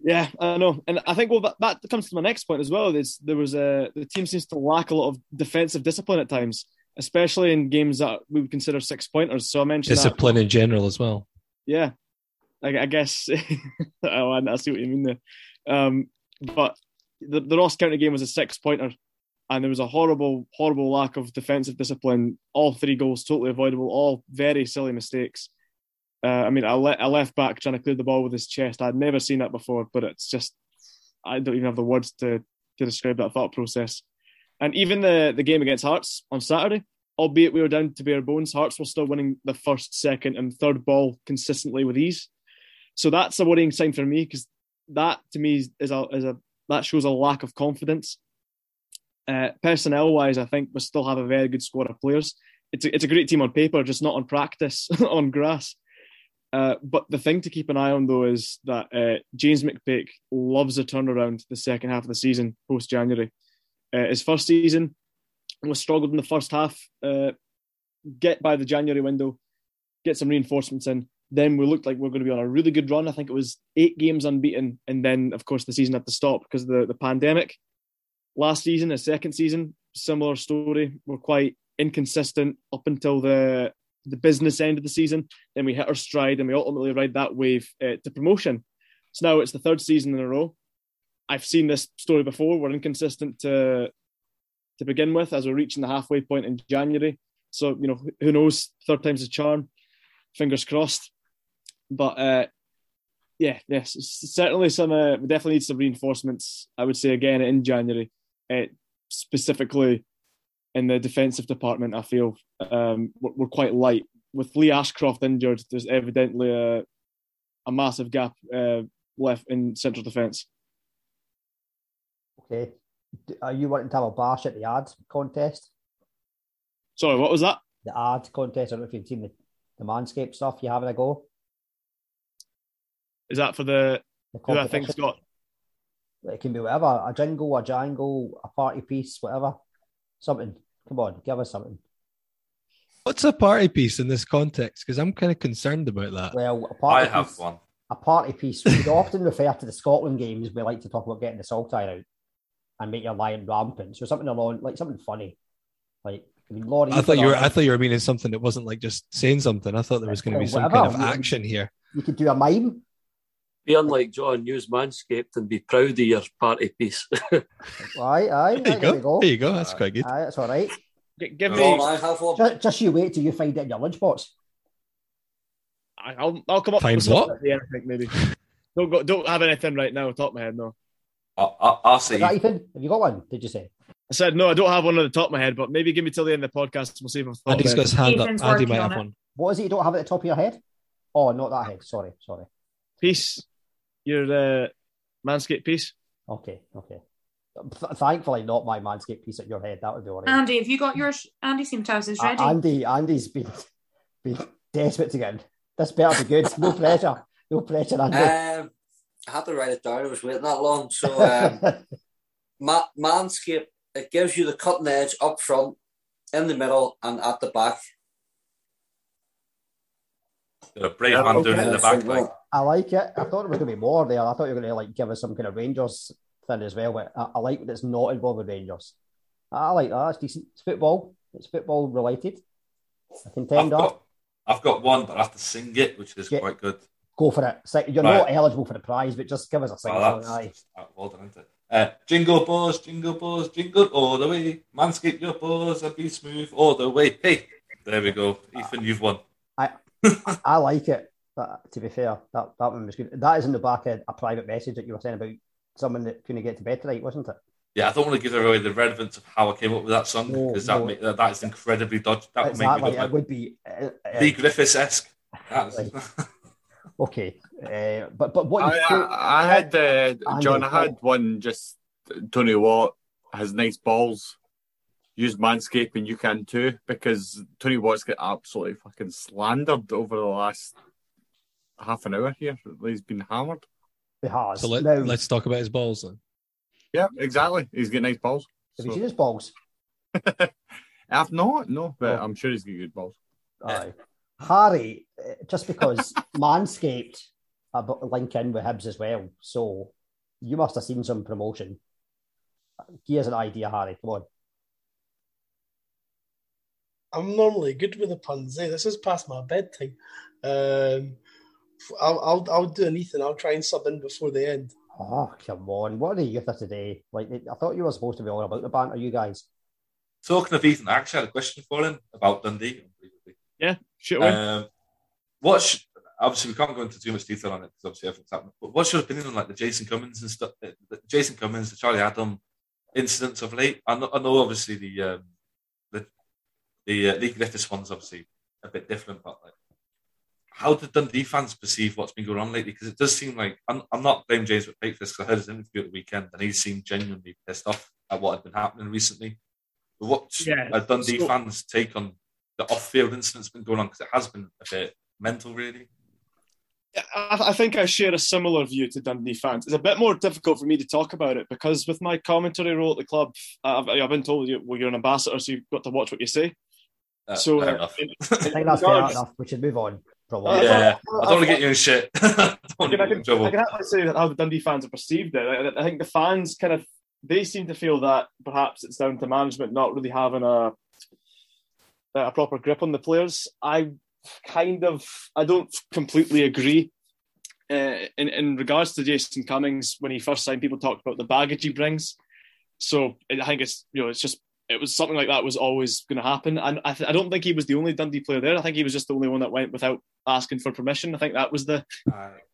yeah, I know, and I think well that, that comes to my next point as well. Is there was a the team seems to lack a lot of defensive discipline at times, especially in games that we would consider six pointers. So I mentioned discipline that. in general as well. Yeah, I, I guess. [LAUGHS] oh, I see what you mean there. Um, but the, the Ross County game was a six pointer, and there was a horrible, horrible lack of defensive discipline. All three goals totally avoidable, all very silly mistakes. Uh, I mean, I, le- left back trying to clear the ball with his chest. I'd never seen that before, but it's just I don't even have the words to to describe that thought process. And even the the game against Hearts on Saturday, albeit we were down to bare bones, Hearts were still winning the first, second, and third ball consistently with ease. So that's a worrying sign for me because that to me is a, is a that shows a lack of confidence. Uh, personnel wise, I think we still have a very good squad of players. It's a, it's a great team on paper, just not on practice [LAUGHS] on grass. Uh, but the thing to keep an eye on though is that uh, James McPake loves a turnaround the second half of the season post January. Uh, his first season was struggled in the first half. Uh, get by the January window, get some reinforcements in. Then we looked like we are going to be on a really good run. I think it was eight games unbeaten, and then of course the season had to stop because of the, the pandemic. Last season, a second season, similar story. We're quite inconsistent up until the the business end of the season. Then we hit our stride, and we ultimately ride that wave uh, to promotion. So now it's the third season in a row. I've seen this story before. We're inconsistent to to begin with, as we're reaching the halfway point in January. So you know, who knows? Third time's a charm. Fingers crossed. But uh, yeah, yes, certainly some. Uh, we definitely need some reinforcements. I would say again in January, uh, specifically in the defensive department. I feel um, we're, we're, quite light with Lee Ashcroft injured. There's evidently a a massive gap uh, left in central defence. Okay, are you wanting to have a bash at the ads contest? Sorry, what was that? The ad contest. I don't know if you've seen the, the Manscaped stuff. You having a go? Is that for the, the who I think's got? It can be whatever a jingle, a jangle, a party piece, whatever. Something. Come on, give us something. What's a party piece in this context? Because I'm kind of concerned about that. Well, a party I have piece, one. A party piece. We often refer to the Scotland games. We like to talk about getting the saltire out and make your lion rampant. So something along, like something funny, like I mean, Laurie. I thought you were. I thought you were meaning something that wasn't like just saying something. I thought there was going to be some kind of action here. You could do a mime be unlike John, use Manscaped and be proud of your party piece. [LAUGHS] aye, aye. There you, go. go. There you go. That's quite good. Aye, that's all right. G- give me. Just, just, you wait till you find it in your lunchbox. I'll, I'll come up Find with what? At the end, I think maybe. [LAUGHS] don't go, don't have anything right now. Top of my head, no. I'll, I'll see. That, Ethan? Have you got one? Did you say? I said no. I don't have one on the top of my head, but maybe give me till the end of the podcast. We'll see if I've thought. Andy's got his hand up. Andy might have one. What is it you don't have at the top of your head? Oh, not that head. Sorry, sorry. Peace your uh, Manscaped piece? Okay, okay. thankfully, not my Manscaped piece at your head. That would be all right. Andy, have you got yours? Andy seems to have his ready. Uh, Andy, Andy's been, been desperate to get in. This better be good. No pressure. No pressure, Andy. Um, I had to write it down. I was waiting that long. So, um, [LAUGHS] Ma- Manscaped it gives you the cutting edge up front, in the middle, and at the back. a brave man doing it in the back. I like it. I thought there was going to be more there. I thought you were going to like give us some kind of Rangers thing as well. But I, I like that it's not involved with Rangers. I like that. It's decent. It's football. It's football related. A contender. I've got, I've got one, but I have to sing it, which is quite good. Go for it. You're right. not eligible for the prize, but just give us a single. Well, aye. Well done, isn't it? Uh, jingle balls, jingle balls, jingle all the way. Manscape your balls and be smooth all the way. Hey, there we go. Ethan, you've won. I [LAUGHS] I like it. But to be fair, that, that one was good. That is in the back of a private message that you were saying about someone that couldn't get to bed tonight, wasn't it? Yeah, I don't want to give away the relevance of how I came up with that song No, because no. that, make, that is incredibly dodgy. That would make Exactly. me It would be uh, uh, Leigh Griffiths esque. [LAUGHS] okay. Uh, but but what you I, I, I had uh, John. I had one just Tony Watt has nice balls. Use Manscaping, you can too, because Tony Watt's got absolutely fucking slandered over the last half an hour here. He's been hammered. He has. So let, Now- let's talk about his balls then. Yeah, exactly. He's got nice balls. Have you seen his balls? [LAUGHS] I've not, no, but Oh. I'm sure he's got good balls. Aye. Harry, uh, just because [LAUGHS] Manscaped are bu- link in with Hibs as well, so you must have seen some promotion. Give us an idea, Harry. Come on. I'm normally good with the puns. Eh? This is past my bedtime. Um, I'll, I'll I'll do an Ethan. I'll try and sub in before the end. Oh, come on. What are you youth of today? Like, I thought you were supposed to be all about the banter, you guys. Talking of Ethan, I actually had a question for him about Dundee. Yeah, shoot away. Um, what's obviously we can't go into too much detail on it because obviously everything's happened. But what's your opinion on like the Jason Cummings and stuff? uh, The Jason Cummings, the Charlie Adam incidents of late. I know, I know obviously the um, the the uh, Leigh Griffiths one's obviously a bit different, but like, how did Dundee fans perceive what's been going on lately? Because it does seem like I'm, I'm not blaming James McPake for this because I heard his interview at the weekend and he seemed genuinely pissed off at what had been happening recently. But what's Yeah, a Dundee so- fans' take on the off-field incidents been going on? Because it has been a bit mental, really. I, I think I share a similar view to Dundee fans. It's a bit more difficult for me to talk about it because with my commentary role at the club, I've, I've been told you, well, you're an ambassador, so you've got to watch what you say. Uh, so fair uh, enough. in- I think that's fair enough. We should move on. Probably. Yeah, I don't want to get you in shit. [LAUGHS] I don't can, I, can. I can actually say that how the Dundee fans have perceived it. I, I think the fans kind of they seem to feel that perhaps it's down to management not really having a a proper grip on the players. I kind of I don't completely agree. Uh, in in regards to Jason Cummings, when he first signed, people talked about the baggage he brings. So I think it's you know it's just it was something like that was always going to happen, and I, th- I don't think he was the only Dundee player there. I think he was just the only one that went without asking for permission. I think that was the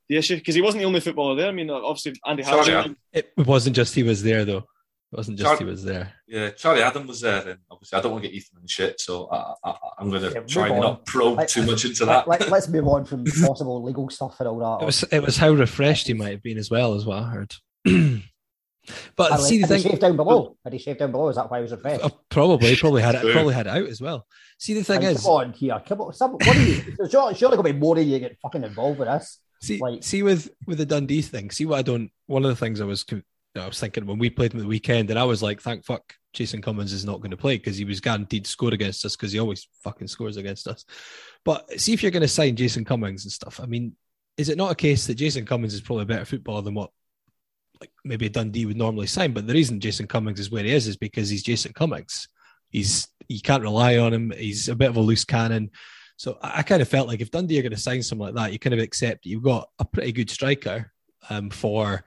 the issue because he wasn't the only footballer there. I mean, obviously Andy Sorry, Harrison. It wasn't just he was there though. It wasn't just Char- he was there. Yeah, Charlie Adam was there, and obviously I don't want to get Ethan in shit, so I, I, I'm going to Yeah, try and on. not probe Let- too much into that. let, let's move on from possible legal stuff and all that. It was it was how refreshed he might have been as well, as what I heard. [CLEARS THROAT] but Had see he- the had he thing, shaved down below? Had he shaved down below? Is that why he was refreshed? uh, probably probably had it probably had it out as well. See the thing And is, come on here, come on. Some, what are you? [LAUGHS] Surely, surely going to be more of you get fucking involved with this. See, Like- see with with the Dundee thing. See what I don't. One of the things I was I was thinking when we played him the weekend, and I was like, thank fuck, Jason Cummings is not going to play because he was guaranteed to score against us because he always fucking scores against us. But see if you're going to sign Jason Cummings and stuff. I mean, is it not a case that Jason Cummings is probably a better footballer than what like maybe a Dundee would normally sign? But the reason Jason Cummings is where he is is because he's Jason Cummings. He's you can't rely on him. He's a bit of a loose cannon. So I, I kind of felt like if Dundee are going to sign someone like that, you kind of accept you've got a pretty good striker um, for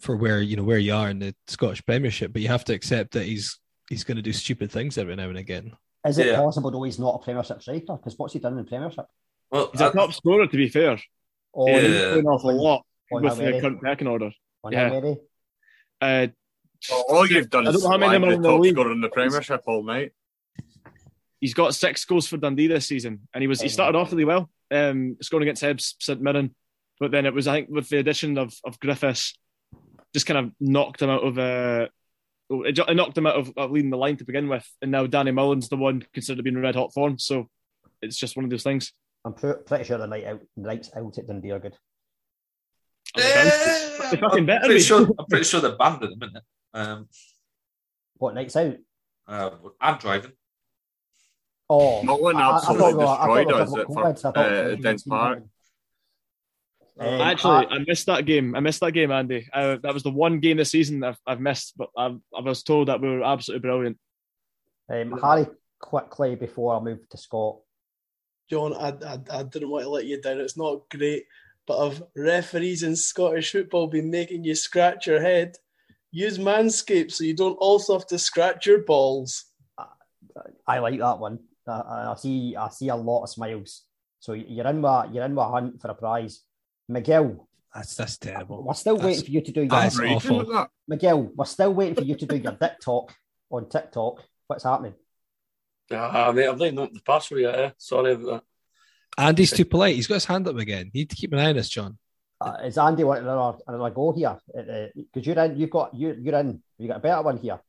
for where you know where you are in the Scottish Premiership, but you have to accept that he's he's going to do stupid things every now and again. Is it Yeah. possible though he's not a Premiership striker? Because what's he done in the Premiership? Well, He's a top scorer, to be fair. Oh, Yeah. He's he's doing an awful lot on with the many? current pecking order. On yeah. how many? Uh, All you've done I is don't how many slag of them are the in the top league. scorer in the Premiership all night. he's got six goals for Dundee this season, and he was he started off really well, um, scoring against Hibs, St Mirren, but then it was I think with the addition of of Griffiths, just kind of knocked him out of uh, it knocked him out of, of leading the line to begin with, and now Danny Mullen's the one considered to be in red hot form, so it's just one of those things. I'm pre- pretty sure the night out, the nights out at Dundee are good. They fucking I'm pretty sure. [LAUGHS] I'm pretty sure they're banned at the minute. Um, What nights out? Uh, I'm driving. Oh, Mullen I- I- I absolutely thought we were- I destroyed us at about for, Collins. I uh, it Dens Park. Um, Actually, I- I missed that game. I missed that game, Andy. Uh, that was the one game this season I've, I've missed, but I've, I was told that we were absolutely brilliant. Um, Harry, quickly before I move to Scott. John, I, I, I didn't want to let you down. It's not great, but have referees in Scottish football been making you scratch your head? Use Manscaped so you don't also have to scratch your balls. I like that one. Uh, I see. I see a lot of smiles. So you're in with you're in with a hunt for a prize. Miguel, That's that's terrible. we're still That's- waiting for you to do your that's awful. Miguel, we're still waiting for you to do your dick talk on TikTok. What's happening? Ah, mate, I've not the password yet. Eh? Sorry about that. Andy's too polite. He's got his hand up again. You need to keep an eye on this, John. Uh, is Andy wanting another, another go here? Because you're in. You've got you. You're in. You got a better one here.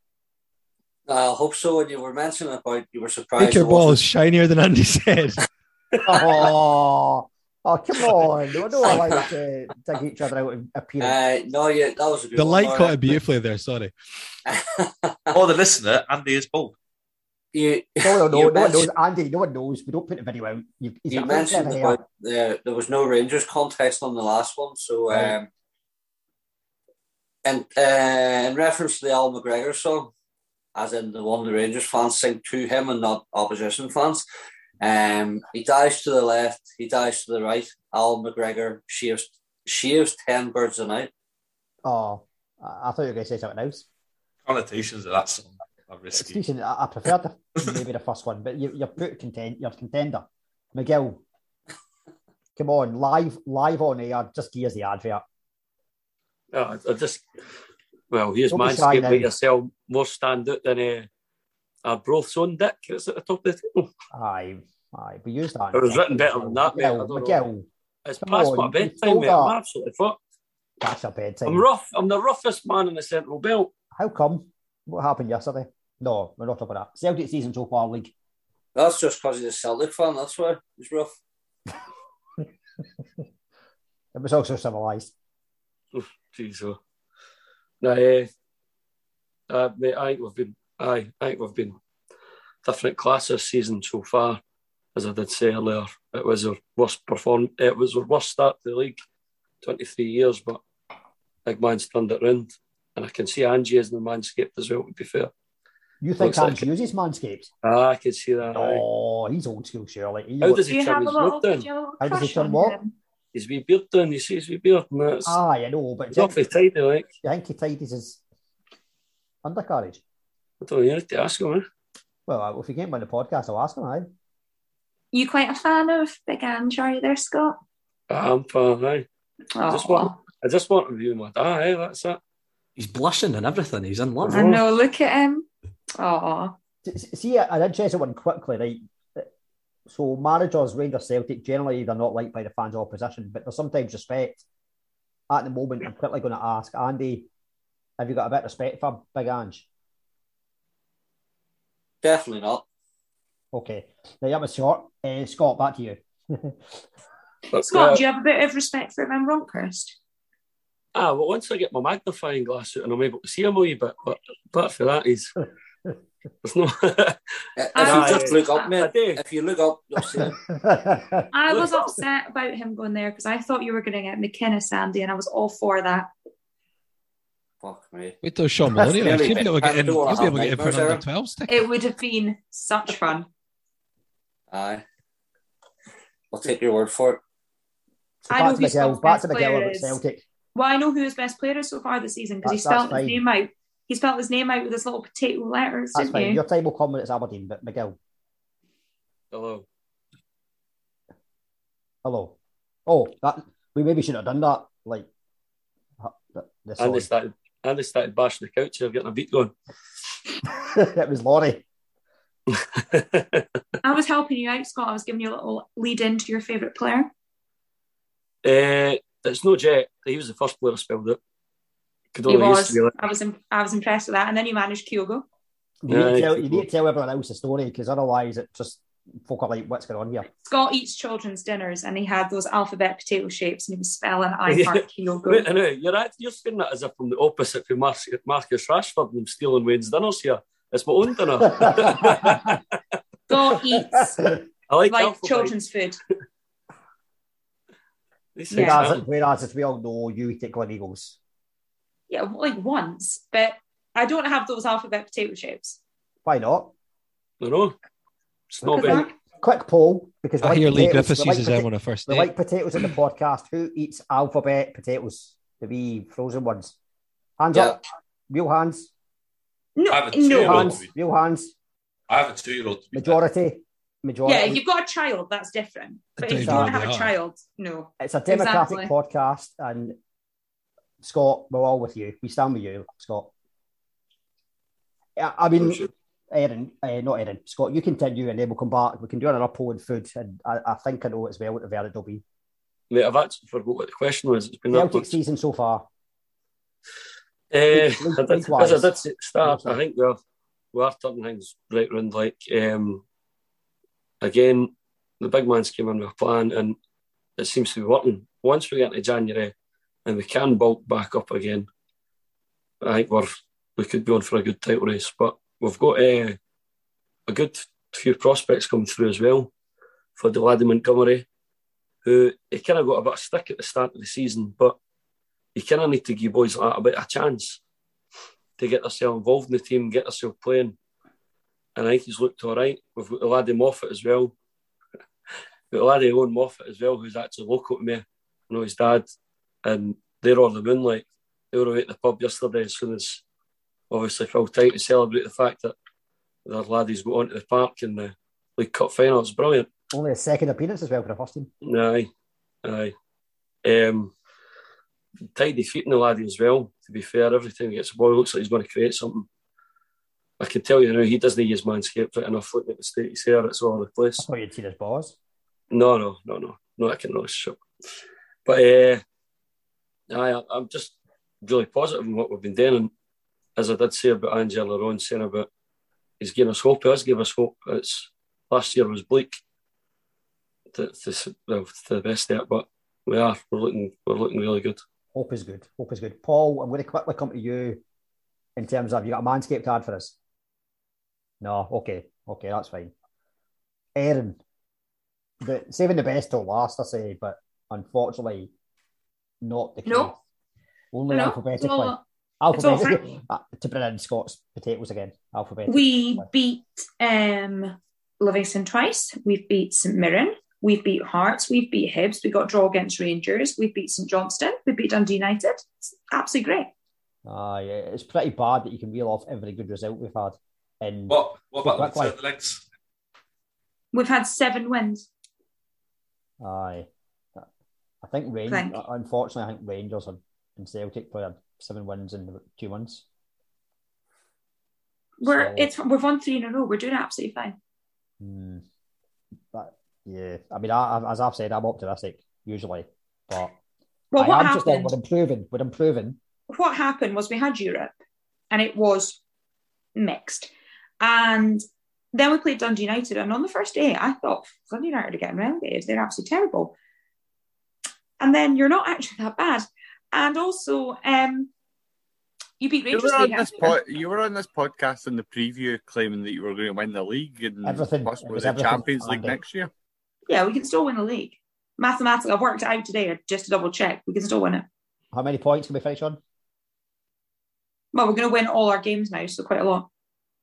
I hope so. And you were mentioning about you were I surprised. think your it ball is shinier than Andy's head. [LAUGHS] oh, oh, come on! No, no, I like to [LAUGHS] dig each other out of appearance. Uh, no, yeah, that was a good the one, light caught it beautifully there. Sorry. [LAUGHS] Oh, the listener, Andy is bald. You, no, no, no, you no one knows. Andy, no one knows. We don't put the video out. You, you got a full set mentioned of about the, there was no Rangers contest on the last one, so Right. um, and uh, in reference to the Al McGregor song, as in the one the Rangers fans sing to him and not opposition fans. Um, he dives to the left, he dives to the right. Al McGregor shaves shaves ten birds a night. Oh, I I thought you were going to say something else. Connotations of that song are It's risky. I, I prefer the, maybe the first one, but you, you're put content. You're contender, Miguel. Come on, live, live on air. Just give us the advert. Yeah, I, just well, here's Don't Manscaped make yourself more stand out than uh, a broth's own dick. It's at the top of the table. Aye, aye. We use that. It was written better than that, mate. Don't know. Miguel. It's past on, my bedtime, mate. I'm absolutely fucked. That's a bedtime. I'm rough. I'm the roughest man in the central belt. How come? What happened yesterday? No, we're not talking about that. Celtic season so far, league. That's just because he's a Celtic fan. That's why he's rough. [LAUGHS] It was also civilised. Jeez, oh. No, eh, uh, mate, I think we've been, aye, I think we've been different class this season so far. As I did say earlier, it was our worst perform. It was our worst start to the league, twenty three years. But big man's turned it round, and I can see Angie as the manscaped as well. To be fair, You think Looks like Ange uses Manscaped? ah, I can see that. aye. Oh, he's old school, surely. He How looks- does he trim his beard down? How does he trim what? His wee beard down. You see his wee beard, and that's Aye, I know, but it's awfully tidy. Like you think he tidies his undercarriage? I don't know. You need to ask him. Eh? Well, if he came on the podcast, I'll ask him. Aye. You quite a fan of Big Ange, are you there, Scott? I'm fine. Aye. I just want. I just want to view my dad. Aye, that's it. He's blushing and everything. He's in love. I know, look at him. Oh, See, an interesting one quickly, right? So managers, Rangers, Celtic, generally they're not liked by the fans of opposition, but there's sometimes respect. At the moment, I'm quickly going to ask Andy, have you got a bit of respect for Big Ange? Definitely not. Okay, now that was short. Uh, Scott, back to you. [LAUGHS] Scott, do you have a bit of respect for him van Bronckhorst? Ah, well, once I get my magnifying glass out and I'm able to see him a wee bit, but apart from that, he's [LAUGHS] there's no. If Aye. you just look up, I mate, if you look up, you'll see. [LAUGHS] I was upset about him going there because I thought you were going to get McInnes, Andy, and I was all for that. Fuck me. Wait till Shaun Maloney. That's You'll be able to get in. really You'll be able to get in for an Nightmares, under 12 stick. It would have been such fun. Aye. I'll take your word for it. I know back to who Miguel, back to best Miguel player. Celtic. Well, I know who his best player is so far this season because he That's- that's spelled his name out. He spelled his name out with his little potato letters, That's didn't fine. you? Your table comment is Aberdeen, but Miguel, Hello. hello. Oh, that we maybe should have done that. Like, the, the And they started. And they started bashing the couch. They're getting a beat going. [LAUGHS] it was Laurie. [LAUGHS] I was helping you out, Scott. I was giving you a little lead into your favourite player. Uh, it's no Jet. He was the first player I spelled it. Could He only used was. be like, I was. im- I was impressed with that. And then you managed Kyogo. You, need, to tell, you need to tell everyone else the story because otherwise it just folk are like, what's going on here? Scott eats children's dinners and he had those alphabet potato shapes and he was spelling I Heart Kyogo. Wait, I know, you're, act- you're saying that as if I'm the opposite from Mar- Marcus Rashford and I'm stealing Wayne's dinners here. It's my own dinner. [LAUGHS] Scott eats I like, like children's food. These Yeah. Whereas, whereas, as we all know, you eat at Gleneagles. Yeah, like once, but I don't have those alphabet potato chips. Why not? I know. It's not Because. Quick poll because I like hear Leigh Griffiths we like uses them on a first We date. like potatoes in the podcast. Who eats alphabet potatoes? The wee frozen ones. Hands Yeah. up. Real hands. No, I have a Real hands. Real hands. I have a two-year-old. Majority. Majority. Yeah, if you've got a child, that's different. But if you don't don't have a child, no. It's a democratic Exactly. podcast, and Scott, we're all with you. We stand with you, Scott. Yeah, I mean, Aaron, uh, not Aaron, Scott, you continue, and then we'll come back. We can do another poll on food, and I, I think I know as well what the verdict will be. Mate, I've actually forgot what the question was. It's been Celtic season so far. Uh, League- I did, I did say at the start, I think we're we are turning things right round. Like um, again, the big man's came in with a plan, and it seems to be working. Once we get into January and we can bulk back up again, I think we're we could be on for a good title race. But we've got uh, a good few prospects coming through as well for the lad in Montgomery, who he kind of got a bit of stick at the start of the season, but you kind of need to give boys like a bit of a chance to get themselves involved in the team, get themselves playing. And I think he's looked all right. We've got the laddie Moffat as well. [LAUGHS] We've got the laddie Owen Moffat as well, who's actually local to me. I know his dad. And they're on the moonlight. They were away at the pub yesterday as soon as obviously full time to celebrate the fact that their laddies got onto the park in the League Cup final. It's brilliant. Only a second appearance as well for the first team. Aye, aye. Um, tidy feet in the laddie as well. To be fair, every time he gets a ball, looks like he's going to create something. I can tell you now, he doesn't use manscaped right enough. Looking at the state he's here, it's all over the place. I thought you'd seen his balls. No, no, no, no, no. I can know shit. But uh, aye, I'm just really positive in what we've been doing. And as I did say about Angela Ron saying about he's given us hope. He has given us hope. It's last year was bleak. To, to, well, to the best it, but we are. We're looking. We're looking really good. Hope is good. Hope is good. Paul, I'm going to quickly come to you in terms of you got a manscaped card for us. No, okay, okay, that's fine. Aaron, the, saving the best till last, I say, but unfortunately, not the case. No. Only No, alphabetically. it's all- it's alphabetically. Uh, [LAUGHS] to bring in Scott's potatoes again. Alphabetically. We beat um, Livingston twice. We've beat St Mirren. We've beat Hearts. We've beat Hibs. We got draw against Rangers. We've beat St Johnstone. We beat Dundee United. It's absolutely great. Ah, yeah, it's pretty bad that you can reel off every good result we've had. And What, what about the Quickly. legs? We've had seven wins. Aye. I think Rangers, Thank- unfortunately, I think Rangers and, and Celtic probably had seven wins in two months. We're So- it's we've won three in a row. We're doing absolutely fine. Hmm. But yeah, I mean, I, as I've said, I'm optimistic usually, but Well, I what am just happened? we're improving. We're improving. what happened was we had Europe and it was mixed. And then we played Dundee United. And on the first day, I thought Dundee United are getting relegated. They're absolutely terrible. And then you're not actually that bad. And also, um, you beat You Rangers. were, on this po- you were on this podcast in the preview claiming that you were going to win the league and Everything. It possibly was the everything, Champions League Andy. next year. Yeah, we can still win the league. Mathematically, I've worked it out today just to double check. We can still win it. How many points can we finish on? Well, we're going to win all our games now, so quite a lot.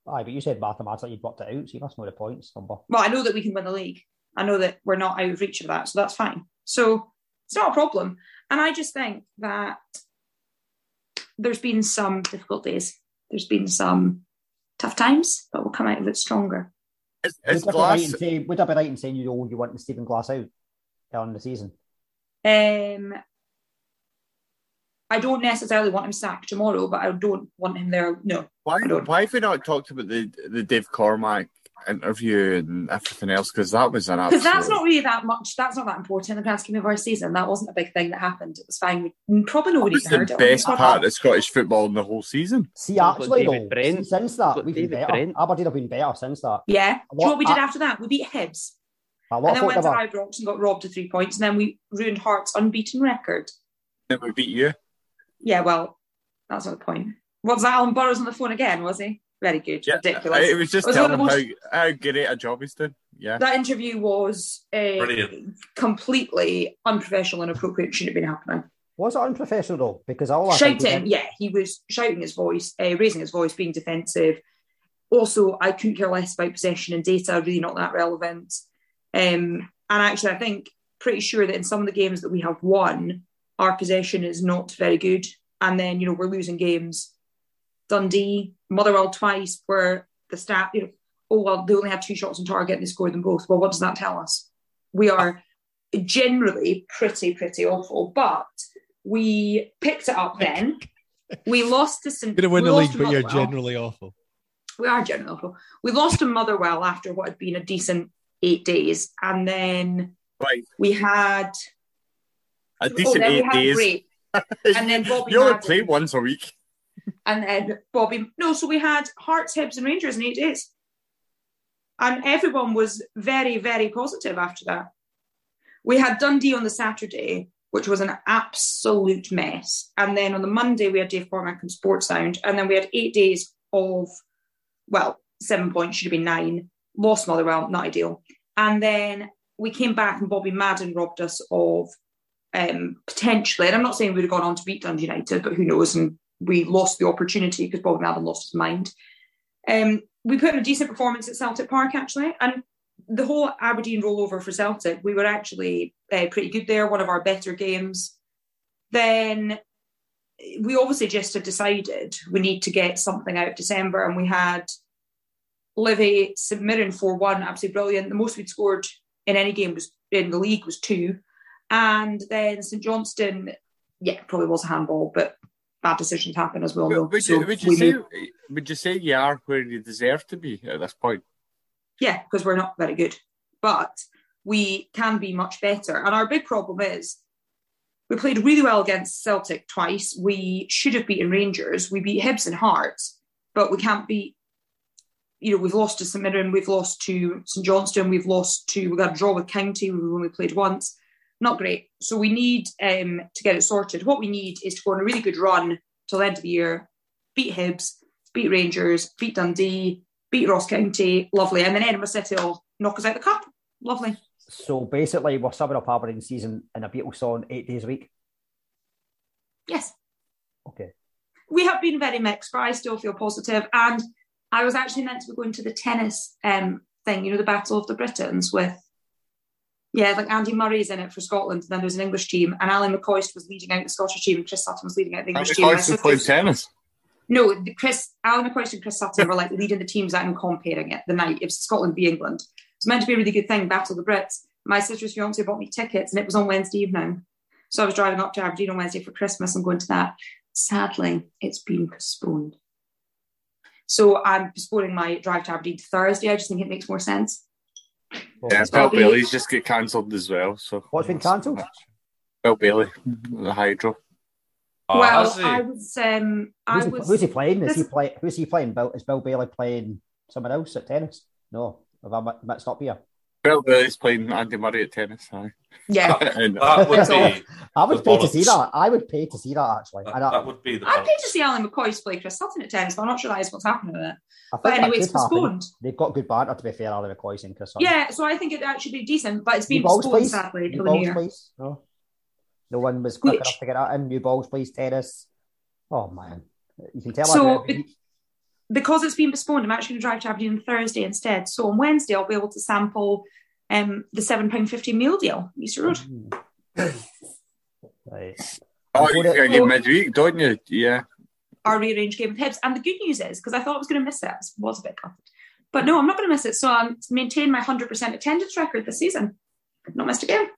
Aye, but you said mathematically you'd worked it out, so you must know the points number. Well, I know that we can win the league. I know that we're not out of reach of that, so that's fine. So it's not a problem. And I just think that there's been some difficult days. There's been some tough times, but we'll come out of it stronger. Is, Would is I, be right in say, would I be right in saying you know you want Stephen Glass out early in the season? Um, I don't necessarily want him sacked tomorrow, but I don't want him there. No, why, don't. why have we not talked about the the Dave Cormack interview and everything else because that was an Because absolute. that's not really that much. That's not that important in the grand scheme of our season. That wasn't a big thing that happened. It was fine. We, probably That nobody was heard the it. on best the part of Scottish football in the whole season. See, actually, David though, see, since that, we've been better. Brent. Aberdeen have been better since that. Yeah. Do you know what we did a- after that? We beat Hibs. A And then went folk to have Ibrox and got robbed of three points. And then we ruined Hearts' unbeaten record. Then we beat you. Yeah, well, that's not the point. Was that Alan Burrows on the phone again, was he? Very good. Ridiculous. It was just one of telling the him most- how, how great a job he's doing. Yeah. That interview was uh, Brilliant. completely unprofessional and inappropriate. Shouldn't have been happening. Was it unprofessional though? Because all I think shouting, was- yeah, he was shouting his voice, uh, raising his voice, being defensive. Also, I couldn't care less about possession and data, really not that relevant. Um, and actually, I think pretty sure that in some of the games that we have won, our possession is not very good. And then, you know, we're losing games. Dundee, Motherwell twice, where the stat, you know, oh, well, they only had two shots on target and they scored them both. Well, what does that tell us? We are generally pretty, pretty awful. But we picked it up then. We lost to St. [LAUGHS] Going to win the league, but you're generally awful. We are generally awful. We lost to Motherwell after what had been a decent eight days. And then Right. we had A oh, decent then we eight days. [LAUGHS] and then Bobby you only Madden. play once a week. And then Bobby, no, so we had Hearts, Hibs, and Rangers in eight days. And everyone was very, very positive after that. We had Dundee on the Saturday, which was an absolute mess. And then on the Monday, we had Dave Cormack and Sportsound. And then we had eight days of, well, seven points, should have been nine. Lost Motherwell, not ideal. And then we came back and Bobby Madden robbed us of um, potentially, and I'm not saying we would have gone on to beat Dundee United, but who knows? And we lost the opportunity because Bobby Madden lost his mind. Um, we put in a decent performance at Celtic Park actually, and the whole Aberdeen rollover for Celtic, we were actually uh, pretty good there. One of our better games. Then we obviously just had decided we need to get something out of December, and we had Livi Mirren four one, absolutely brilliant. The most we'd scored in any game was in the league was two, and then St Johnstone, yeah, probably was a handball, but bad decisions happen as well. Would So you, would you we say would you say you are where you deserve to be at this point? Yeah, because we're not very good. But we can be much better. And our big problem is we played really well against Celtic twice. We should have beaten Rangers. We beat Hibs and Hearts, but we can't beat. You know, we've lost to St Mirren, we've lost to St Johnstone, we've lost to, we got a draw with County, we've only played once. Not great. So we need um, to get it sorted. What we need is to go on a really good run till the end of the year, beat Hibs, beat Rangers, beat Dundee, beat Ross County, lovely. And then Edinburgh City will knock us out the cup. Lovely. So basically, we're summing up Aberdeen season in a Beatles song eight days a week. Yes. Okay. We have been very mixed, but I still feel positive. And I was actually meant to be going to the tennis um, thing, you know, the Battle of the Britons with, yeah, like Andy Murray's in it for Scotland. And then there's an English team, and Alan McCoist was leading out the Scottish team, and Chris Sutton was leading out the English team. I playing tennis? No, the Chris Alan McCoist and Chris Sutton were like leading the teams out and comparing it the night. It was Scotland v England. It's meant to be a really good thing, Battle of the Brits. My sister's fiance bought me tickets and it was on Wednesday evening. So I was driving up to Aberdeen on Wednesday for Christmas and going to that. Sadly, it's been postponed. So I'm postponing my drive to Aberdeen to Thursday. I just think it makes more sense. Yeah, So Bill Bailey's just get cancelled as well. So what's been cancelled? Bill Bailey, the Hydro. well, I was um I Who's he, was who's he playing? Is he this- play? Who's he playing? Bill, is Bill Bailey playing someone else at tennis? No, have I mi- mixed up here? Bill Bailey's playing Andy Murray at tennis. Aye. Yeah. [LAUGHS] And- That would [LAUGHS] be. I would the pay to see that. I would pay to see that actually. That, I, that would be the. I'd pay to see Alan McCoist play Chris Sutton at tennis, but I'm not sure that is what's happening with it. But anyway, it's could happen. postponed. They've got good banter to be fair, Alan McCoy and Chris. Sutton. Yeah, so I think it actually be decent, but it's been balls, postponed please. sadly New till the balls, new year. please. No, no one was quick Which- enough to get out in. New balls, please. Tennis. Oh man, you can tell. So I, be- because it's been postponed, I'm actually going to drive to Aberdeen on Thursday instead. So on Wednesday, I'll be able to sample um, the seven pound fifty meal deal, Easter Road. right. Oh, you got your midweek, don't you? Yeah. Our rearranged game with Hibs. And the good news is, because I thought I was going to miss it, I was a bit gutted. But no, I'm not going to miss it. So I'm maintain my 100% attendance record this season. Not missed a game.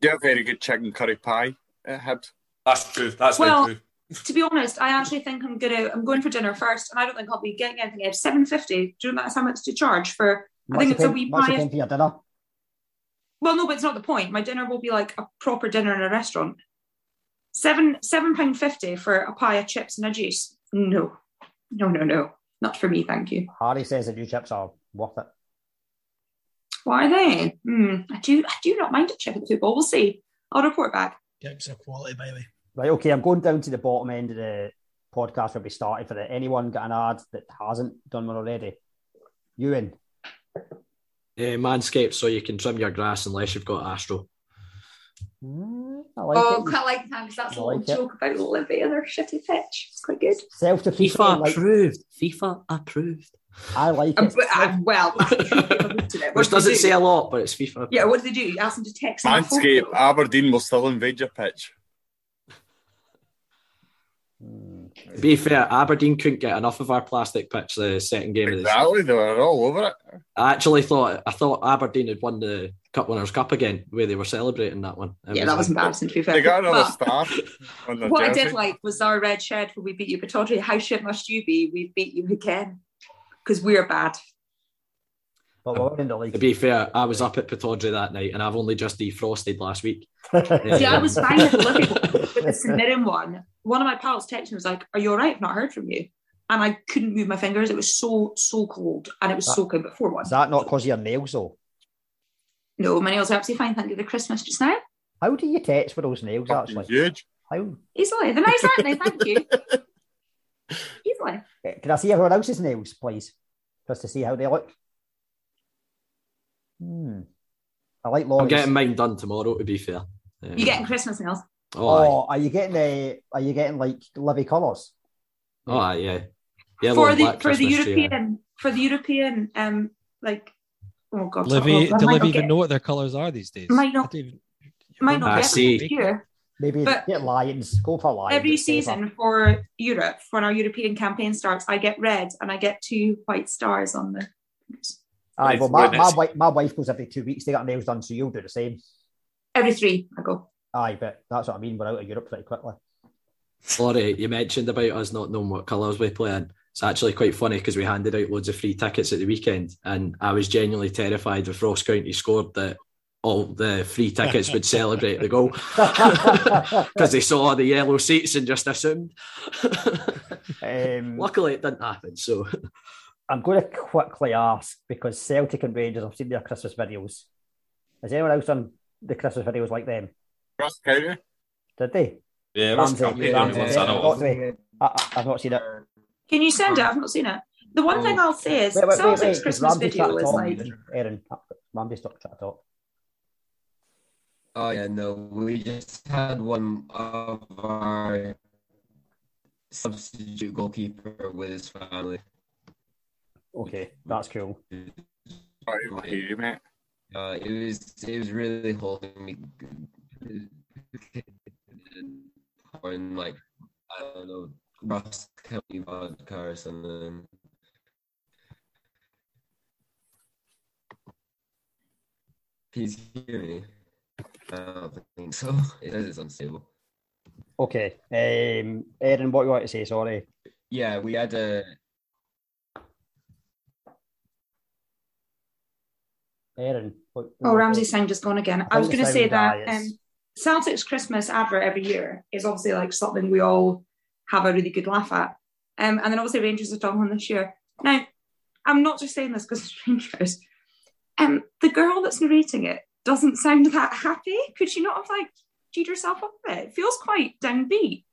You have very good chicken curry pie at Hibs. That's true. That's well, very true. To be honest, I actually think I'm gonna I'm going for dinner first, and I don't think I'll be getting anything. At seven fifty. Do you know that's how much to charge for I think it's a wee much you pie. paying for your dinner. Well, no, but it's not the point. My dinner will be like a proper dinner in a restaurant. Seven seven pound fifty for a pie of chips and a juice. No, no, no, no, not for me. Thank you. Harry says that new chips are worth it. Why are they? Hmm. I do. I do not mind a chip at football. We'll see. I'll report back. Chips are quality, by the way. Right, okay, I'm going down to the bottom end of the podcast where we started for it. Anyone got an ad that hasn't done one already? Ewan. Uh, Manscaped, so you can trim your grass unless you've got Astro. I like oh, it. quite like that because that's I a little like it. joke about Livi and their shitty pitch. It's quite good. Self to FIFA like, approved. FIFA approved. I like Um, it. but, uh, well, that's [LAUGHS] true. I've looked at it. What Which doesn't do? say a lot, but it's FIFA. Yeah, what do they do? You ask them to text them a. Manscaped, Aberdeen will still invade your pitch. Be fair, Aberdeen couldn't get enough of our plastic pitch the second game of the Exactly, they were all over it. I actually thought I thought Aberdeen had won the Cup Winners' Cup again, where they were celebrating that one. It Yeah, that was embarrassing to be fair. They got another But star on their what I did like was our red shed where we beat you, but Audrey, how shit must you be? We beat you again because we're bad. But we're in the league. To be fair, I was up at Pittodrie that night, and I've only just defrosted last week. [LAUGHS] See, I was fine with the Livi but the St one. One of my pals texted me was like, "Are you all right? I've not heard from you." And I couldn't move my fingers. It was so so cold, and it was That- soaking before one. Is that not because your nails, though? No, my nails are absolutely fine. Thank you. The Christmas just now. How do you text with those nails, actually? Huge. How? Easily. They're nice, aren't they? Thank you. [LAUGHS] Easily. Eh, Can I see everyone else's nails, please? Just to see how they look. Hmm. I like long. I'm getting mine done tomorrow. To be fair, Um, You getting Christmas nails? Oh. Oh, are you getting the? Are you getting like Livi colours? oh, aye, yeah. Yellow for the black for the Christmas tree. European for the European um like oh god Livi, oh, I do might Livi even get- know what their colours are these days? might not I don't even- might not I get see. them here. Maybe But- get Lions. Go for Lions. Every It's safer. season for Europe, when our European campaign starts, I get red and I get two white stars on the. Aye, well, Nice, my, my, wife, my wife goes every two weeks They got nails done, so you'll do the same. Every three, I go. Aye, but that's what I mean. We're out of Europe pretty quickly. Sorry, you mentioned about us not knowing what colours we play in. It's actually quite funny because we handed out loads of free tickets at the weekend, and I was genuinely terrified if Ross County scored that all the free tickets would celebrate the goal [LAUGHS] because they saw the yellow seats and just assumed. Um, [LAUGHS] Luckily, it didn't happen. So I'm going to quickly ask because Celtic and Rangers, I've seen their Christmas videos. Has anyone else done the Christmas videos like them? Ross County. Did they? Yeah, Ross County, Ramsey, yeah, yeah, I know. got to- I, I- I've not seen it. Can you send it? I've not seen it. The one thing I'll say is Wait, wait, wait, Celtic's wait. Is Christmas Ramsey video trying is like Aaron, Ramsey's not trying to talk. Oh yeah, no, we just had one of our substitute goalkeeper with his family. Okay, that's cool. Right, I hear you, mate. Uh, it was it was really holding me. Pouring like I don't know, Ross County vodka or something. Can you hear me? I don't think so. It says it's unstable. Okay. Um, Aaron, what you want to say? Sorry. Yeah, we had a Aaron. What, Oh, Ramsey's sound just gone again. I was going to say that um, Celtic's Christmas advert every year is obviously like something we all have a really good laugh at. Um, and then obviously Rangers have done one this year. Now, I'm not just saying this because it's [LAUGHS] Rangers. Um, the girl that's narrating it doesn't sound that happy. Could she not have like G'd herself up a bit? It feels quite downbeat.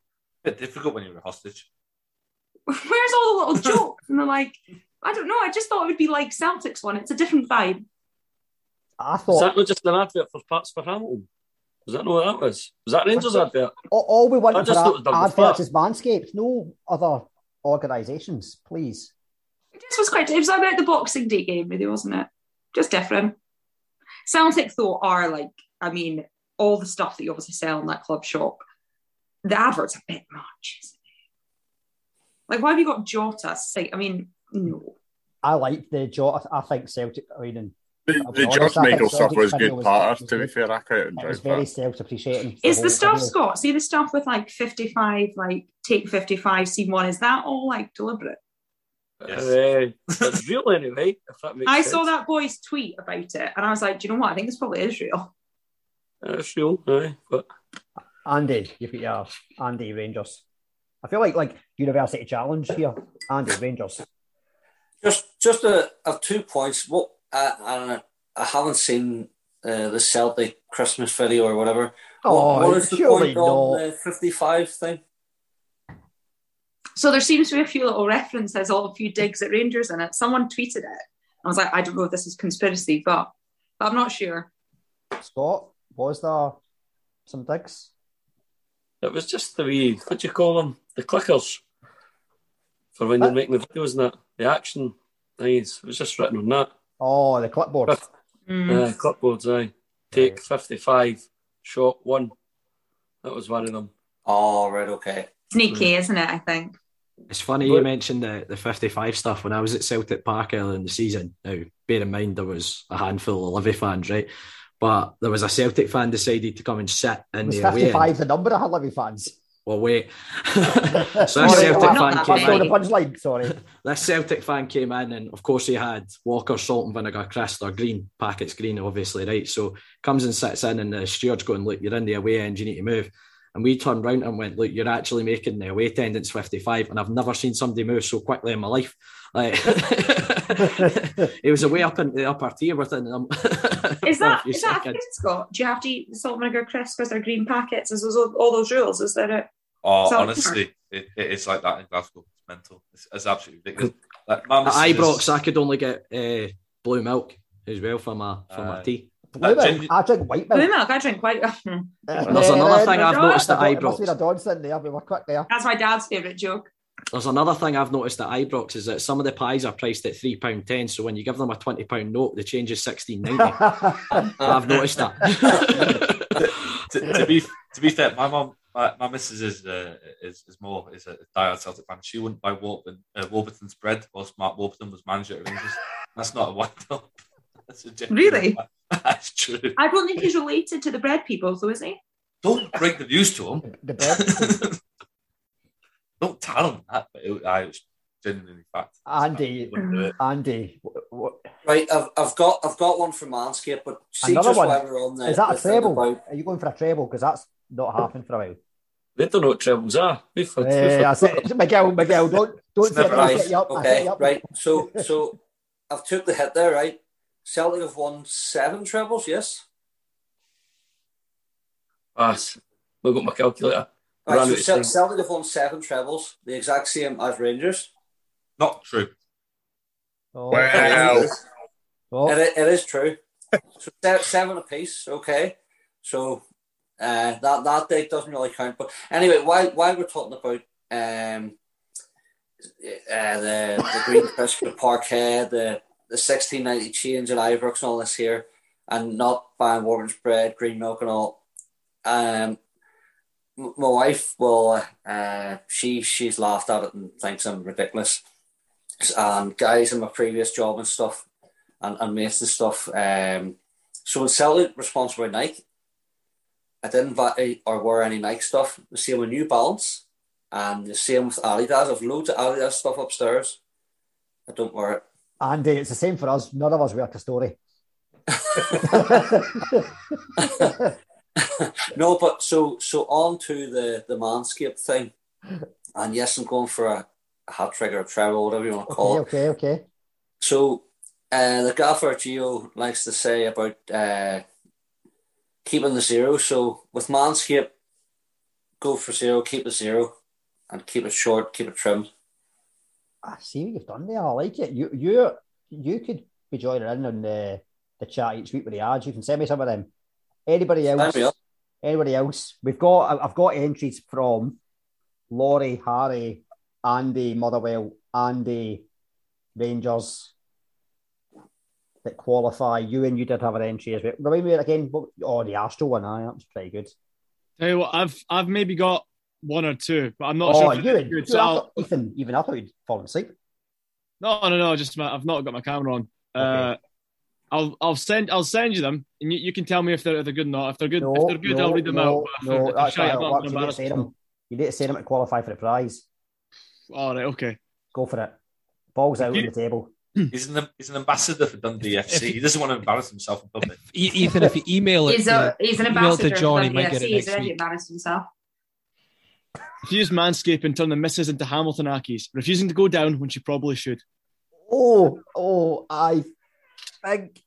bit difficult when you're a hostage. [LAUGHS] Where's all the little jokes? And they're like, I don't know. I just thought it would be like Celtics one. It's a different vibe. I Was thought that not just an advert for parts for Hamilton? Was that not what that was? Was that Rangers advert? all, all we want for just thought it was ad- done adverts before. is Manscaped, no other organisations, please. This was quite. It was about the Boxing Day game, really, wasn't it? Just different. Celtic though are like, I mean, all the stuff that you obviously sell in that club shop. The adverts a bit much. Isn't it? Like, why have you got Jota? Say, I mean, no. I like the Jota. I think Celtic. I mean, The, I'll the George honest, I think Michael stuff was good was- part. was To be fair, I could It was drive very self-appreciating. Is whole the stuff, video. Scott? See the stuff with like 55, like take 55, scene one, is that all like deliberate? Yes. Uh, it's real anyway. If that makes I sense. saw that boy's tweet about it, and I was like, "Do you know what? I think this probably is real." It's real, aye, but Andy, you've got your Andy Rangers. I feel like like University Challenge here. Andy Rangers. Just, just a, a two points. What I, I don't know. I haven't seen uh, the Celtic Christmas video or whatever. Oh, what, what is the surely point on the fifty-five thing? So there seems to be a few little references, all a few digs at Rangers in it. Someone tweeted it. I was like, I don't know if this is conspiracy, but, but I'm not sure. Scott, was there some digs? it was just the wee, what do you call them? The clickers for when you're making the video, videos and that. The action things. It was just written on that. Oh, the clipboard. Uh, clipboards, aye. Take 55, shot one. That was one of them. Oh, right, okay. Sneaky, isn't it? I think. It's funny you mentioned the, the 55 stuff. When I was at Celtic Park earlier in the season, now bear in mind there was a handful of Livi fans, right? But there was a Celtic fan decided to come and sit in Was the away 55 the number of Livi fans? Well, wait. [LAUGHS] so Sorry, this Celtic fan came in. the punchline, sorry. [LAUGHS] This Celtic fan came in, and of course he had Walker salt and vinegar crisp or green packets, green obviously, right? So comes and sits in, and the steward's going, "Look, you're in the away end. You need to move." And we turned round and went, "Look, you're actually making the away attendance 55." And I've never seen somebody move so quickly in my life. Like [LAUGHS] he was away up in the upper tier within um, [LAUGHS] Is a that few is that a seconds. thing, Scott? Do you have to eat salt and vinegar crisps because they're green packets? Is those all, all those rules? Is that it? Oh, So- honestly, it, it is like that in Glasgow. It's mental. It's, it's absolutely ridiculous. Like, At missus is- I could only get uh, blue milk as well for my for my tea. Blue milk. I drink white milk. Blue milk. I drink white. There's another thing I've noticed at It must be a Johnson there. We were quick there. That's my dad's favourite joke. There's another thing I've noticed at Ibrox is that some of the pies are priced at three pound ten. So when you give them a twenty pound note, the change is sixteen ninety. [LAUGHS] I've noticed that. [LAUGHS] to, to be to be fair, my mum, my, my missus is uh, is is more is a diehard Celtic fan. She wouldn't buy Warburton, uh, Warburton's bread whilst Mark Warburton was manager at Rangers. That's not a wind [LAUGHS] up. That's a Really? Fact. That's true. I don't think he's related to the bread people, though, is he? Don't break the news to him. The bread. [LAUGHS] Don't tell him that. But it, I was genuinely fact. Andy, Wouldn't do it. Andy, wh- wh- Right, I've, I've got I've got one from Manscaped, but see another just one. while we're on the Is that the a treble? about- Are you going for a treble? Because that's not happened for a while. They don't know what trebles are. We've had, Eh, I said, [LAUGHS] Miguel, Miguel, don't don't It's say never. I'll right. set you up. I'll set Okay, you up. right. So so I've took the hit there, right? Celtic have won seven trebles, yes. Pass. Look at my calculator. Right, so of Cel- Celtic have won seven trebles, the exact same as Rangers. Not true. Oh. Wow. Oh. it, it is true. so se- seven apiece, okay. So uh, that that date doesn't really count. But anyway, while while we're talking about um, uh, the the green [LAUGHS] crisp, the parquet, the the sixteen ninety change at Ibrox and all this here, and not buying Warburton's bread, green milk and all. Um, my wife will uh, she she's laughed at it and thinks I'm ridiculous. And guys in my previous job and stuff, and, and mates and stuff. Um, so were sponsored by Nike, I didn't buy or wear any Nike stuff. The same with New Balance, and the same with Adidas. I've loads of Adidas stuff upstairs. I don't wear it. Andy, it's the same for us. None of us work a story. [LAUGHS] no, but so so on to the the Manscaped thing, and yes, I'm going for a, a hat trick or a treble, whatever you want to call okay, it. okay, okay. So, uh, the gaffer Gio likes to say about uh, keeping the zero. So, with Manscaped, go for zero, keep it zero, and keep it short, keep it trimmed. I see what you've done there. I like it. You you you could be joining in on the the chat each week with the ads. You can send me some of them. Anybody else? Sign me up. Anybody else? We've got I've got entries from Laurie, Harry, Andy, Motherwell, Andy, Rangers that qualify. You and you did have an entry as well. Remind me again. What, oh, the Astro one. Aye, that was pretty good. Tell you what, I've I've maybe got one or two, but I'm not oh, sure. if you they're and good, you, so I thought Ethan, even I thought you'd fallen asleep. No, no, no. Just my, I've not got my camera on. Uh, I'll I'll send I'll send you them, and you, you can tell me if they're, if they're good or not. If they're good, No, if they're good, no, I'll read them no, out. No, if that's right. shite, I'm not Works. going to You need say them. You need to say them to qualify for the prize. All right, okay. Go for it. Balls out on the table. [CLEARS THROAT] He's an he's an ambassador for Dundee FC. he doesn't want to embarrass himself in public. Ethan, if you email it, He's, a, he's an ambassador to John, he for might the get it FC. He's next already week. embarrassed himself. Refuse manscape and turn the misses into Hamilton Accies, refusing to go down when she probably should. Oh, oh, I think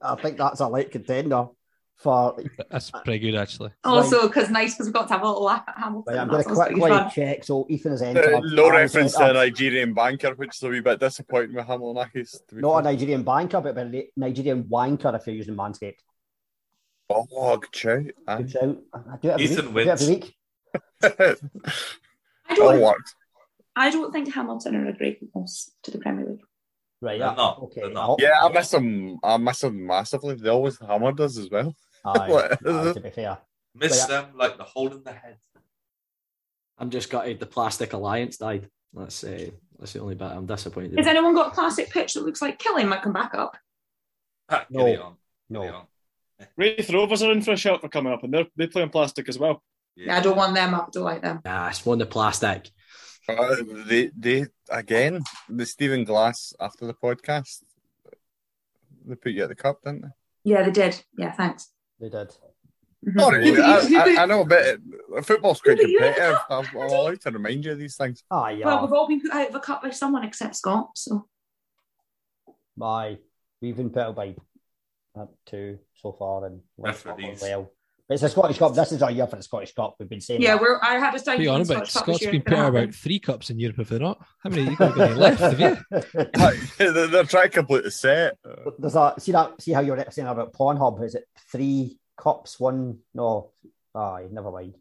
I think that's a late contender for. That's pretty good, actually. Also, because nice, because we've got to have a little laugh at Hamilton. Right, I'm going to quickly check. So Ethan has Uh, no Aaron's reference to a. Nigerian banker, which is a wee bit disappointing with Hamilton Accies. to be Not a fair. Nigerian banker, but a Nigerian wanker if you're using Manscaped. Oh, good shout. Good shout. I do it every Ethan week. I do it every week. I don't, works. I don't think Hamilton are a great loss to the Premier League. Right, They're not, Okay. They're Yeah, I miss them. I miss them massively. They always hammered us as well. Aye, Like- [LAUGHS] aye, to be fair. Miss Right, them like the hole in the head. I'm just gutted the plastic alliance died. That's uh, that's the only bit I'm disappointed. Has anyone got a plastic pitch that looks like Killie might come back up? No. No. Raith Rovers are in for a shout for coming up, and they're they play on plastic as well. Yeah, I don't want them up. Don't like them. Nah, it's one the plastic. Uh, they, they again, the Stephen Glass after the podcast, they put you at the cup, didn't they? Yeah, they did. Yeah, thanks. They did. Oh, really? I, You- [LAUGHS] you- I, I know, but football's quite Yeah, but you're at the competitive. I'm, I'm allowed to remind you of these things. Ah, yeah. Well, we've all been put out of a cup by someone except Scott. So Bye. We've been put out by uh, two so far, and one Scotland Referees. well. But it's a Scottish Cup. This is our year for the Scottish Cup. We've been saying. yeah, that. we're. I had a time Be to on win about Scottish Cup this Scott's been It's put gonna out happen. about three cups in Europe, if they're not. How many you got any left, have you? [LAUGHS] they're, they're trying to complete the set. There's a see that see how you're saying about Pornhub. Is it three cups? One no. Aye, never mind.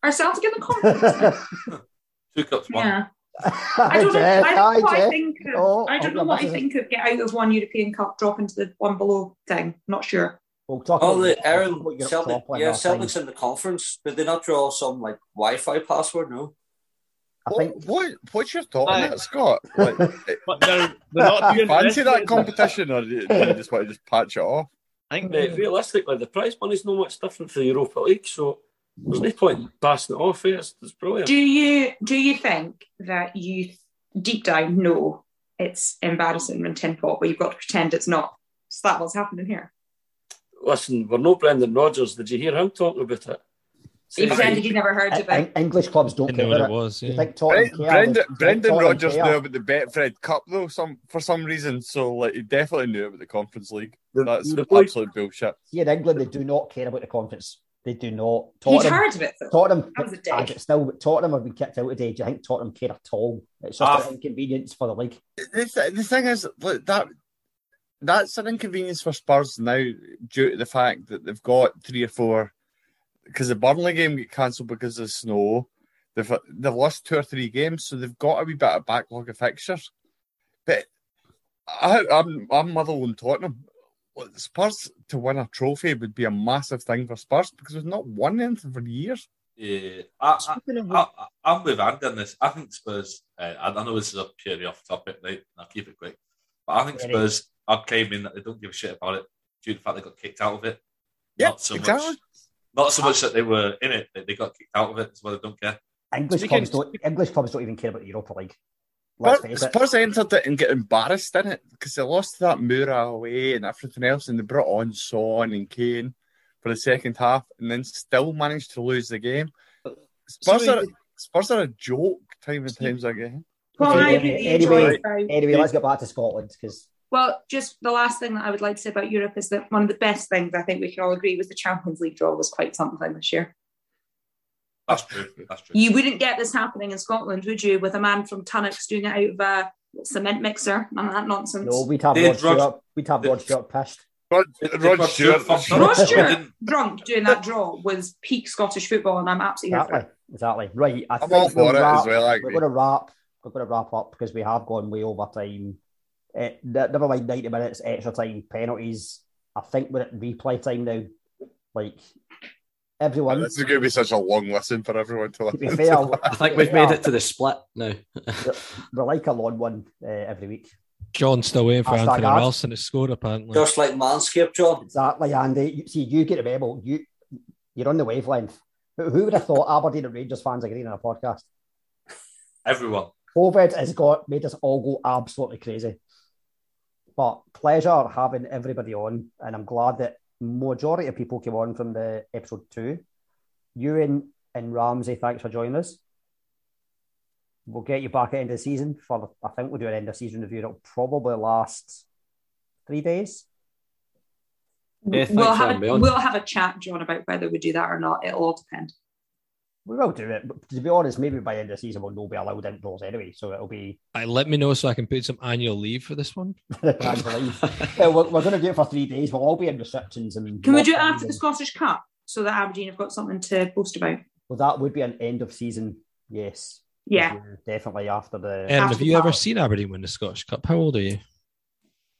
Are Celtic in the conference? [LAUGHS] Two cups, one. yeah. [LAUGHS] I don't know. I don't know what I think. Of, Oh, I don't oh, know what I think of get out of one European Cup, drop into the one below thing. Not sure. We'll talk Oh, about the Aaron Celtic, yeah, last time. Celtic's in the conference. Did they not draw some like Wi-Fi password? No. I think What what's your thought on Aye. that, Scott? Like, [LAUGHS] But they're, they're not do you doing fancy this, that is- competition, or do you, do you just want to just patch it off? I think Mate, realistically, the prize money's not much different for the Europa League, so there's no point in passing it off. eh? It's, it's brilliant. Do you do you think that you deep down know it's embarrassing and tin pot, but you've got to pretend it's not? Is that what's happening here? Listen, we're no Brendan Rodgers. Did you hear him talking about it? He pretended he'd never heard of En- it. English clubs don't care know what about it was, yeah. think Tottenham Bre- care? Brendan, You think Brendan Rodgers knew about the Betfred Cup though, some for some reason. So like he definitely knew about the Conference League. That's the point- absolute bullshit. See, in England, they do not care about the conference. They do not. He'd Tottenham, heard of it though. Tottenham, that was a dick. Still, Tottenham have been kicked out today. Do you think Tottenham care at all? It's just Ah. an inconvenience for the league. The, th- the thing is, look, that that's an inconvenience for Spurs now due to the fact that they've got three or four. Because the Burnley game get cancelled because of snow. They've they've lost two or three games, so they've got a wee bit of backlog of fixtures. But I, I'm I'm Motherwell Tottenham. Well, Spurs to win a trophy would be a massive thing for Spurs because we've not won anything for years. Yeah, I, I, I, I'm with Andy on this. I think Spurs. Uh, I I know this is a purely off topic, right? I'll keep it quick. But I think Very. Spurs are claiming that they don't give a shit about it due to the fact they got kicked out of it. Yeah, not so exactly. much. Not so much that they were in it; they- they got kicked out of it. Is why they don't care. English Speaking- clubs don't. English clubs don't even care about the Europa League. Let's Spurs, face it. Entered it and get embarrassed in it because they lost that Mura away and everything else, and they brought on Son and Kane for the second half, and then still managed to lose the game. Spurs So- are Spurs are a joke time and times again. Well, I Anyway, really anyway, enjoyed anyway, let's get back to Scotland because Well, just the last thing that I would like to say about Europe is that one of the best things I think we can all agree was the Champions League draw was quite something this year. That's true. That's true. You wouldn't get this happening in Scotland, would you? With a man from Tunnocks doing it out of a cement mixer, none of that nonsense. no, we'd have They Rod Rod- Stewart. We'd have Rod Stewart pissed. Rod, Did Rod Rod Stewart. Stewart fuck Rod Stewart drunk doing that draw was peak Scottish football, and I'm absolutely here for Exactly, it. exactly. Right, I I'm think all for it wrap, as well. I We're going to wrap. We're going to wrap up because we have gone way over time. Ne- never mind ninety minutes extra time penalties. I think we're at replay time now. Like everyone, This is going to be such a long listen for everyone to to be fair, to. I think we've made it to the split now. [LAUGHS] we're like a long one uh, every week. John's still waiting for Hashtag Anthony ads. Wilson to score, apparently. Just like Manscaped, John. Exactly, Andy. You, see, you get a memo. You you're on the wavelength. Who, who would have thought Aberdeen and Rangers fans agreeing on a podcast? Everyone. COVID has got made us all go absolutely crazy. But pleasure having everybody on, and I'm glad that majority of people came on from the episode two. Ewan and Ramsey, thanks for joining us. We'll get you back at the end of the season for I think we'll do an end of season review. It'll probably last three days. Yeah, we'll have a, we'll have a chat, John, about whether we do that or not. It'll all depend. We will do it. But to be honest, maybe by the end of the season we'll not be allowed indoors anyway. So it'll be. I let me know so I can put some annual leave for this one. [LAUGHS] annual leave. yeah, we're, we're going to do it for three days. We'll all be in restrictions and. Can we do it after the Scottish Cup so that Aberdeen have got something to boast about? Well, that would be an end of season. Yes. Yeah. Definitely after the. Aaron, have you ever seen Aberdeen win the Scottish Cup? How old are you?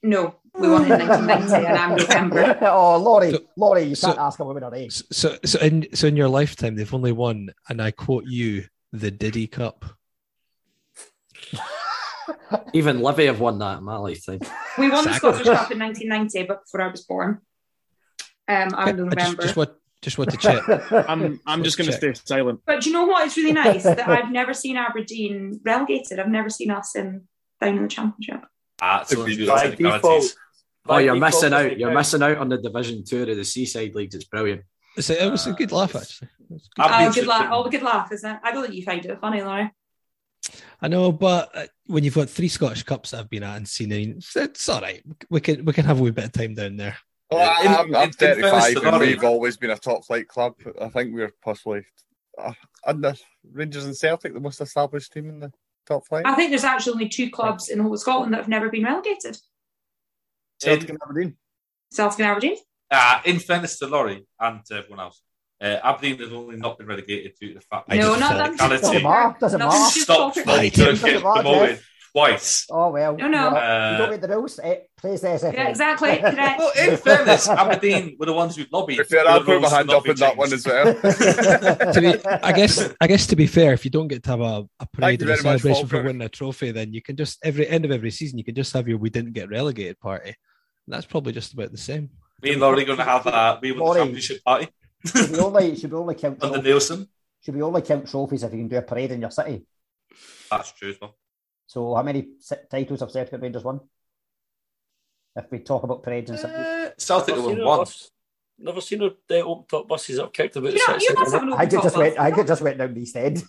No, we won in [LAUGHS] 1990 and I'm November. [LAUGHS] oh, Laurie, so, Laurie, you can't ask a woman her age. So, so in so in your lifetime, they've only won, and I quote you, the Diddy Cup. [LAUGHS] Even Livi have won that in my lifetime. We won exactly. the Scottish Cup in 1990, but before I was born. Um, I'm November. Just, just, what, just what to check. I'm, I'm just going to stay silent. But do you know what? It's really nice that I've never seen Aberdeen relegated. I've never seen us in down in the Championship. Ah, so by default, oh, you're missing out. You're missing out on the Division Two of the Seaside leagues. It's brilliant. It's a, it was a good laugh, actually. Good. Oh, good laugh. Oh, good laugh, isn't it? I don't think you find it funny, Laurie. I know, but uh, when you've got three Scottish Cups that I've been at and seen, it's, it's all right. We can we can have a wee bit of time down there. Well, I'm, I'm 35 and we've always been a top flight club. I think we're possibly uh, under Rangers and Celtic, the most established team in the top flight. I think there's actually only two clubs in the whole of Scotland that have never been relegated. Celtic and Aberdeen. Celtic and Aberdeen. Uh, in fairness to Laurie and to everyone else, uh, Aberdeen has only not been relegated due to the fact that no, not that doesn't matter. Doesn't matter. Stop promoted twice. Oh well. No, no. Uh, you don't make the rules. It plays the SFA. Yeah, exactly. [LAUGHS] Correct. well, in fairness, Aberdeen were the ones who lobbied. If I'll put my hand up in that one as well. [LAUGHS] to be, I guess. I guess to be fair, if you don't get to have a, a parade or a celebration for winning a trophy, then you can just every end of every season you can just have your "we didn't get relegated" party. And that's probably just about the same. Me and Laurie going to have a we won the championship party. should we only should we only [LAUGHS] count under Neilson? Should we only count trophies if you can do a parade in your city? That's true as well. So, how many titles have Celtic Rangers won? If we talk about parades and stuff, uh, Celtic won once. Never seen her uh, open top buses up kicked about. You know, you I just went. I just went down the East End.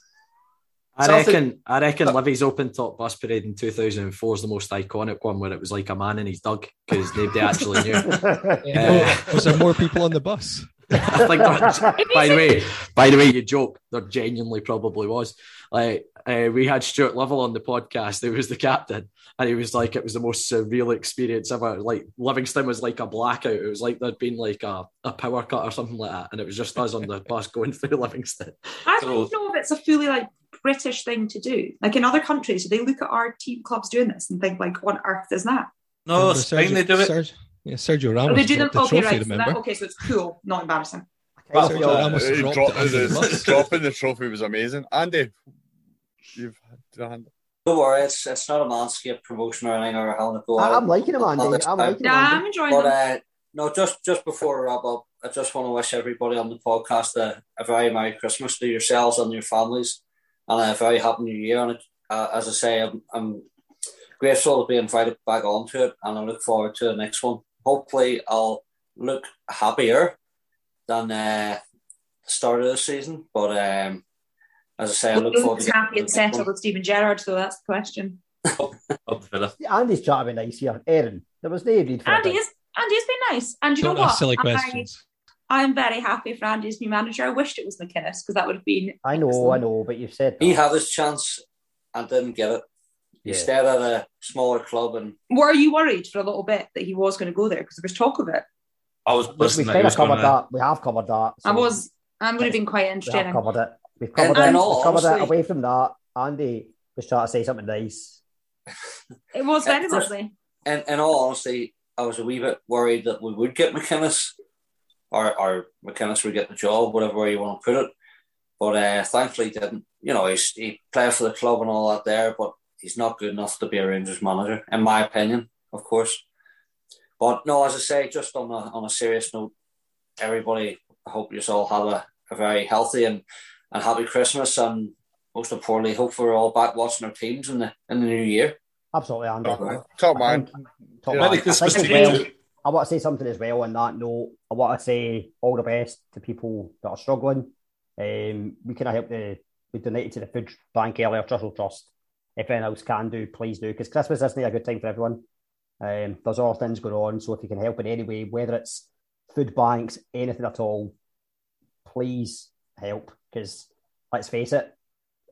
I reckon. I reckon Livi's open top bus parade in 2004 is the most iconic one, where it was like a man in his dug because nobody actually knew. [LAUGHS] uh, was there more people on the bus? I [LAUGHS] think. by the way, by the way, you joke. There genuinely probably was. Like uh, we had Stuart Lovell on the podcast. He was the captain, and he was like, it was the most surreal experience ever. Like Livingston was like a blackout. It was like there'd been like a, a power cut or something like that, and it was just us on the [LAUGHS] bus going through Livingston. I don't know if it's a fully like British thing to do. Like in other countries, do they look at our team clubs doing this and think like, what on earth is that? No, Spain they do it. Sergio, yeah, Sergio Ramos. Oh, they do them. The okay, trophy, right. So that, okay, so it's cool, not embarrassing. Well, Sergio Ramos uh, dropped the, [LAUGHS] dropping the trophy was amazing. Andy, you've had Don't worry, it's it's not a manscape promotion or anything or having to go. I'm liking him, Andy. I'm liking him. Yeah, I'm enjoying but, uh, no, just just before we wrap up, I just want to wish everybody on the podcast a, a very Merry Christmas to yourselves and your families, and a very Happy New Year. And uh, as I say, I'm, I'm grateful to be invited back onto it, and I look forward to the next one. Hopefully, I'll look happier than uh, the start of the season. But um, as I say, I look forward to happy and settled with Steven Gerrard. So that's the question. Andy's trying to be nice here, Aaron. There was no need for Andy is Andy's been nice, and you Don't know what? Silly questions. I, I'm very happy for Andy's new manager. I wished it was McInnes because that would have been. I know, excellent. I know, but you've said that. he had his chance and didn't get it. He yeah. stayed at a smaller club, and were you worried for a little bit that he was going to go there because there was talk of it? I was. We kind of covered gonna... that. We have covered that. So I was. I'm going to be quite interested. We have covered it. We've covered, and, it. And We've covered it. Away from that, Andy was trying to say something nice. It was very lovely. And in all honesty, I was a wee bit worried that we would get McInnes, or, or McInnes would get the job, whatever way you want to put it. But uh, thankfully, he didn't. You know, he's, he played for the club and all that there, but he's not good enough to be a Rangers manager, in my opinion, of course. But no, as I say, just on a, on a serious note, everybody, I hope you all have a, a very healthy and, and happy Christmas. And most importantly, hopefully we're all back watching our teams in the in the new year. Absolutely, Andy. Top man. Top Merry man. I think to as well, you. I want to say something as well on that note. I want to say all the best to people that are struggling. Um, we can help the we donated to the food bank earlier, Trussell Trust. If anyone else can do, please do, because Christmas isn't a good time for everyone. Um, there's all things going on, so if you can help in any way, whether it's food banks, anything at all, please help. Because let's face it,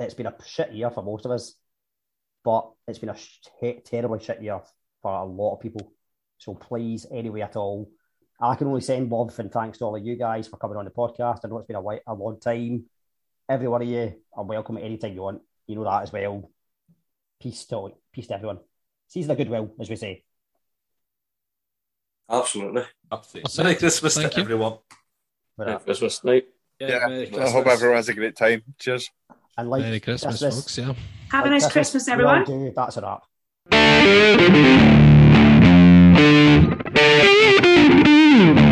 it's been a shit year for most of us, but it's been a sh- terribly shit year for a lot of people. So please, any way at all, I can only send love and thanks to all of you guys for coming on the podcast. I know it's been a, a long time. Every one of you are welcome at any time you want. You know that as well. Peace to peace to everyone. Season of goodwill, as we say. Absolutely. Absolutely. Merry Christmas Thank to you. everyone. Merry Christmas night. Yeah, yeah. I hope everyone has a great time. Cheers. And like Merry Christmas, folks. Yeah. Have a nice Christmas, everyone. Do, that's a [LAUGHS] wrap.